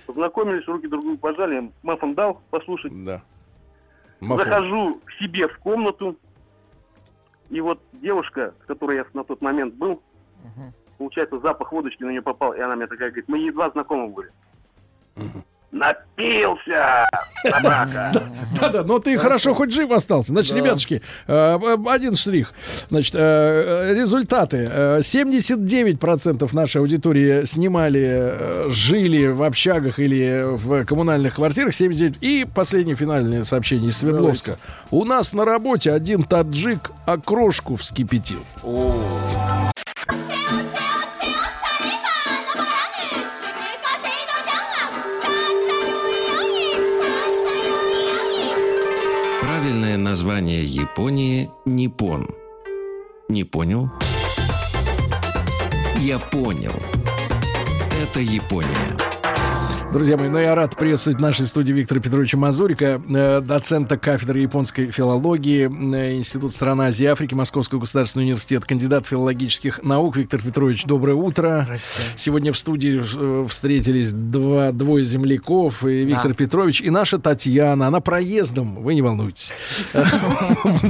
Познакомились, руки другую пожали, мафом дал послушать. Да. Мафон. Захожу к себе в комнату, и вот девушка, с которой я на тот момент был, получается, запах водочки на нее попал, и она мне такая говорит, мы едва знакомы были. Напился! Собака! Да-да, но ты хорошо хоть жив остался. Значит, ребятушки, э, э, один штрих. Значит, э, результаты. Э, 79% нашей аудитории снимали, жили в общагах или в коммунальных квартирах. 79. И последнее финальное сообщение из Свердловска. У нас на работе один таджик окрошку вскипятил. Правильное название Японии – Ниппон. Не понял? Я понял. Это Япония. Друзья мои, ну я рад приветствовать в нашей студии Виктора Петровича Мазурика, э, доцента кафедры японской филологии, э, Институт стран Азии и Африки, Московский государственный университет, кандидат филологических наук. Виктор Петрович, доброе утро. Сегодня в студии э, встретились два, двое земляков, и Виктор Петрович, и наша Татьяна. Она проездом, вы не волнуйтесь.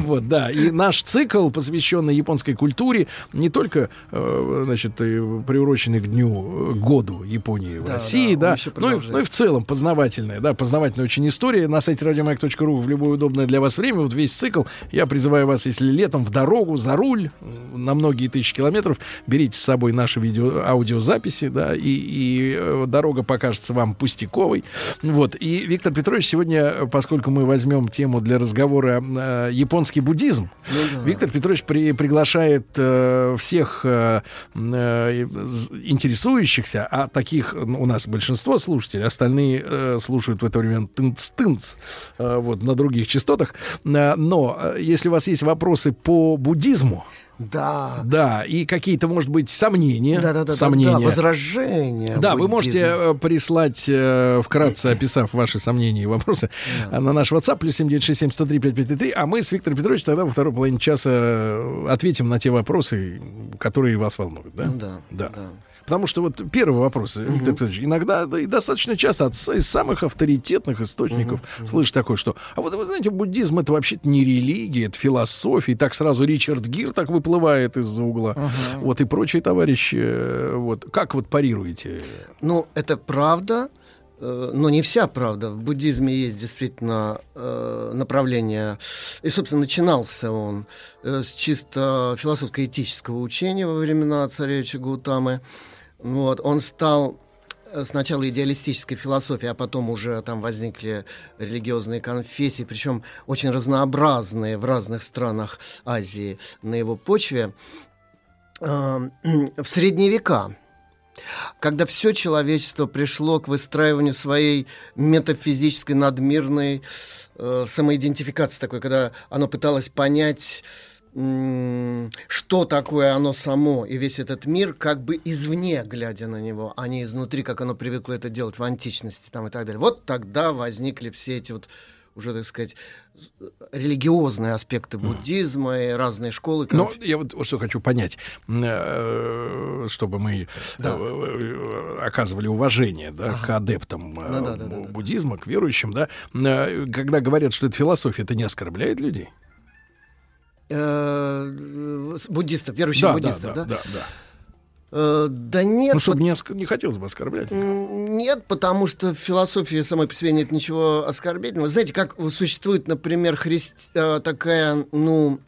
Вот, да. И наш цикл, посвященный японской культуре, не только, значит, приуроченный к дню, году Японии в Да, России, да, да, ну, ну и в целом познавательная, да, познавательная очень история. На сайте радиомаяк.ру в любое удобное для вас время, вот весь цикл. Я призываю вас, если летом в дорогу, за руль, на многие тысячи километров, берите с собой наши видео, аудиозаписи, да, и, и э, дорога покажется вам пустяковой. Вот. И Виктор Петрович сегодня, поскольку мы возьмем тему для разговора э, японский буддизм, Виктор Петрович при- приглашает э, всех э, э, интересующихся, а таких ну, у нас большинство слушателей, слушатели. Остальные э, слушают в это время тынц-тынц э, вот, на других частотах. Э, но э, если у вас есть вопросы по буддизму, Да. да, и какие-то, может быть, сомнения, Да, да, да, сомнения. да, возражения. Да, вы буддизма. можете э, прислать, э, вкратце описав ваши сомнения и вопросы, э, на наш WhatsApp, плюс 7967 103 5533, а мы с Виктором Петровичем тогда во второй половине часа ответим на те вопросы, которые вас волнуют. Да? Ну да, да. Потому что вот первый вопрос, Виктор Петрович, иногда да, и достаточно часто от из самых авторитетных источников слышишь такое, что, а вот вы знаете, буддизм это вообще-то не религия, это философия, и так сразу Ричард Гир так выплывает из-за угла, вот и прочие товарищи, э, вот как вот парируете? Ну, это правда, э, но не вся правда. В буддизме есть действительно э, направление, и, собственно, начинался он э, с чисто философско-этического учения во времена царевича Гаутамы. Вот, он стал э, сначала идеалистической философией, а потом уже там возникли религиозные конфессии, причем очень разнообразные в разных странах Азии на его почве. В средние века когда все человечество пришло к выстраиванию своей метафизической надмирной э, самоидентификации такой, когда оно пыталось понять, что такое оно само и весь этот мир, как бы извне глядя на него, а не изнутри, как оно привыкло это делать в античности там, и так далее. Вот тогда возникли все эти вот уже, так сказать, религиозные аспекты буддизма и разные школы. Но я вот что хочу понять, э, чтобы мы Да. э, э, оказывали уважение да, к адептам Ну да, да, да, бу- буддизма, к верующим, да, когда говорят, что это философия, это не оскорбляет людей? Э, буддистов, верующих Да, буддистов, да, да? да, да. Э, да нет, Ну, чтобы не, оск- не хотелось бы оскорблять. Нет, потому что в философии самой по себе нет ничего оскорбительного. Знаете, как существует, например, христ... э, такая, ну,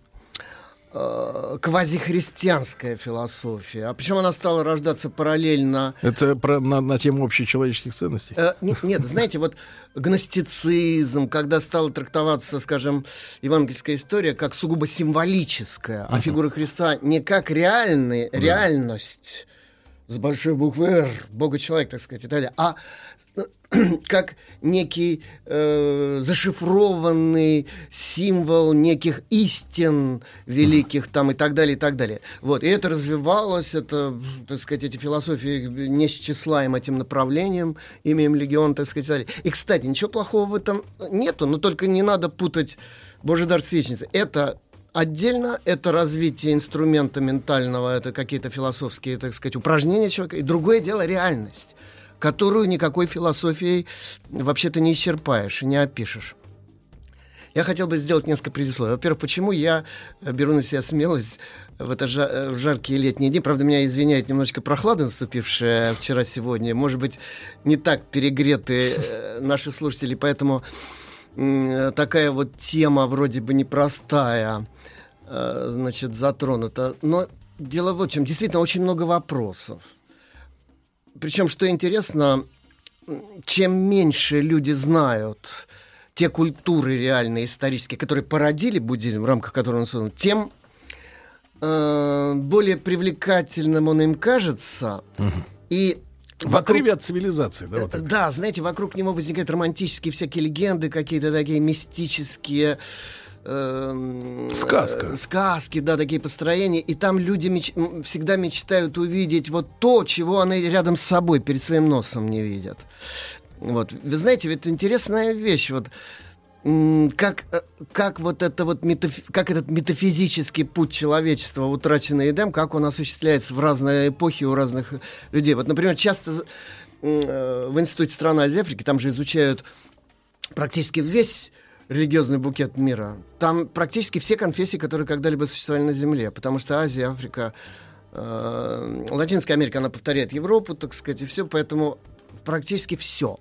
квазихристианская философия. А причем она стала рождаться параллельно Это про, на, на тему общечеловеческих ценностей. Э, нет, нет, знаете, вот гностицизм, когда стала трактоваться, скажем, евангельская история как сугубо символическая, а фигура Христа не как реальный, реальность с большой буквы «Р», Бога-человек, так сказать, и так далее, а как некий э, зашифрованный символ неких истин великих там и так далее, и так далее. Вот, и это развивалось, это, так сказать, эти философии неисчислаем этим направлением, имеем легион, так сказать, и так далее. И, кстати, ничего плохого в этом нету, но только не надо путать Божий дар с вечницей. Это Отдельно это развитие инструмента ментального, это какие-то философские, так сказать, упражнения человека. И другое дело реальность, которую никакой философией вообще-то не исчерпаешь и не опишешь. Я хотел бы сделать несколько предисловий. Во-первых, почему я беру на себя смелость в, это жа- э, в жаркие летние дни. Правда, меня извиняет немножечко прохлада, наступившая вчера-сегодня. Может быть, не так перегреты э, наши слушатели, поэтому такая вот тема вроде бы непростая, э, значит, затронута. Но дело вот в чем. Действительно, очень много вопросов. Причем, что интересно, чем меньше люди знают те культуры реальные, исторические, которые породили буддизм, в рамках которого он создан, тем э, более привлекательным он им кажется. И В отрыве от цивилизации, да, вот Э, так. да, знаете, вокруг него возникают романтические всякие легенды, какие-то такие мистические эм, Сказка. э, сказки, да, такие построения. И там люди меч- всегда мечтают увидеть вот то, чего они рядом с собой, перед своим носом не видят. Вот. Вы знаете, ведь интересная вещь. Вот как, э, как вот это вот метафи- как этот метафизический путь человечества, утраченный Эдем, как он осуществляется в разные эпохи у разных людей. Вот, например, часто э, в Институте стран Азии Африки там же изучают практически весь религиозный букет мира. Там практически все конфессии, которые когда-либо существовали на Земле, потому что Азия, Африка, э, Латинская Америка, она повторяет Европу, так сказать, и все, поэтому практически все.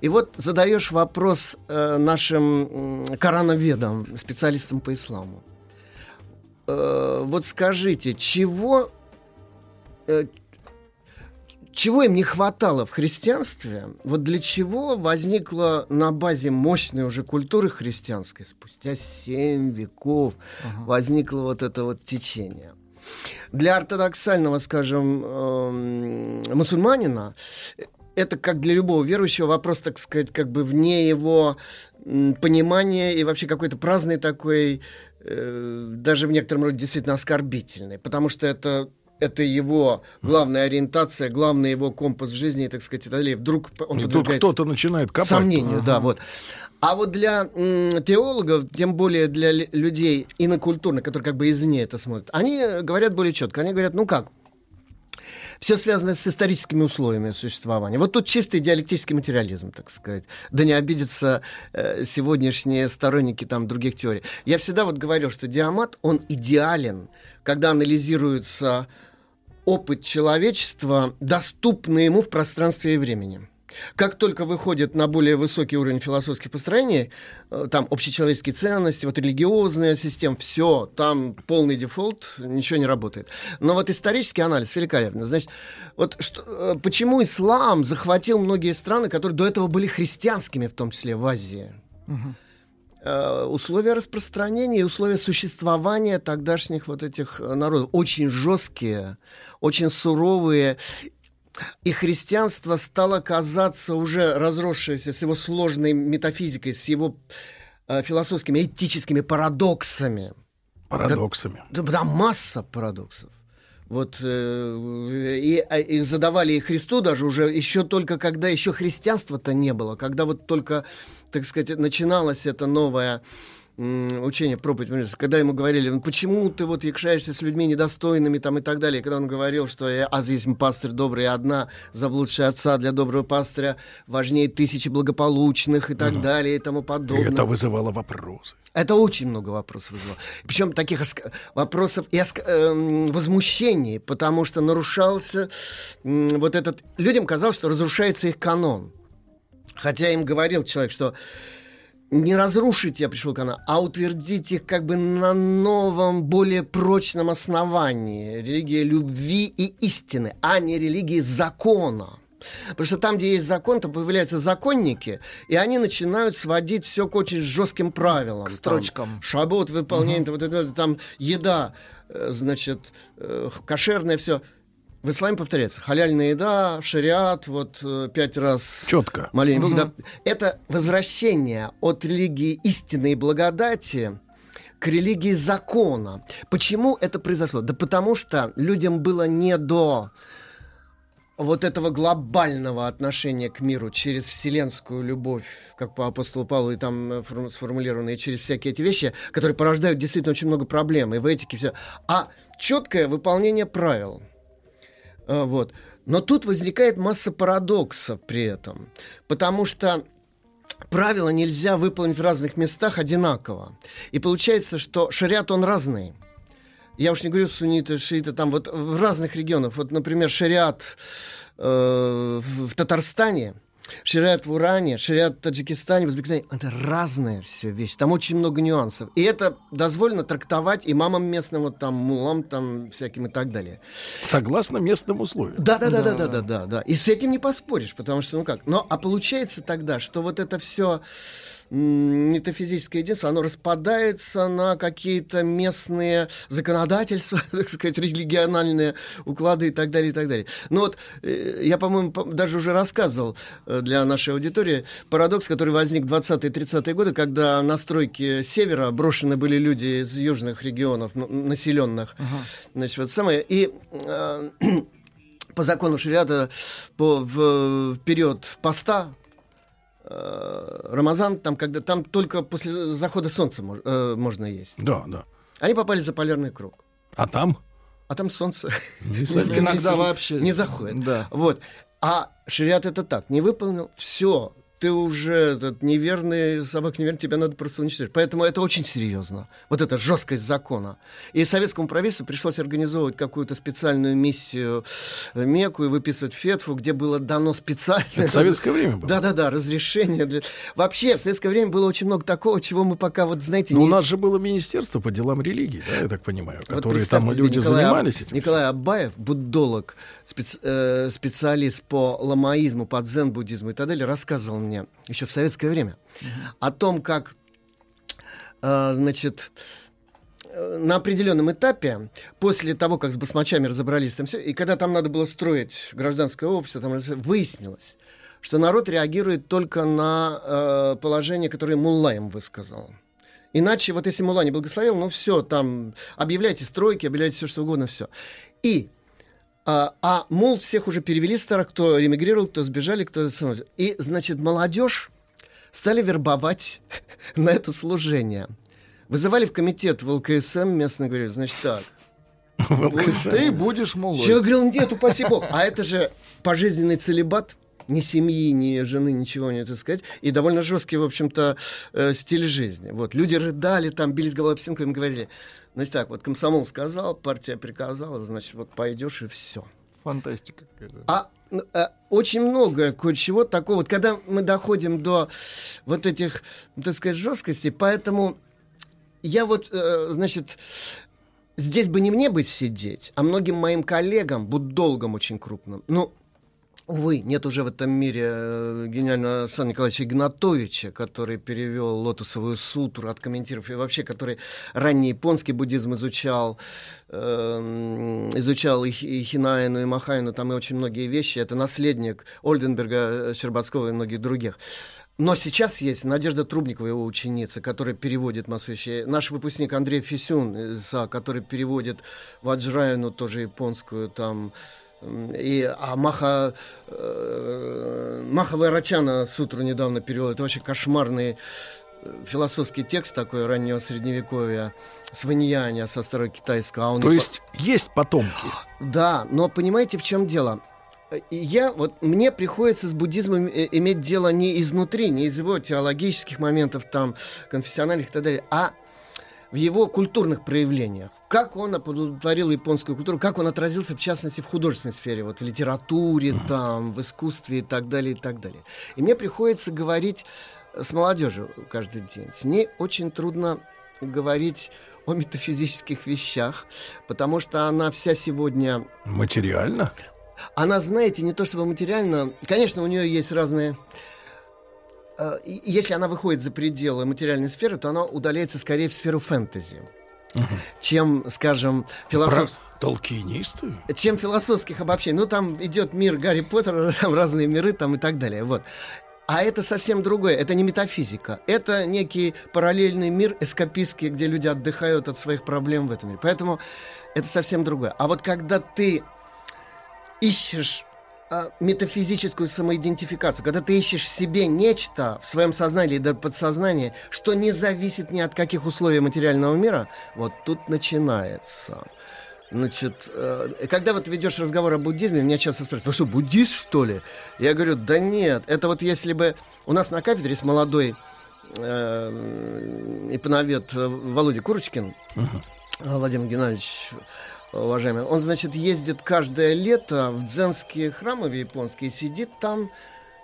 И вот задаешь вопрос э, нашим м, корановедам, специалистам по исламу. Э, вот скажите, чего, э, чего им не хватало в христианстве? Вот для чего возникла на базе мощной уже культуры христианской спустя семь веков возникло вот это вот течение? Для ортодоксального, скажем, эм, мусульманина это как для любого верующего вопрос, так сказать, как бы вне его понимания и вообще какой-то праздный такой, э, даже в некотором роде действительно оскорбительный, потому что это это его главная ориентация, главный его компас в жизни, и, так сказать, и далее. Вдруг он И тут кто-то начинает копать. сомнению, да, Ага. вот. А вот для м, теологов, тем более для людей инокультурных, которые как бы извне это смотрят, они говорят более четко. Они говорят, ну как, все связано с историческими условиями существования. Вот тут чистый диалектический материализм, так сказать. Да не обидятся э, сегодняшние сторонники там других теорий. Я всегда вот говорил, что диамат, он идеален, когда анализируется опыт человечества, доступный ему в пространстве и времени. Как только выходит на более высокий уровень философских построений, э, там общечеловеческие ценности, вот религиозная система, все, там полный дефолт, ничего не работает. Но вот исторический анализ великолепный. Значит, вот что, э, почему ислам захватил многие страны, которые до этого были христианскими, в том числе в Азии? Э, условия распространения и условия существования тогдашних вот этих народов очень жесткие, очень суровые. И христианство стало казаться уже разросшееся с его сложной метафизикой, с его э, философскими, этическими парадоксами. Парадоксами. Да, да, масса парадоксов. Вот э, и, а, и задавали и Христу даже уже еще только когда еще христианства-то не было, когда вот только, так сказать, начиналось это новое учение проповедь, когда ему говорили, ну почему ты вот якшаешься с людьми недостойными там и так далее, когда он говорил, что я аз есть пастырь добрый, и одна заблудшая отца для доброго пастыря важнее тысячи благополучных и так далее и тому И подобное. это вызывало вопросы. Это очень много вопросов вызвало. Причем таких вопросов и оск- эм, возмущений, потому что нарушался м, вот этот... Людям казалось, что разрушается их канон. Хотя им говорил человек, что не разрушить я пришел канон, а утвердить их как бы на новом, более прочном основании. Религия любви и истины, а не религии закона. Потому что там, где есть закон, там появляются законники, и они начинают сводить все к очень жестким правилам. К строчкам. шабот, выполнение, вот это, там еда, э, значит, э, кошерное все. В исламе повторяется. Халяльная еда, шариат, вот э, пять раз... Четко. Моление Богу, Мгм. да. Это возвращение от религии истины и благодати к религии закона. Почему это произошло? Да потому что людям было не до вот этого глобального отношения к миру через вселенскую любовь, как по апостолу Павлу и там э, форму- сформулировано, и через всякие эти вещи, которые порождают действительно очень много проблем, и в этике все. А четкое выполнение правил. А, Вот. Но тут возникает масса парадоксов при этом. Потому что правила нельзя выполнить в разных местах одинаково. И получается, что шариат, он разный. Я уж не говорю сунниты, шииты, там вот в разных регионах. Вот, например, шариат э, в в Татарстане, шариат в Уране, шариат в Таджикистане, в Узбекистане. Это разные все вещи. Там очень много нюансов. И это дозволено трактовать имамам местным, вот там, мулам там всяким и так далее. Согласно местным условиям. Да, да, да, да, да, да, да, да. И с этим не поспоришь, потому что, ну как. Но, а получается тогда, что вот это все метафизическое единство, оно распадается на какие-то местные законодательства, так сказать, региональные уклады и так далее, и так далее. Ну вот, э, я, по-моему, по- даже уже рассказывал э, для нашей аудитории парадокс, который возник в 20-30-е годы, когда на стройке севера брошены были люди из южных регионов, ну, населенных. Значит, вот самое. И э, по закону шариата по, в, в период поста Рамазан, там, когда там только после захода солнца мож- э, можно есть. Да, да. Они попали за полярный круг. А там? А там солнце Иногда вообще. не заходит. Да. Вот. А шариат это так. Не выполнил, все. Ты уже этот неверный, собак неверный, тебя надо просто уничтожить. Поэтому это очень серьезно. Вот эта жесткость закона. И советскому правительству пришлось организовывать какую-то специальную миссию в Мекку и выписывать фетву, где было дано специально... Это советское время было. Да-да-да, разрешение. Для... Вообще, в советское время было очень много такого, чего мы пока, вот знаете... Ну, не- у нас же было министерство по делам религии, да, я так понимаю, вот которые там люди Николай занимались этим. Николай Абаев, буддолог, спец- э, специалист по ламаизму, по дзен-буддизму и так далее, рассказывал мне еще в советское время о том, как, э, значит, э, на определенном этапе, после того, как с басмачами разобрались там все, и когда там надо было строить гражданское общество, там выяснилось, что народ реагирует только на э, положение, которое Мулла им высказал. Иначе, вот если Мула не благословил, ну все, там, объявляйте стройки, объявляйте все, что угодно, все. И а, а мол, всех уже перевели старых, кто ремигрировал, кто сбежали, кто... И, значит, молодежь стали вербовать на это служение. Вызывали в комитет в ЛКСМ местно, говорили, значит так, ты будешь молодой. Человек говорил, нет, упаси бог. А это же пожизненный целебат ни семьи, ни жены, ничего не, так сказать, и довольно жесткий, в общем-то, э, стиль жизни. Вот, люди рыдали, там, бились головой об стенку, им говорили, значит так, вот комсомол сказал, партия приказала, значит, вот пойдешь и все. Фантастика какая-то. А э, очень много кое-чего такого. Вот когда мы доходим до вот этих, так сказать, жесткостей, поэтому я вот, э, значит, здесь бы не мне бы сидеть, а многим моим коллегам, буддологам очень крупным, ну, Увы, нет уже в этом мире э, гениального Александра Николаевича Игнатовича, который перевел лотосовую сутру, откомментировав, и вообще, который ранний японский буддизм изучал, э, изучал и, и Хинаину, и Махайну, там и очень многие вещи. Это наследник Ольденберга, Щербацкого и многих других. Но сейчас есть Надежда Трубникова, его ученица, которая переводит массу. Наш выпускник Андрей Фисюн, который переводит Ваджрайну, тоже японскую, там, и, а Маха, э, Маха Вайрачана сутру недавно перевел. Это вообще кошмарный э, философский текст такой раннего средневековья с Ваньяня со старокитайского. А он То есть по... есть потомки? Да, но понимаете, в чем дело? Я, вот, мне приходится с буддизмом э, иметь дело не изнутри, не из его теологических моментов, там, конфессиональных и так далее, а в его культурных проявлениях. Как он оплодотворил японскую культуру, как он отразился, в частности, в художественной сфере, вот в литературе, mm-hmm. там, в искусстве и так далее, и так далее. И мне приходится говорить с молодежью каждый день. С ней очень трудно говорить о метафизических вещах, потому что она вся сегодня... Материально? Она, знаете, не то чтобы материально... Конечно, у нее есть разные Э, если она выходит за пределы материальной сферы, то она удаляется скорее в сферу фэнтези. Угу. чем, скажем, философ... Толкинисты? Чем философских обобщений. Ну, там идет мир Гарри Поттера, там разные миры там и так далее. Вот. А это совсем другое. Это не метафизика. Это некий параллельный мир эскапистский, где люди отдыхают от своих проблем в этом мире. Поэтому это совсем другое. А вот когда ты ищешь метафизическую самоидентификацию, когда ты ищешь в себе нечто в своем сознании или подсознании, что не зависит ни от каких условий материального мира, вот тут начинается. Значит, э, когда вот ведешь разговор о буддизме, меня часто спрашивают, вы что, буддист, что ли? Я говорю, да нет, это вот если бы у нас на кафедре есть молодой э, ипановед Володя Курочкин, uh-huh. Владимир Геннадьевич, уважаемый, он, значит, ездит каждое лето в дзенские храмы в японские, сидит там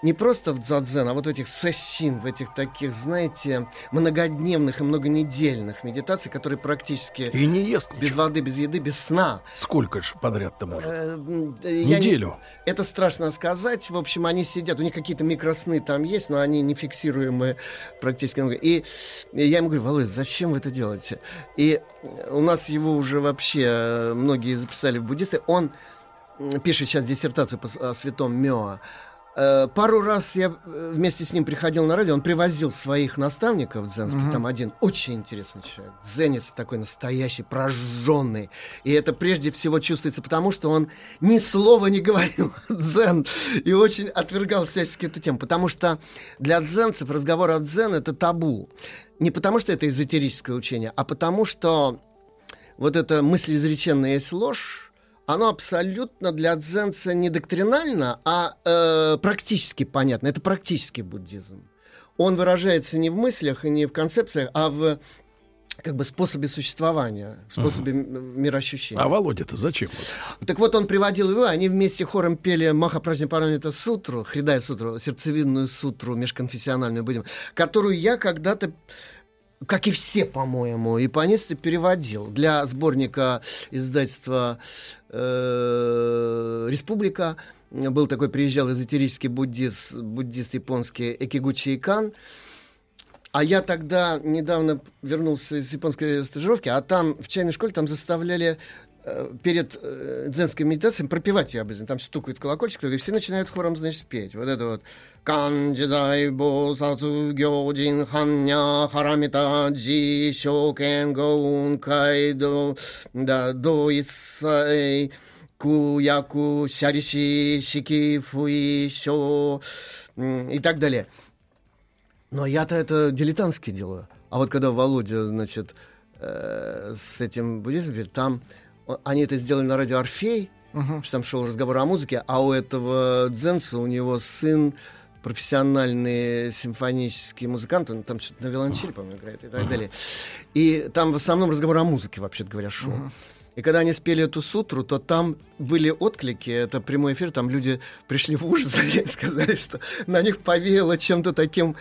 не просто в дзадзен, а вот в этих сессин, в этих таких, знаете, многодневных и многонедельных медитаций, которые практически... И не ест Без ничего. воды, без еды, без сна. Сколько же подряд-то может? Э, Неделю? Не... Это страшно сказать. В общем, они сидят, у них какие-то микросны там есть, но они не фиксируемые практически. И я ему говорю, Володя, зачем вы это делаете? И у нас его уже вообще э, многие записали в буддисты. Он пишет сейчас диссертацию по святом Мёа. Э, пару раз я э, вместе с ним приходил на радио, он привозил своих наставников дзенских, mm-hmm. там один очень интересный человек, дзенец такой настоящий, прожженный. И это прежде всего чувствуется потому, что он ни слова не говорил дзен и очень отвергал всячески эту тему, потому что для дзенцев разговор о дзен — это табу. Не потому, что это эзотерическое учение, а потому, что вот эта мыслеизреченная есть ложь, оно абсолютно для дзенца не доктринально, а э, практически понятно. Это практический буддизм. Он выражается не в мыслях и не в концепциях, а в как бы способе существования, способе uh-huh. мироощущения. А Володя-то зачем? Так вот он приводил его, они вместе хором пели Махапраджни Парамита сутру, Хридая сутру, сердцевинную сутру, межконфессиональную будем, которую я когда-то как и все, по-моему, японисты переводил для сборника издательства э, «Республика». Был такой, приезжал эзотерический буддист, буддист японский Экигучи Икан. А я тогда недавно вернулся из японской стажировки, а там в чайной школе там заставляли э, перед э, дзенской медитацией пропевать ее обязательно. Там стукает колокольчик, и все начинают хором, значит, петь. Вот это вот. Канджизай бо сацу гёджин ханья харамита джи шокен гоун кайдо да до исай куяку сяриши шики фуи шо м, и так далее. Но я-то это дилетантски делаю. А вот когда Володя, значит, э, с этим буддизмом, там они это сделали на радио Орфей, что там шел разговор о музыке, а у этого дзенца, у него сын профессиональный симфонический музыкант, он там что-то на виолончели, по-моему, играет и так далее. И там в основном разговор о музыке, вообще говоря, шел. И когда они спели эту сутру, то там были отклики, это прямой эфир, там люди пришли в ужас и сказали, что на них повеяло чем-то таким...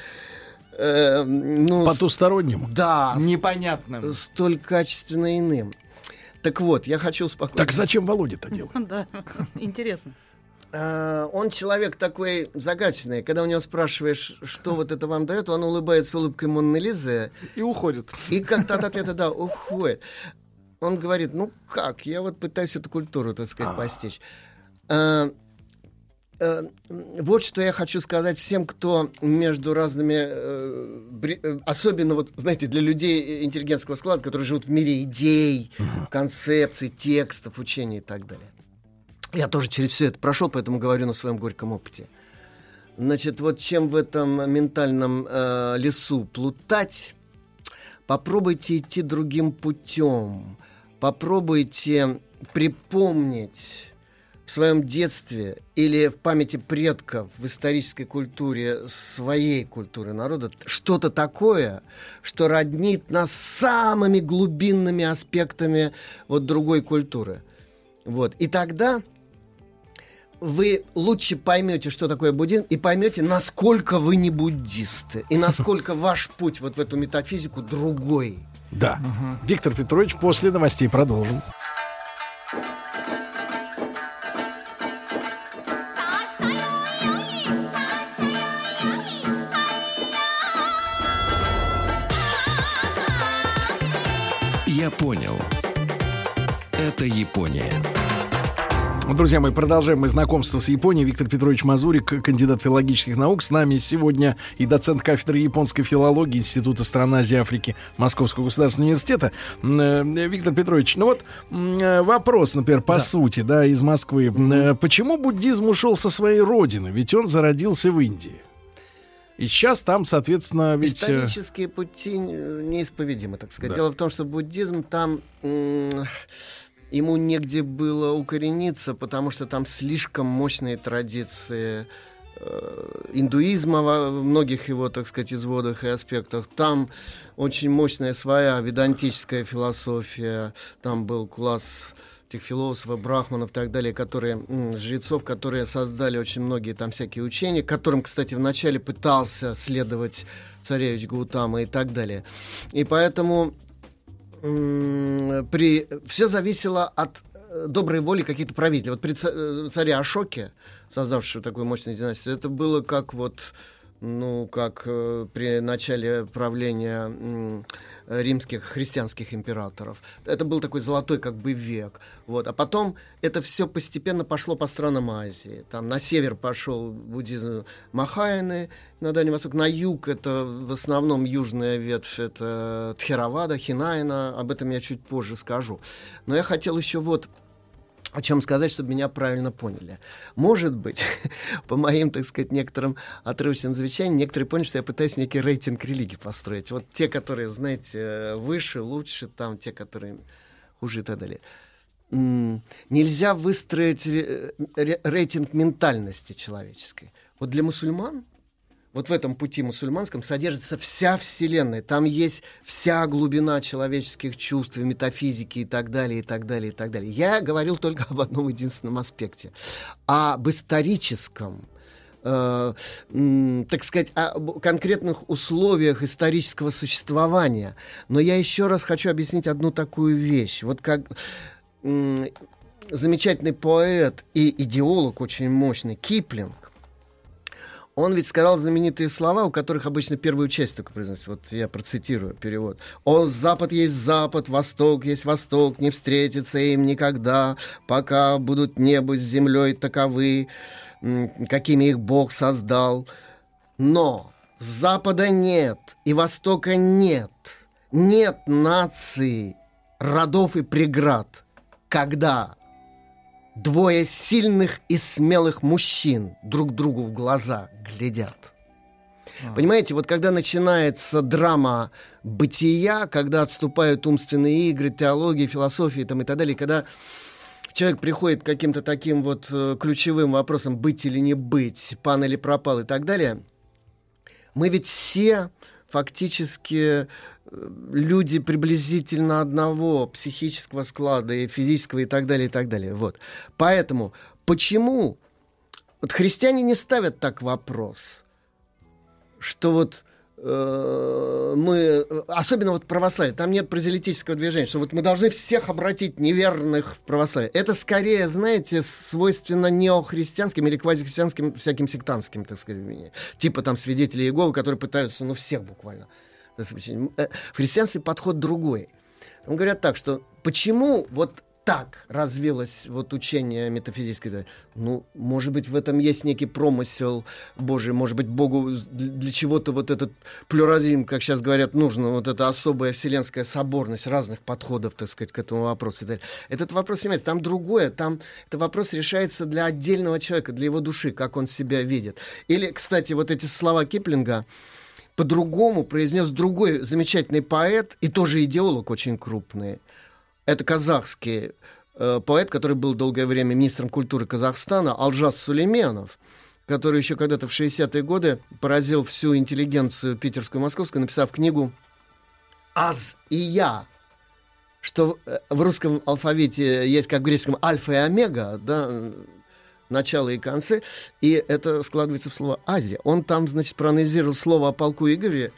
э, ну, Потусторонним. Да. с- Непонятным. Столь качественно иным. Так вот, я хочу успокоить. Так зачем Володя это делает? Да, интересно. Э, Он человек такой загадочный. Когда у него спрашиваешь, что вот это вам дает, он улыбается улыбкой Монны Лизы. И уходит. И как-то от ответа, да, уходит. Он говорит, ну как, я вот пытаюсь эту культуру, так сказать, постичь. Э, э, Вот что я хочу сказать всем, кто между разными, особенно вот, знаете, для людей интеллигентского склада, которые живут в мире идей, концепций, текстов, учений и так далее. Я тоже через все это прошел, поэтому говорю на своем горьком опыте. Значит, вот чем в этом ментальном э, лесу плутать, попробуйте идти другим путем. Попробуйте припомнить в своем детстве или в памяти предков, в исторической культуре своей культуры народа что-то такое, что роднит нас самыми глубинными аспектами вот другой культуры. Вот. И тогда вы лучше поймете, что такое буддизм, и поймете, насколько вы не буддисты, и насколько ваш путь вот в эту метафизику другой. Да. Виктор Петрович после новостей продолжим. Я понял. Это Япония. Друзья мои, продолжаем мы знакомство с Японией. Виктор Петрович Мазурик, кандидат филологических наук. С нами сегодня и доцент кафедры японской филологии Института стран Азии и Африки Московского государственного университета. Э, Виктор Петрович, ну вот э, вопрос, например, по сути, да, из Москвы. Э, Почему буддизм ушел со своей родины? Ведь он зародился в Индии. И сейчас там, соответственно, ведь... Исторические пути неисповедимы, так сказать. Да. Дело в том, что буддизм там ему негде было укорениться, потому что там слишком мощные традиции э, индуизма во многих его, так сказать, изводах и аспектах. Там очень мощная своя ведантическая философия. Там был класс этих философов, брахманов и так далее, которые, жрецов, которые создали очень многие там всякие учения, которым, кстати, вначале пытался следовать царевич Гаутама и так далее. И поэтому при... все зависело от э, доброй воли каких-то правителей. Вот при э, царе Ашоке, создавшего такую мощную династию, это было как вот ну, как э, при начале правления м, римских христианских императоров. Это был такой золотой как бы век. Вот. А потом это все постепенно пошло по странам Азии. Там на север пошел буддизм Махаяны, на Дальний Восток. На юг это в основном южная ветвь, это Тхеравада, Хинайна. Об этом я чуть позже скажу. Но я хотел еще вот о чем сказать, чтобы меня правильно поняли. Может быть, по моим, так сказать, некоторым отрывочным замечаниям, некоторые поняли, что я пытаюсь некий рейтинг религий построить. Вот те, которые, знаете, выше, лучше, там те, которые хуже и так далее. Нельзя выстроить ре- ре- рейтинг ментальности человеческой. Вот для мусульман вот в этом пути мусульманском содержится вся Вселенная. Там есть вся глубина человеческих чувств, метафизики и так далее, и так далее, и так далее. Я говорил только об одном единственном аспекте. Об историческом, э, так сказать, о конкретных условиях исторического существования. Но я еще раз хочу объяснить одну такую вещь. Вот как м, замечательный поэт и идеолог очень мощный Киплинг, он ведь сказал знаменитые слова, у которых обычно первую часть только произносится. Вот я процитирую перевод. «Он запад есть запад, восток есть восток, не встретится им никогда, пока будут небо с землей таковы, какими их Бог создал. Но запада нет и востока нет. Нет нации, родов и преград. Когда двое сильных и смелых мужчин друг другу в глаза глядят. Понимаете, вот когда начинается драма бытия, когда отступают умственные игры, теология, философия там, и так далее, когда человек приходит к каким-то таким вот э, ключевым вопросам быть или не быть, пан или пропал и так далее, мы ведь все фактически люди приблизительно одного психического склада и физического и так далее, и так далее. Вот. Поэтому почему вот христиане не ставят так вопрос, что вот э, мы, особенно вот православие, там нет прозелитического движения, что вот мы должны всех обратить неверных в православие. Это скорее, знаете, свойственно неохристианским или квазихристианским всяким сектантским, так сказать, типа там свидетели Иеговы, которые пытаются, ну, всех буквально. Э, В христианстве подход другой. Там говорят так, что почему вот так развилось вот учение метафизическое. Ну, может быть, в этом есть некий промысел Божий, может быть, Богу для чего-то вот этот плюрализм, как сейчас говорят, нужно, вот эта особая вселенская соборность разных подходов, так сказать, к этому вопросу. Этот вопрос снимается. Там другое, там этот вопрос решается для отдельного человека, для его души, как он себя видит. Или, кстати, вот эти слова Киплинга, по-другому произнес другой замечательный поэт и тоже идеолог очень крупный. Это казахский э, поэт, который был долгое время министром культуры Казахстана, Алжас Сулейменов, который еще когда-то в 60-е годы поразил всю интеллигенцию питерскую и московскую, написав книгу «Аз и я», что э, в русском алфавите есть, как в греческом, альфа и омега, да, начало и концы, и это складывается в слово «Азия». Он там, значит, проанализировал слово о полку Игореве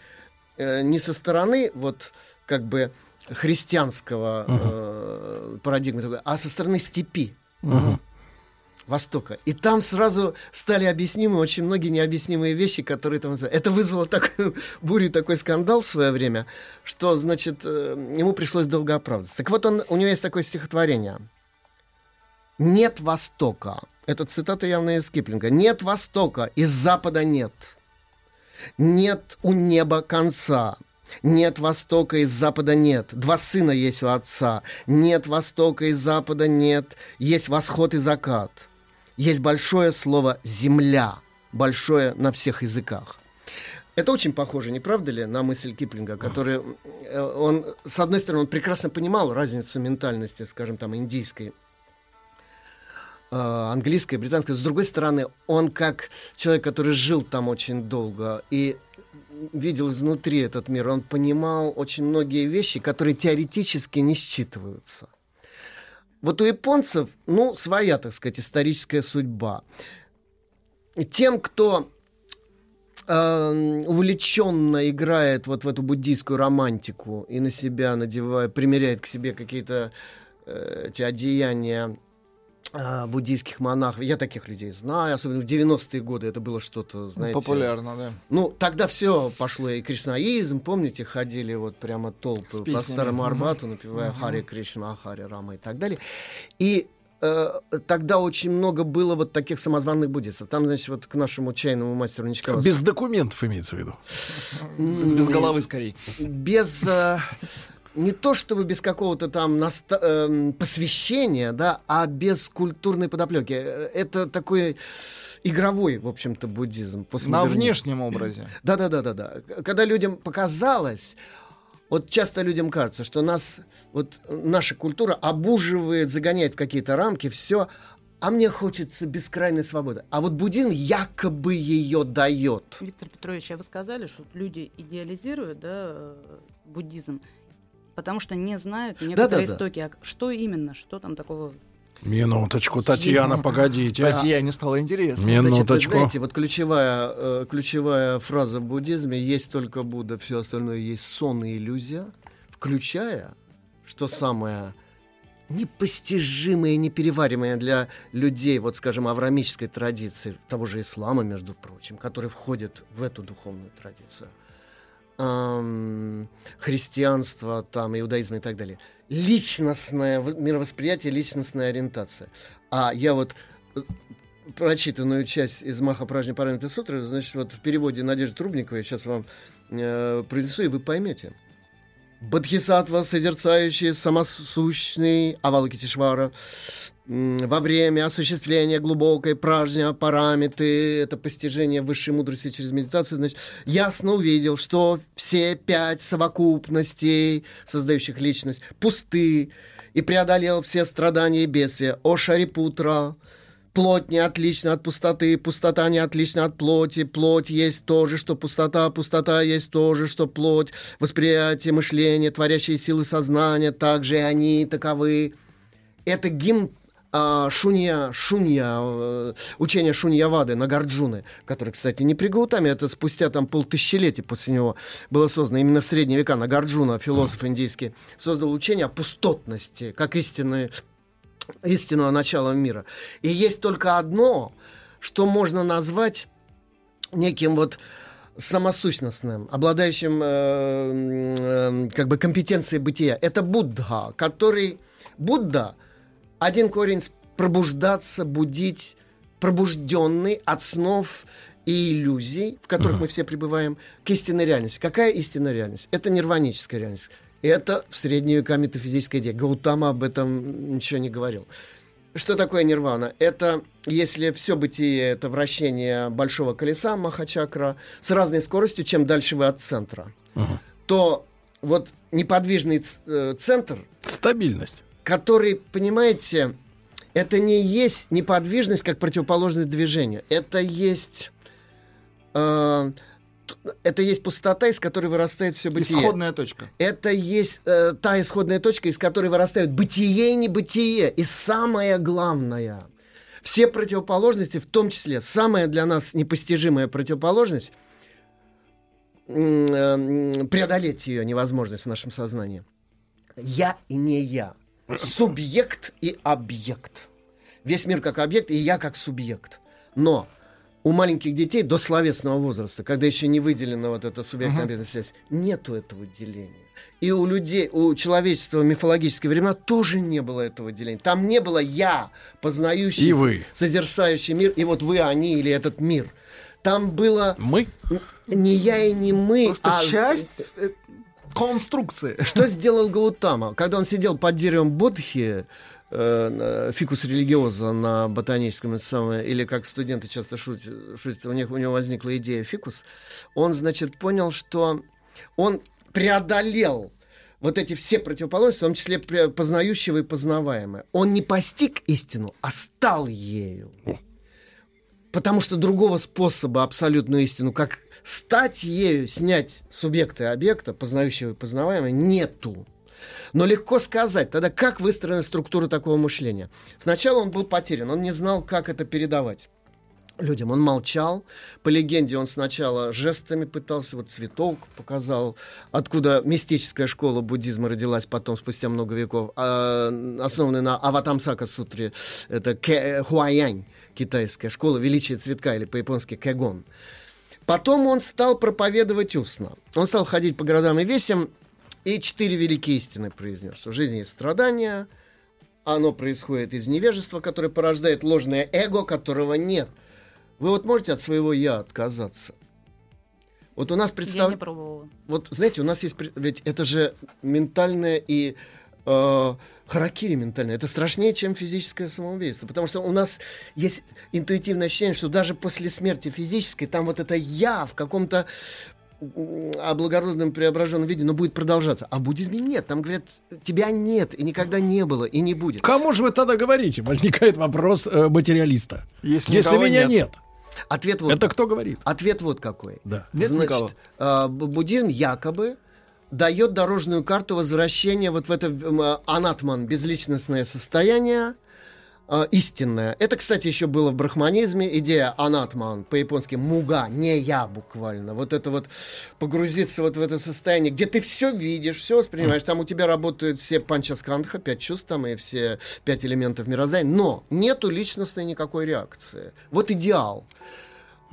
э, не со стороны, вот, как бы, христианского э, парадигмы, такой, а со стороны степи. Востока. И там сразу стали объяснимы очень многие необъяснимые вещи, которые там... Это вызвало такую бурю, такой скандал в свое время, что, значит, э, ему пришлось долго оправдываться. Так вот, он, у него есть такое стихотворение. «Нет Востока». Это цитата явно из Киплинга. «Нет Востока, из Запада нет. Нет у неба конца. Нет востока из запада нет. Два сына есть у отца. Нет востока из запада нет. Есть восход и закат. Есть большое слово земля. Большое на всех языках. Это очень похоже, не правда ли, на мысль Киплинга, который, э, он, с одной стороны, он прекрасно понимал разницу ментальности, скажем, там, индийской, э, английской, британской. С другой стороны, он как человек, который жил там очень долго и видел изнутри этот мир, он понимал очень многие вещи, которые теоретически не считываются. Вот у японцев, ну, своя, так сказать, историческая судьба. Тем, кто э, увлеченно играет вот в эту буддийскую романтику и на себя надевает, примеряет к себе какие-то э, эти одеяния буддийских монахов. Я таких людей знаю, особенно в 90-е годы это было что-то, знаете... Популярно, да. Ну, тогда все пошло, и кришнаизм, помните, ходили вот прямо толпы по. Старому. Арбату, напевая. Хари Кришна, Хари Рама и так далее. И э, тогда очень много было вот таких самозванных буддистов. Там, значит, вот к нашему чайному мастеру Ничкову... Без документов имеется в виду. Без головы скорее. Без... э, не то чтобы без какого-то там наста- эм, посвящения, да, а без культурной подоплеки. Э, Это такой игровой, в общем-то, буддизм. На внешнем образе. Да, да, да, да, да. Когда людям показалось, вот часто людям кажется, что нас, вот наша культура обуживает, загоняет в какие-то рамки, все, а мне хочется бескрайней свободы. А вот буддизм якобы ее дает. Виктор Петрович, а вы сказали, что люди идеализируют да, э, буддизм, потому что не знают некоторые Да-да-да. истоки. А что именно? Что там такого? Минуточку, Татьяна, погодите. Татьяне стало интересно. Значит, вы Минуточку. знаете, вот ключевая, э, ключевая фраза в буддизме «есть только Будда, все остальное есть сон и иллюзия», включая, что самое непостижимое, непереваримое для людей, вот, скажем, аврамической традиции, того же ислама, между прочим, который входит в эту духовную традицию, эм, христианства, там, иудаизма и так далее. Личностное мировосприятие, личностная ориентация. А я вот э, прочитанную часть из Маха Пражни Парамиты Сутры, значит, вот в переводе Надежды Трубниковой, сейчас вам э, произнесу, и вы поймете. Бодхисаттва, созерцающий самосущный Авалокитишвара, м, во время осуществления глубокой пражня параметы, это постижение высшей мудрости через медитацию, значит, ясно увидел, что все пять совокупностей, создающих личность, пусты, и преодолел все страдания и бедствия. О Шарипутра, Плоть не отлична от пустоты, пустота не отлична от плоти, плоть есть то же, что пустота, пустота есть то же, что плоть, восприятие, мышление, творящие силы сознания, также и они таковы. Это гимн а, Шунья, Шунья, э, учение Шуньявады Нагарджуны, который, кстати, не при Гаутаме, это спустя там полтысячелетия после него было создано, именно в средние века Нагарджуна, философ индийский, создал учение о пустотности, как истинной истинного начала мира. И есть только одно, что можно назвать неким вот самосущностным, обладающим э, э, как бы компетенцией бытия. Это Будда, который... Будда, один корень пробуждаться, будить, пробужденный от снов и иллюзий, в которых мы все пребываем, к истинной реальности. Какая истинная реальность? Это нирваническая реальность. Это в средние века метафизическая идея. Гаутама об этом ничего не говорил. Что такое нирвана? Это если все бытие это вращение большого колеса Махачакра с разной скоростью, чем дальше вы от центра, то вот неподвижный э, центр... Стабильность. Который, понимаете, это не есть неподвижность как противоположность движению. Это есть... э, это есть пустота, из которой вырастает все бытие. Исходная точка. Это есть э, та исходная точка, из которой вырастают бытие и небытие. И самое главное, все противоположности, в том числе самая для нас непостижимая противоположность, э, преодолеть ее невозможность в нашем сознании. Я и не я. Субъект и объект. Весь мир как объект, и я как субъект. Но у маленьких детей до словесного возраста, когда еще не выделена вот эта субъектно-объектная связь, нету этого деления. И у людей, у человечества в мифологические времена тоже не было этого деления. Там не было я, познающий, И вы. созерцающий мир, и вот вы, они или этот мир. Там было... Мы? Не я и не мы, Просто а часть э, конструкции. что сделал Гаутама? Когда он сидел под деревом Бодхи, э, фикус религиоза на ботаническом самое, или как студенты часто шутят, шутят, у, них, у него возникла идея фикус, он, значит, понял, что он преодолел вот эти все противоположности, в том числе познающего и познаваемое. Он не постиг истину, а стал ею. Потому что другого способа абсолютную истину, как стать ею, снять субъекта и объекта, познающего и познаваемого, нету. Но легко сказать, тогда как выстроена структура такого мышления? Сначала он был потерян, он не знал, как это передавать людям. Он молчал. По легенде он сначала жестами пытался, вот цветок показал, откуда мистическая школа буддизма родилась потом, спустя много веков, а, основанная на Аватамсака сутре. Это Хуаянь, китайская школа величия цветка, или по-японски Кэгон. Потом он стал проповедовать устно. Он стал ходить по городам и весям, и четыре великие истины произнес, что в жизни есть страдания, оно происходит из невежества, которое порождает ложное эго, которого нет. Вы вот можете от своего «я» отказаться? Вот у нас Я представ... не пробовала. Вот, знаете, у нас есть... Ведь это же ментальное и э, харакири ментальное. Это страшнее, чем физическое самоубийство. Потому что у нас есть интуитивное ощущение, что даже после смерти физической, там вот это «я» в каком-то облагородном преображенном виде, но будет продолжаться. А в буддизме нет. Там говорят, тебя нет, и никогда не было, и не будет. Кому же вы тогда говорите? Возникает вопрос э, материалиста. Если Если меня нет. нет. Ответ вот Это кто говорит? Ответ вот какой. Да. Нет никого. Значит, э, бу- буддизм якобы дает дорожную карту возвращения вот в это э, анатман, безличностное состояние, э, истинное. Это, кстати, еще было в брахманизме. Идея анатман, по-японски муга, не я буквально. Вот это вот погрузиться вот в это состояние, где ты все видишь, все воспринимаешь. Там у тебя работают все панчаскандха, пять чувств там и все пять элементов мироздания. Но нету личностной никакой реакции. Вот идеал.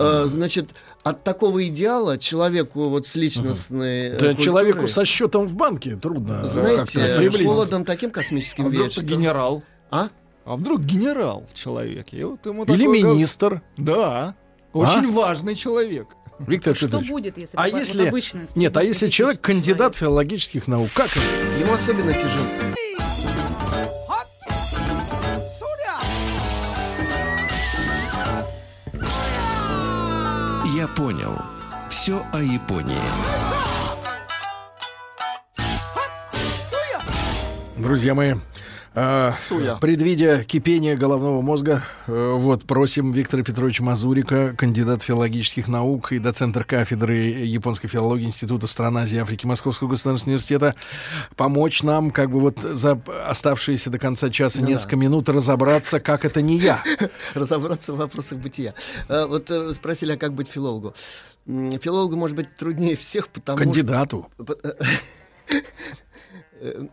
Э, Значит, от такого идеала человеку вот с личностной... э, Да культурой, человеку со счетом в банке трудно э, знаете, приблизиться. холодом таким космическим А что- генерал? А? А вдруг генерал человек? И вот ему Или такое гов- министр. Да. Очень важный человек. Виктор Что Петрович, будет, если а вот если... Нет, а если человек кандидат филологических наук, как это? Ему особенно тяжело. Я понял. Все о Японии. Друзья мои, э, Суя. предвидя кипение головного мозга, э, вот просим Виктора Петровича Мазурика, кандидат филологических наук и доцентр кафедры японской филологии Института стран Азии и Африки Московского государственного университета, помочь нам как бы вот за оставшиеся до конца часа Да. несколько минут разобраться, как это не я. разобраться в вопросах бытия. Э, Вот спросили, а как быть филологу? Филологу может быть труднее всех, потому Кандидату. что... Э,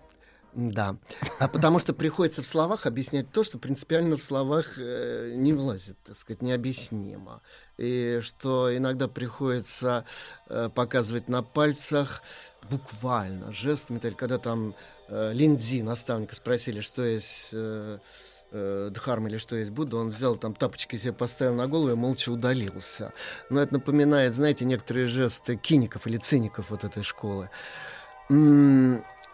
Да. А потому что приходится в словах объяснять то, что принципиально в словах э, не влазит, так сказать, необъяснимо. И что иногда приходится э, показывать на пальцах буквально, жестами. Когда там э, Линдзи, наставника, спросили, что есть э, э, Дхарма или что есть Будда, он взял там тапочки себе поставил на голову и молча удалился. Но это напоминает, знаете, некоторые жесты киников или циников вот этой школы.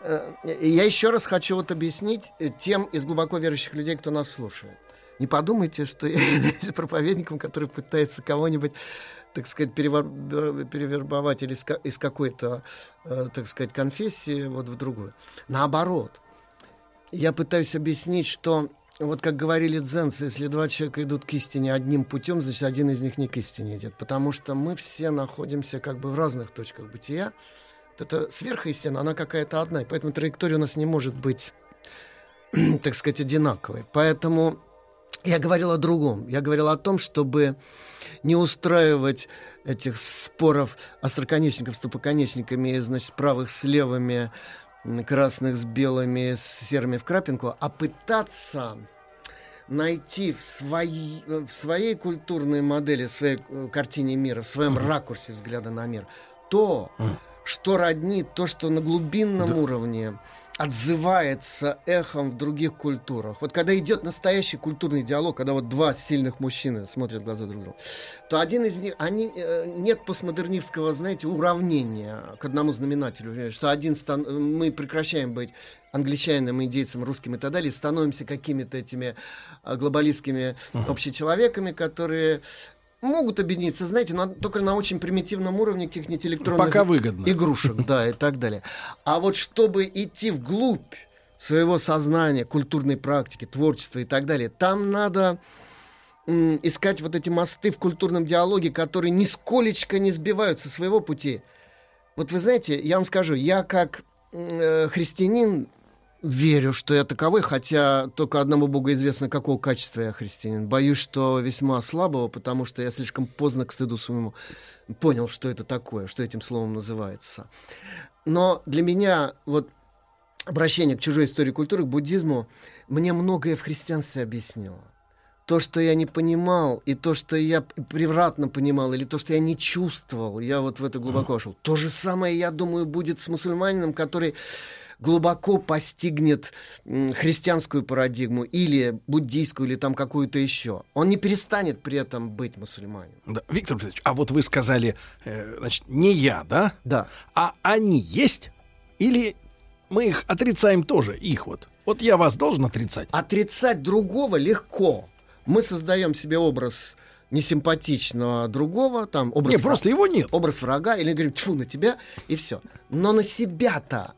Э, Я еще раз хочу вот объяснить э, тем из глубоко верующих людей, кто нас слушает. Не подумайте, что я являюсь проповедником, который пытается кого-нибудь, так сказать, перевор- перевербовать или из ка- из какой-то, э, так сказать, конфессии вот в другую. Наоборот, я пытаюсь объяснить, что вот как говорили дзенцы, если два человека идут к истине одним путем, значит, один из них не к истине идет. Потому что мы все находимся как бы в разных точках бытия. Вот эта сверхистина, она какая-то одна, и поэтому траектория у нас не может быть, так сказать, одинаковой. Поэтому я говорил о другом. Я говорил о том, чтобы не устраивать этих споров остроконечников с тупоконечниками, значит, правых с левыми, красных с белыми, с серыми в крапинку, а пытаться найти в, своей в своей культурной модели, в своей э, картине мира, в своем ракурсе взгляда на мир, то, что роднит, то, что на глубинном уровне отзывается эхом в других культурах. Вот когда идет настоящий культурный диалог, когда вот два сильных мужчины смотрят в глаза друг другу, то один из них, они, э, нет постмодернистского, знаете, уравнения к одному знаменателю, понимаете, что один стан, мы прекращаем быть англичанином, индейцем, русским и так далее, становимся какими-то этими глобалистскими общечеловеками, которые могут объединиться, знаете, но только на очень примитивном уровне каких-нибудь электронных Пока выгодно. игрушек, да, и так далее. А вот чтобы идти вглубь своего сознания, культурной практики, творчества и так далее, там надо искать вот эти мосты в культурном диалоге, которые нисколечко не сбивают со своего пути. Вот вы знаете, я вам скажу, я как э, христианин верю, что я таковой, хотя только одному Богу известно, какого качества я христианин. Боюсь, что весьма слабого, потому что я слишком поздно к стыду своему понял, что это такое, что этим словом называется. Но для меня вот обращение к чужой истории культуры, к буддизму, мне многое в христианстве объяснило. То, что я не понимал, и то, что я превратно понимал, или то, что я не чувствовал, я вот в это глубоко вошел. То же самое, я думаю, будет с мусульманином, который глубоко постигнет христианскую парадигму или буддийскую, или там какую-то еще. Он не перестанет при этом быть мусульманином. Да, Виктор Петрович, а вот вы сказали, э, значит, не я, да? Да. А они есть? Или мы их отрицаем тоже, их вот? Вот я вас должен отрицать. Отрицать другого легко. Мы создаем себе образ несимпатичного другого, там образ Не, просто его нет. Образ врага, или говорим, тьфу, на тебя, и все. Но на себя-то,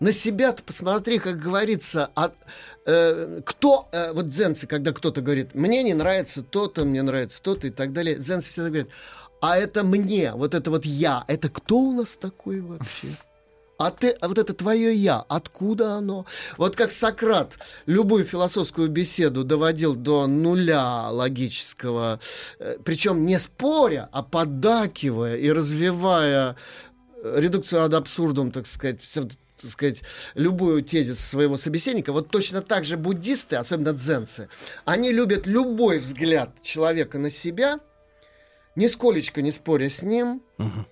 на себя-то посмотри, как говорится, а, э, кто, э, вот дзенцы, когда кто-то говорит, мне не нравится то-то, мне нравится то-то и так далее, дзенцы всегда говорят, а это мне, вот это вот я, это кто у нас такой вообще? а ты, а вот это твое я, откуда оно? Вот как Сократ любую философскую беседу доводил до нуля логического, э, причем не споря, а поддакивая и развивая э, редукцию ад абсурдум, так сказать, так сказать, любую тезис своего собеседника, вот точно так же буддисты, особенно дзенцы, они любят любой взгляд человека на себя, нисколечко не споря с ним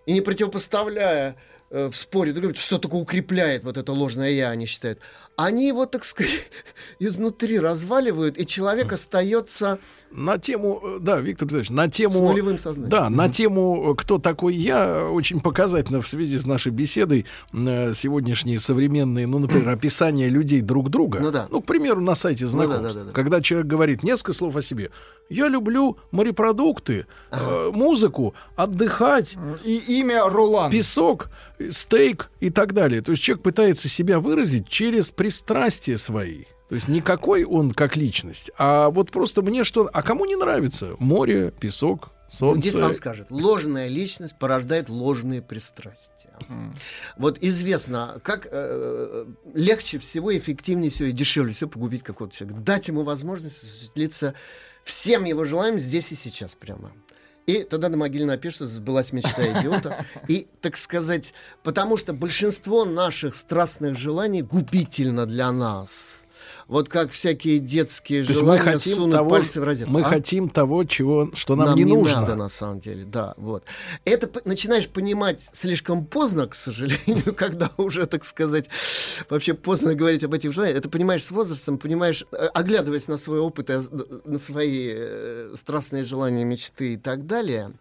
и не противопоставляя в споре друг другу, что только укрепляет вот это ложное я, они считают. Они его, так сказать, изнутри разваливают, и человек остается На тему, э, да, Виктор Петрович, на тему... с нулевым сознанием. Да, на тему э, «Кто такой я» очень показательно в связи с нашей беседой э, сегодняшние современные, ну, например, описания людей друг друга. Ну да. Ну, к примеру, на сайте Ну да, знакомств. да, да, да. Когда человек говорит несколько слов о себе. Я люблю морепродукты, э, музыку, отдыхать, И имя Ролан. песок, э, стейк и так далее. То есть человек пытается себя выразить через пристрастия свои. То есть никакой он как личность, а вот просто мне что... А кому не нравится? Море, песок, солнце. Буддист вам скажет, ложная личность порождает ложные пристрастия. Вот известно, как э, легче всего, эффективнее всего и дешевле всего погубить какого-то человека. Дать ему возможность осуществиться всем его желаниям здесь и сейчас прямо. И тогда на могиле напишут, сбылась мечта идиота. И, так сказать, потому что большинство наших страстных желаний губительно для нас. Вот как всякие детские То есть мы желания хотим сунуть того, пальцы в розетку. мы А? хотим того, чего, что нам, не, нужно. надо на самом деле, да, вот. Это начинаешь понимать слишком поздно, к сожалению, когда уже, так сказать, вообще поздно говорить об этих желаниях. Это понимаешь с возрастом, понимаешь, э, оглядываясь на свой опыт, на свои э, страстные желания, мечты и так далее,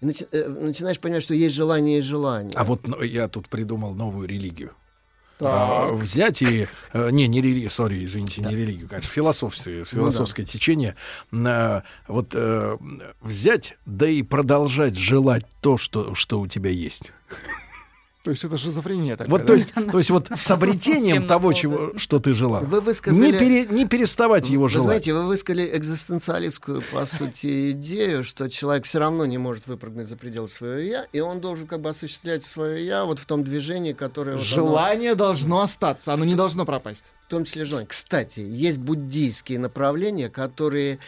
и начи- э, начинаешь понимать, что есть желание и желание. А вот ну, я тут придумал новую религию. А, взять и... э, не, не религию, сори, извините, не религию, конечно, философское, философское течение. Э, вот э, взять, да и продолжать желать то, что, что у тебя есть. То есть это шизофрения такая. Вот, да? то есть, то есть вот с обретением того, чего, что ты желал. Вы высказали- Не, пере- не переставать его Вы желать. знаете, вы высказали экзистенциалистскую, по сути, идею, что человек все равно не может выпрыгнуть за пределы своего «я», и он должен как бы осуществлять свое «я» вот в том движении, которое... вот оно- Желание должно остаться, оно не должно пропасть. в том числе желание. Кстати, есть буддийские направления, которые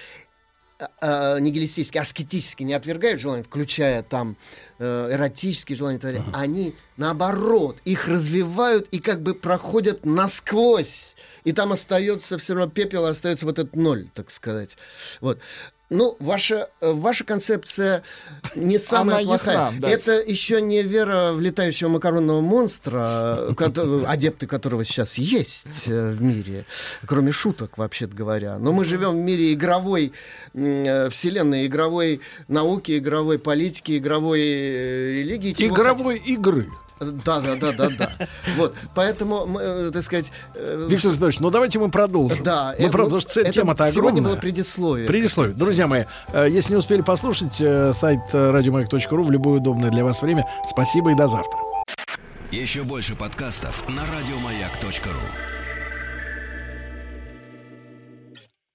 а, а, нигилистически, аскетически не отвергают желания, включая там э, эротические желания далее. Они, наоборот, их развивают и как бы проходят насквозь. И там остается все равно пепел, остается вот этот ноль, так сказать. Вот. Ну, ваша, э, ваша концепция не самая Она плохая. ясна, да. Это еще не вера в летающего макаронного монстра, кото- адепты которого сейчас есть э, в мире, кроме шуток, вообще-то говоря. Но мы живем в мире игровой э, вселенной, игровой науки, игровой политики, игровой э, религии. Игровой игры. Да, да, да, да, да. Вот, поэтому, мы, э, так сказать... э, Виктор Петрович, ну давайте мы продолжим. Да, мы это- продолжим, потому что это тема-то сегодня огромная. было предисловие. Предисловие. Друзья мои, э, если не успели послушать, э, сайт э, радиомаяк.ру в любое удобное для вас время. Спасибо и до завтра. Еще больше подкастов на радиомаяк.ру.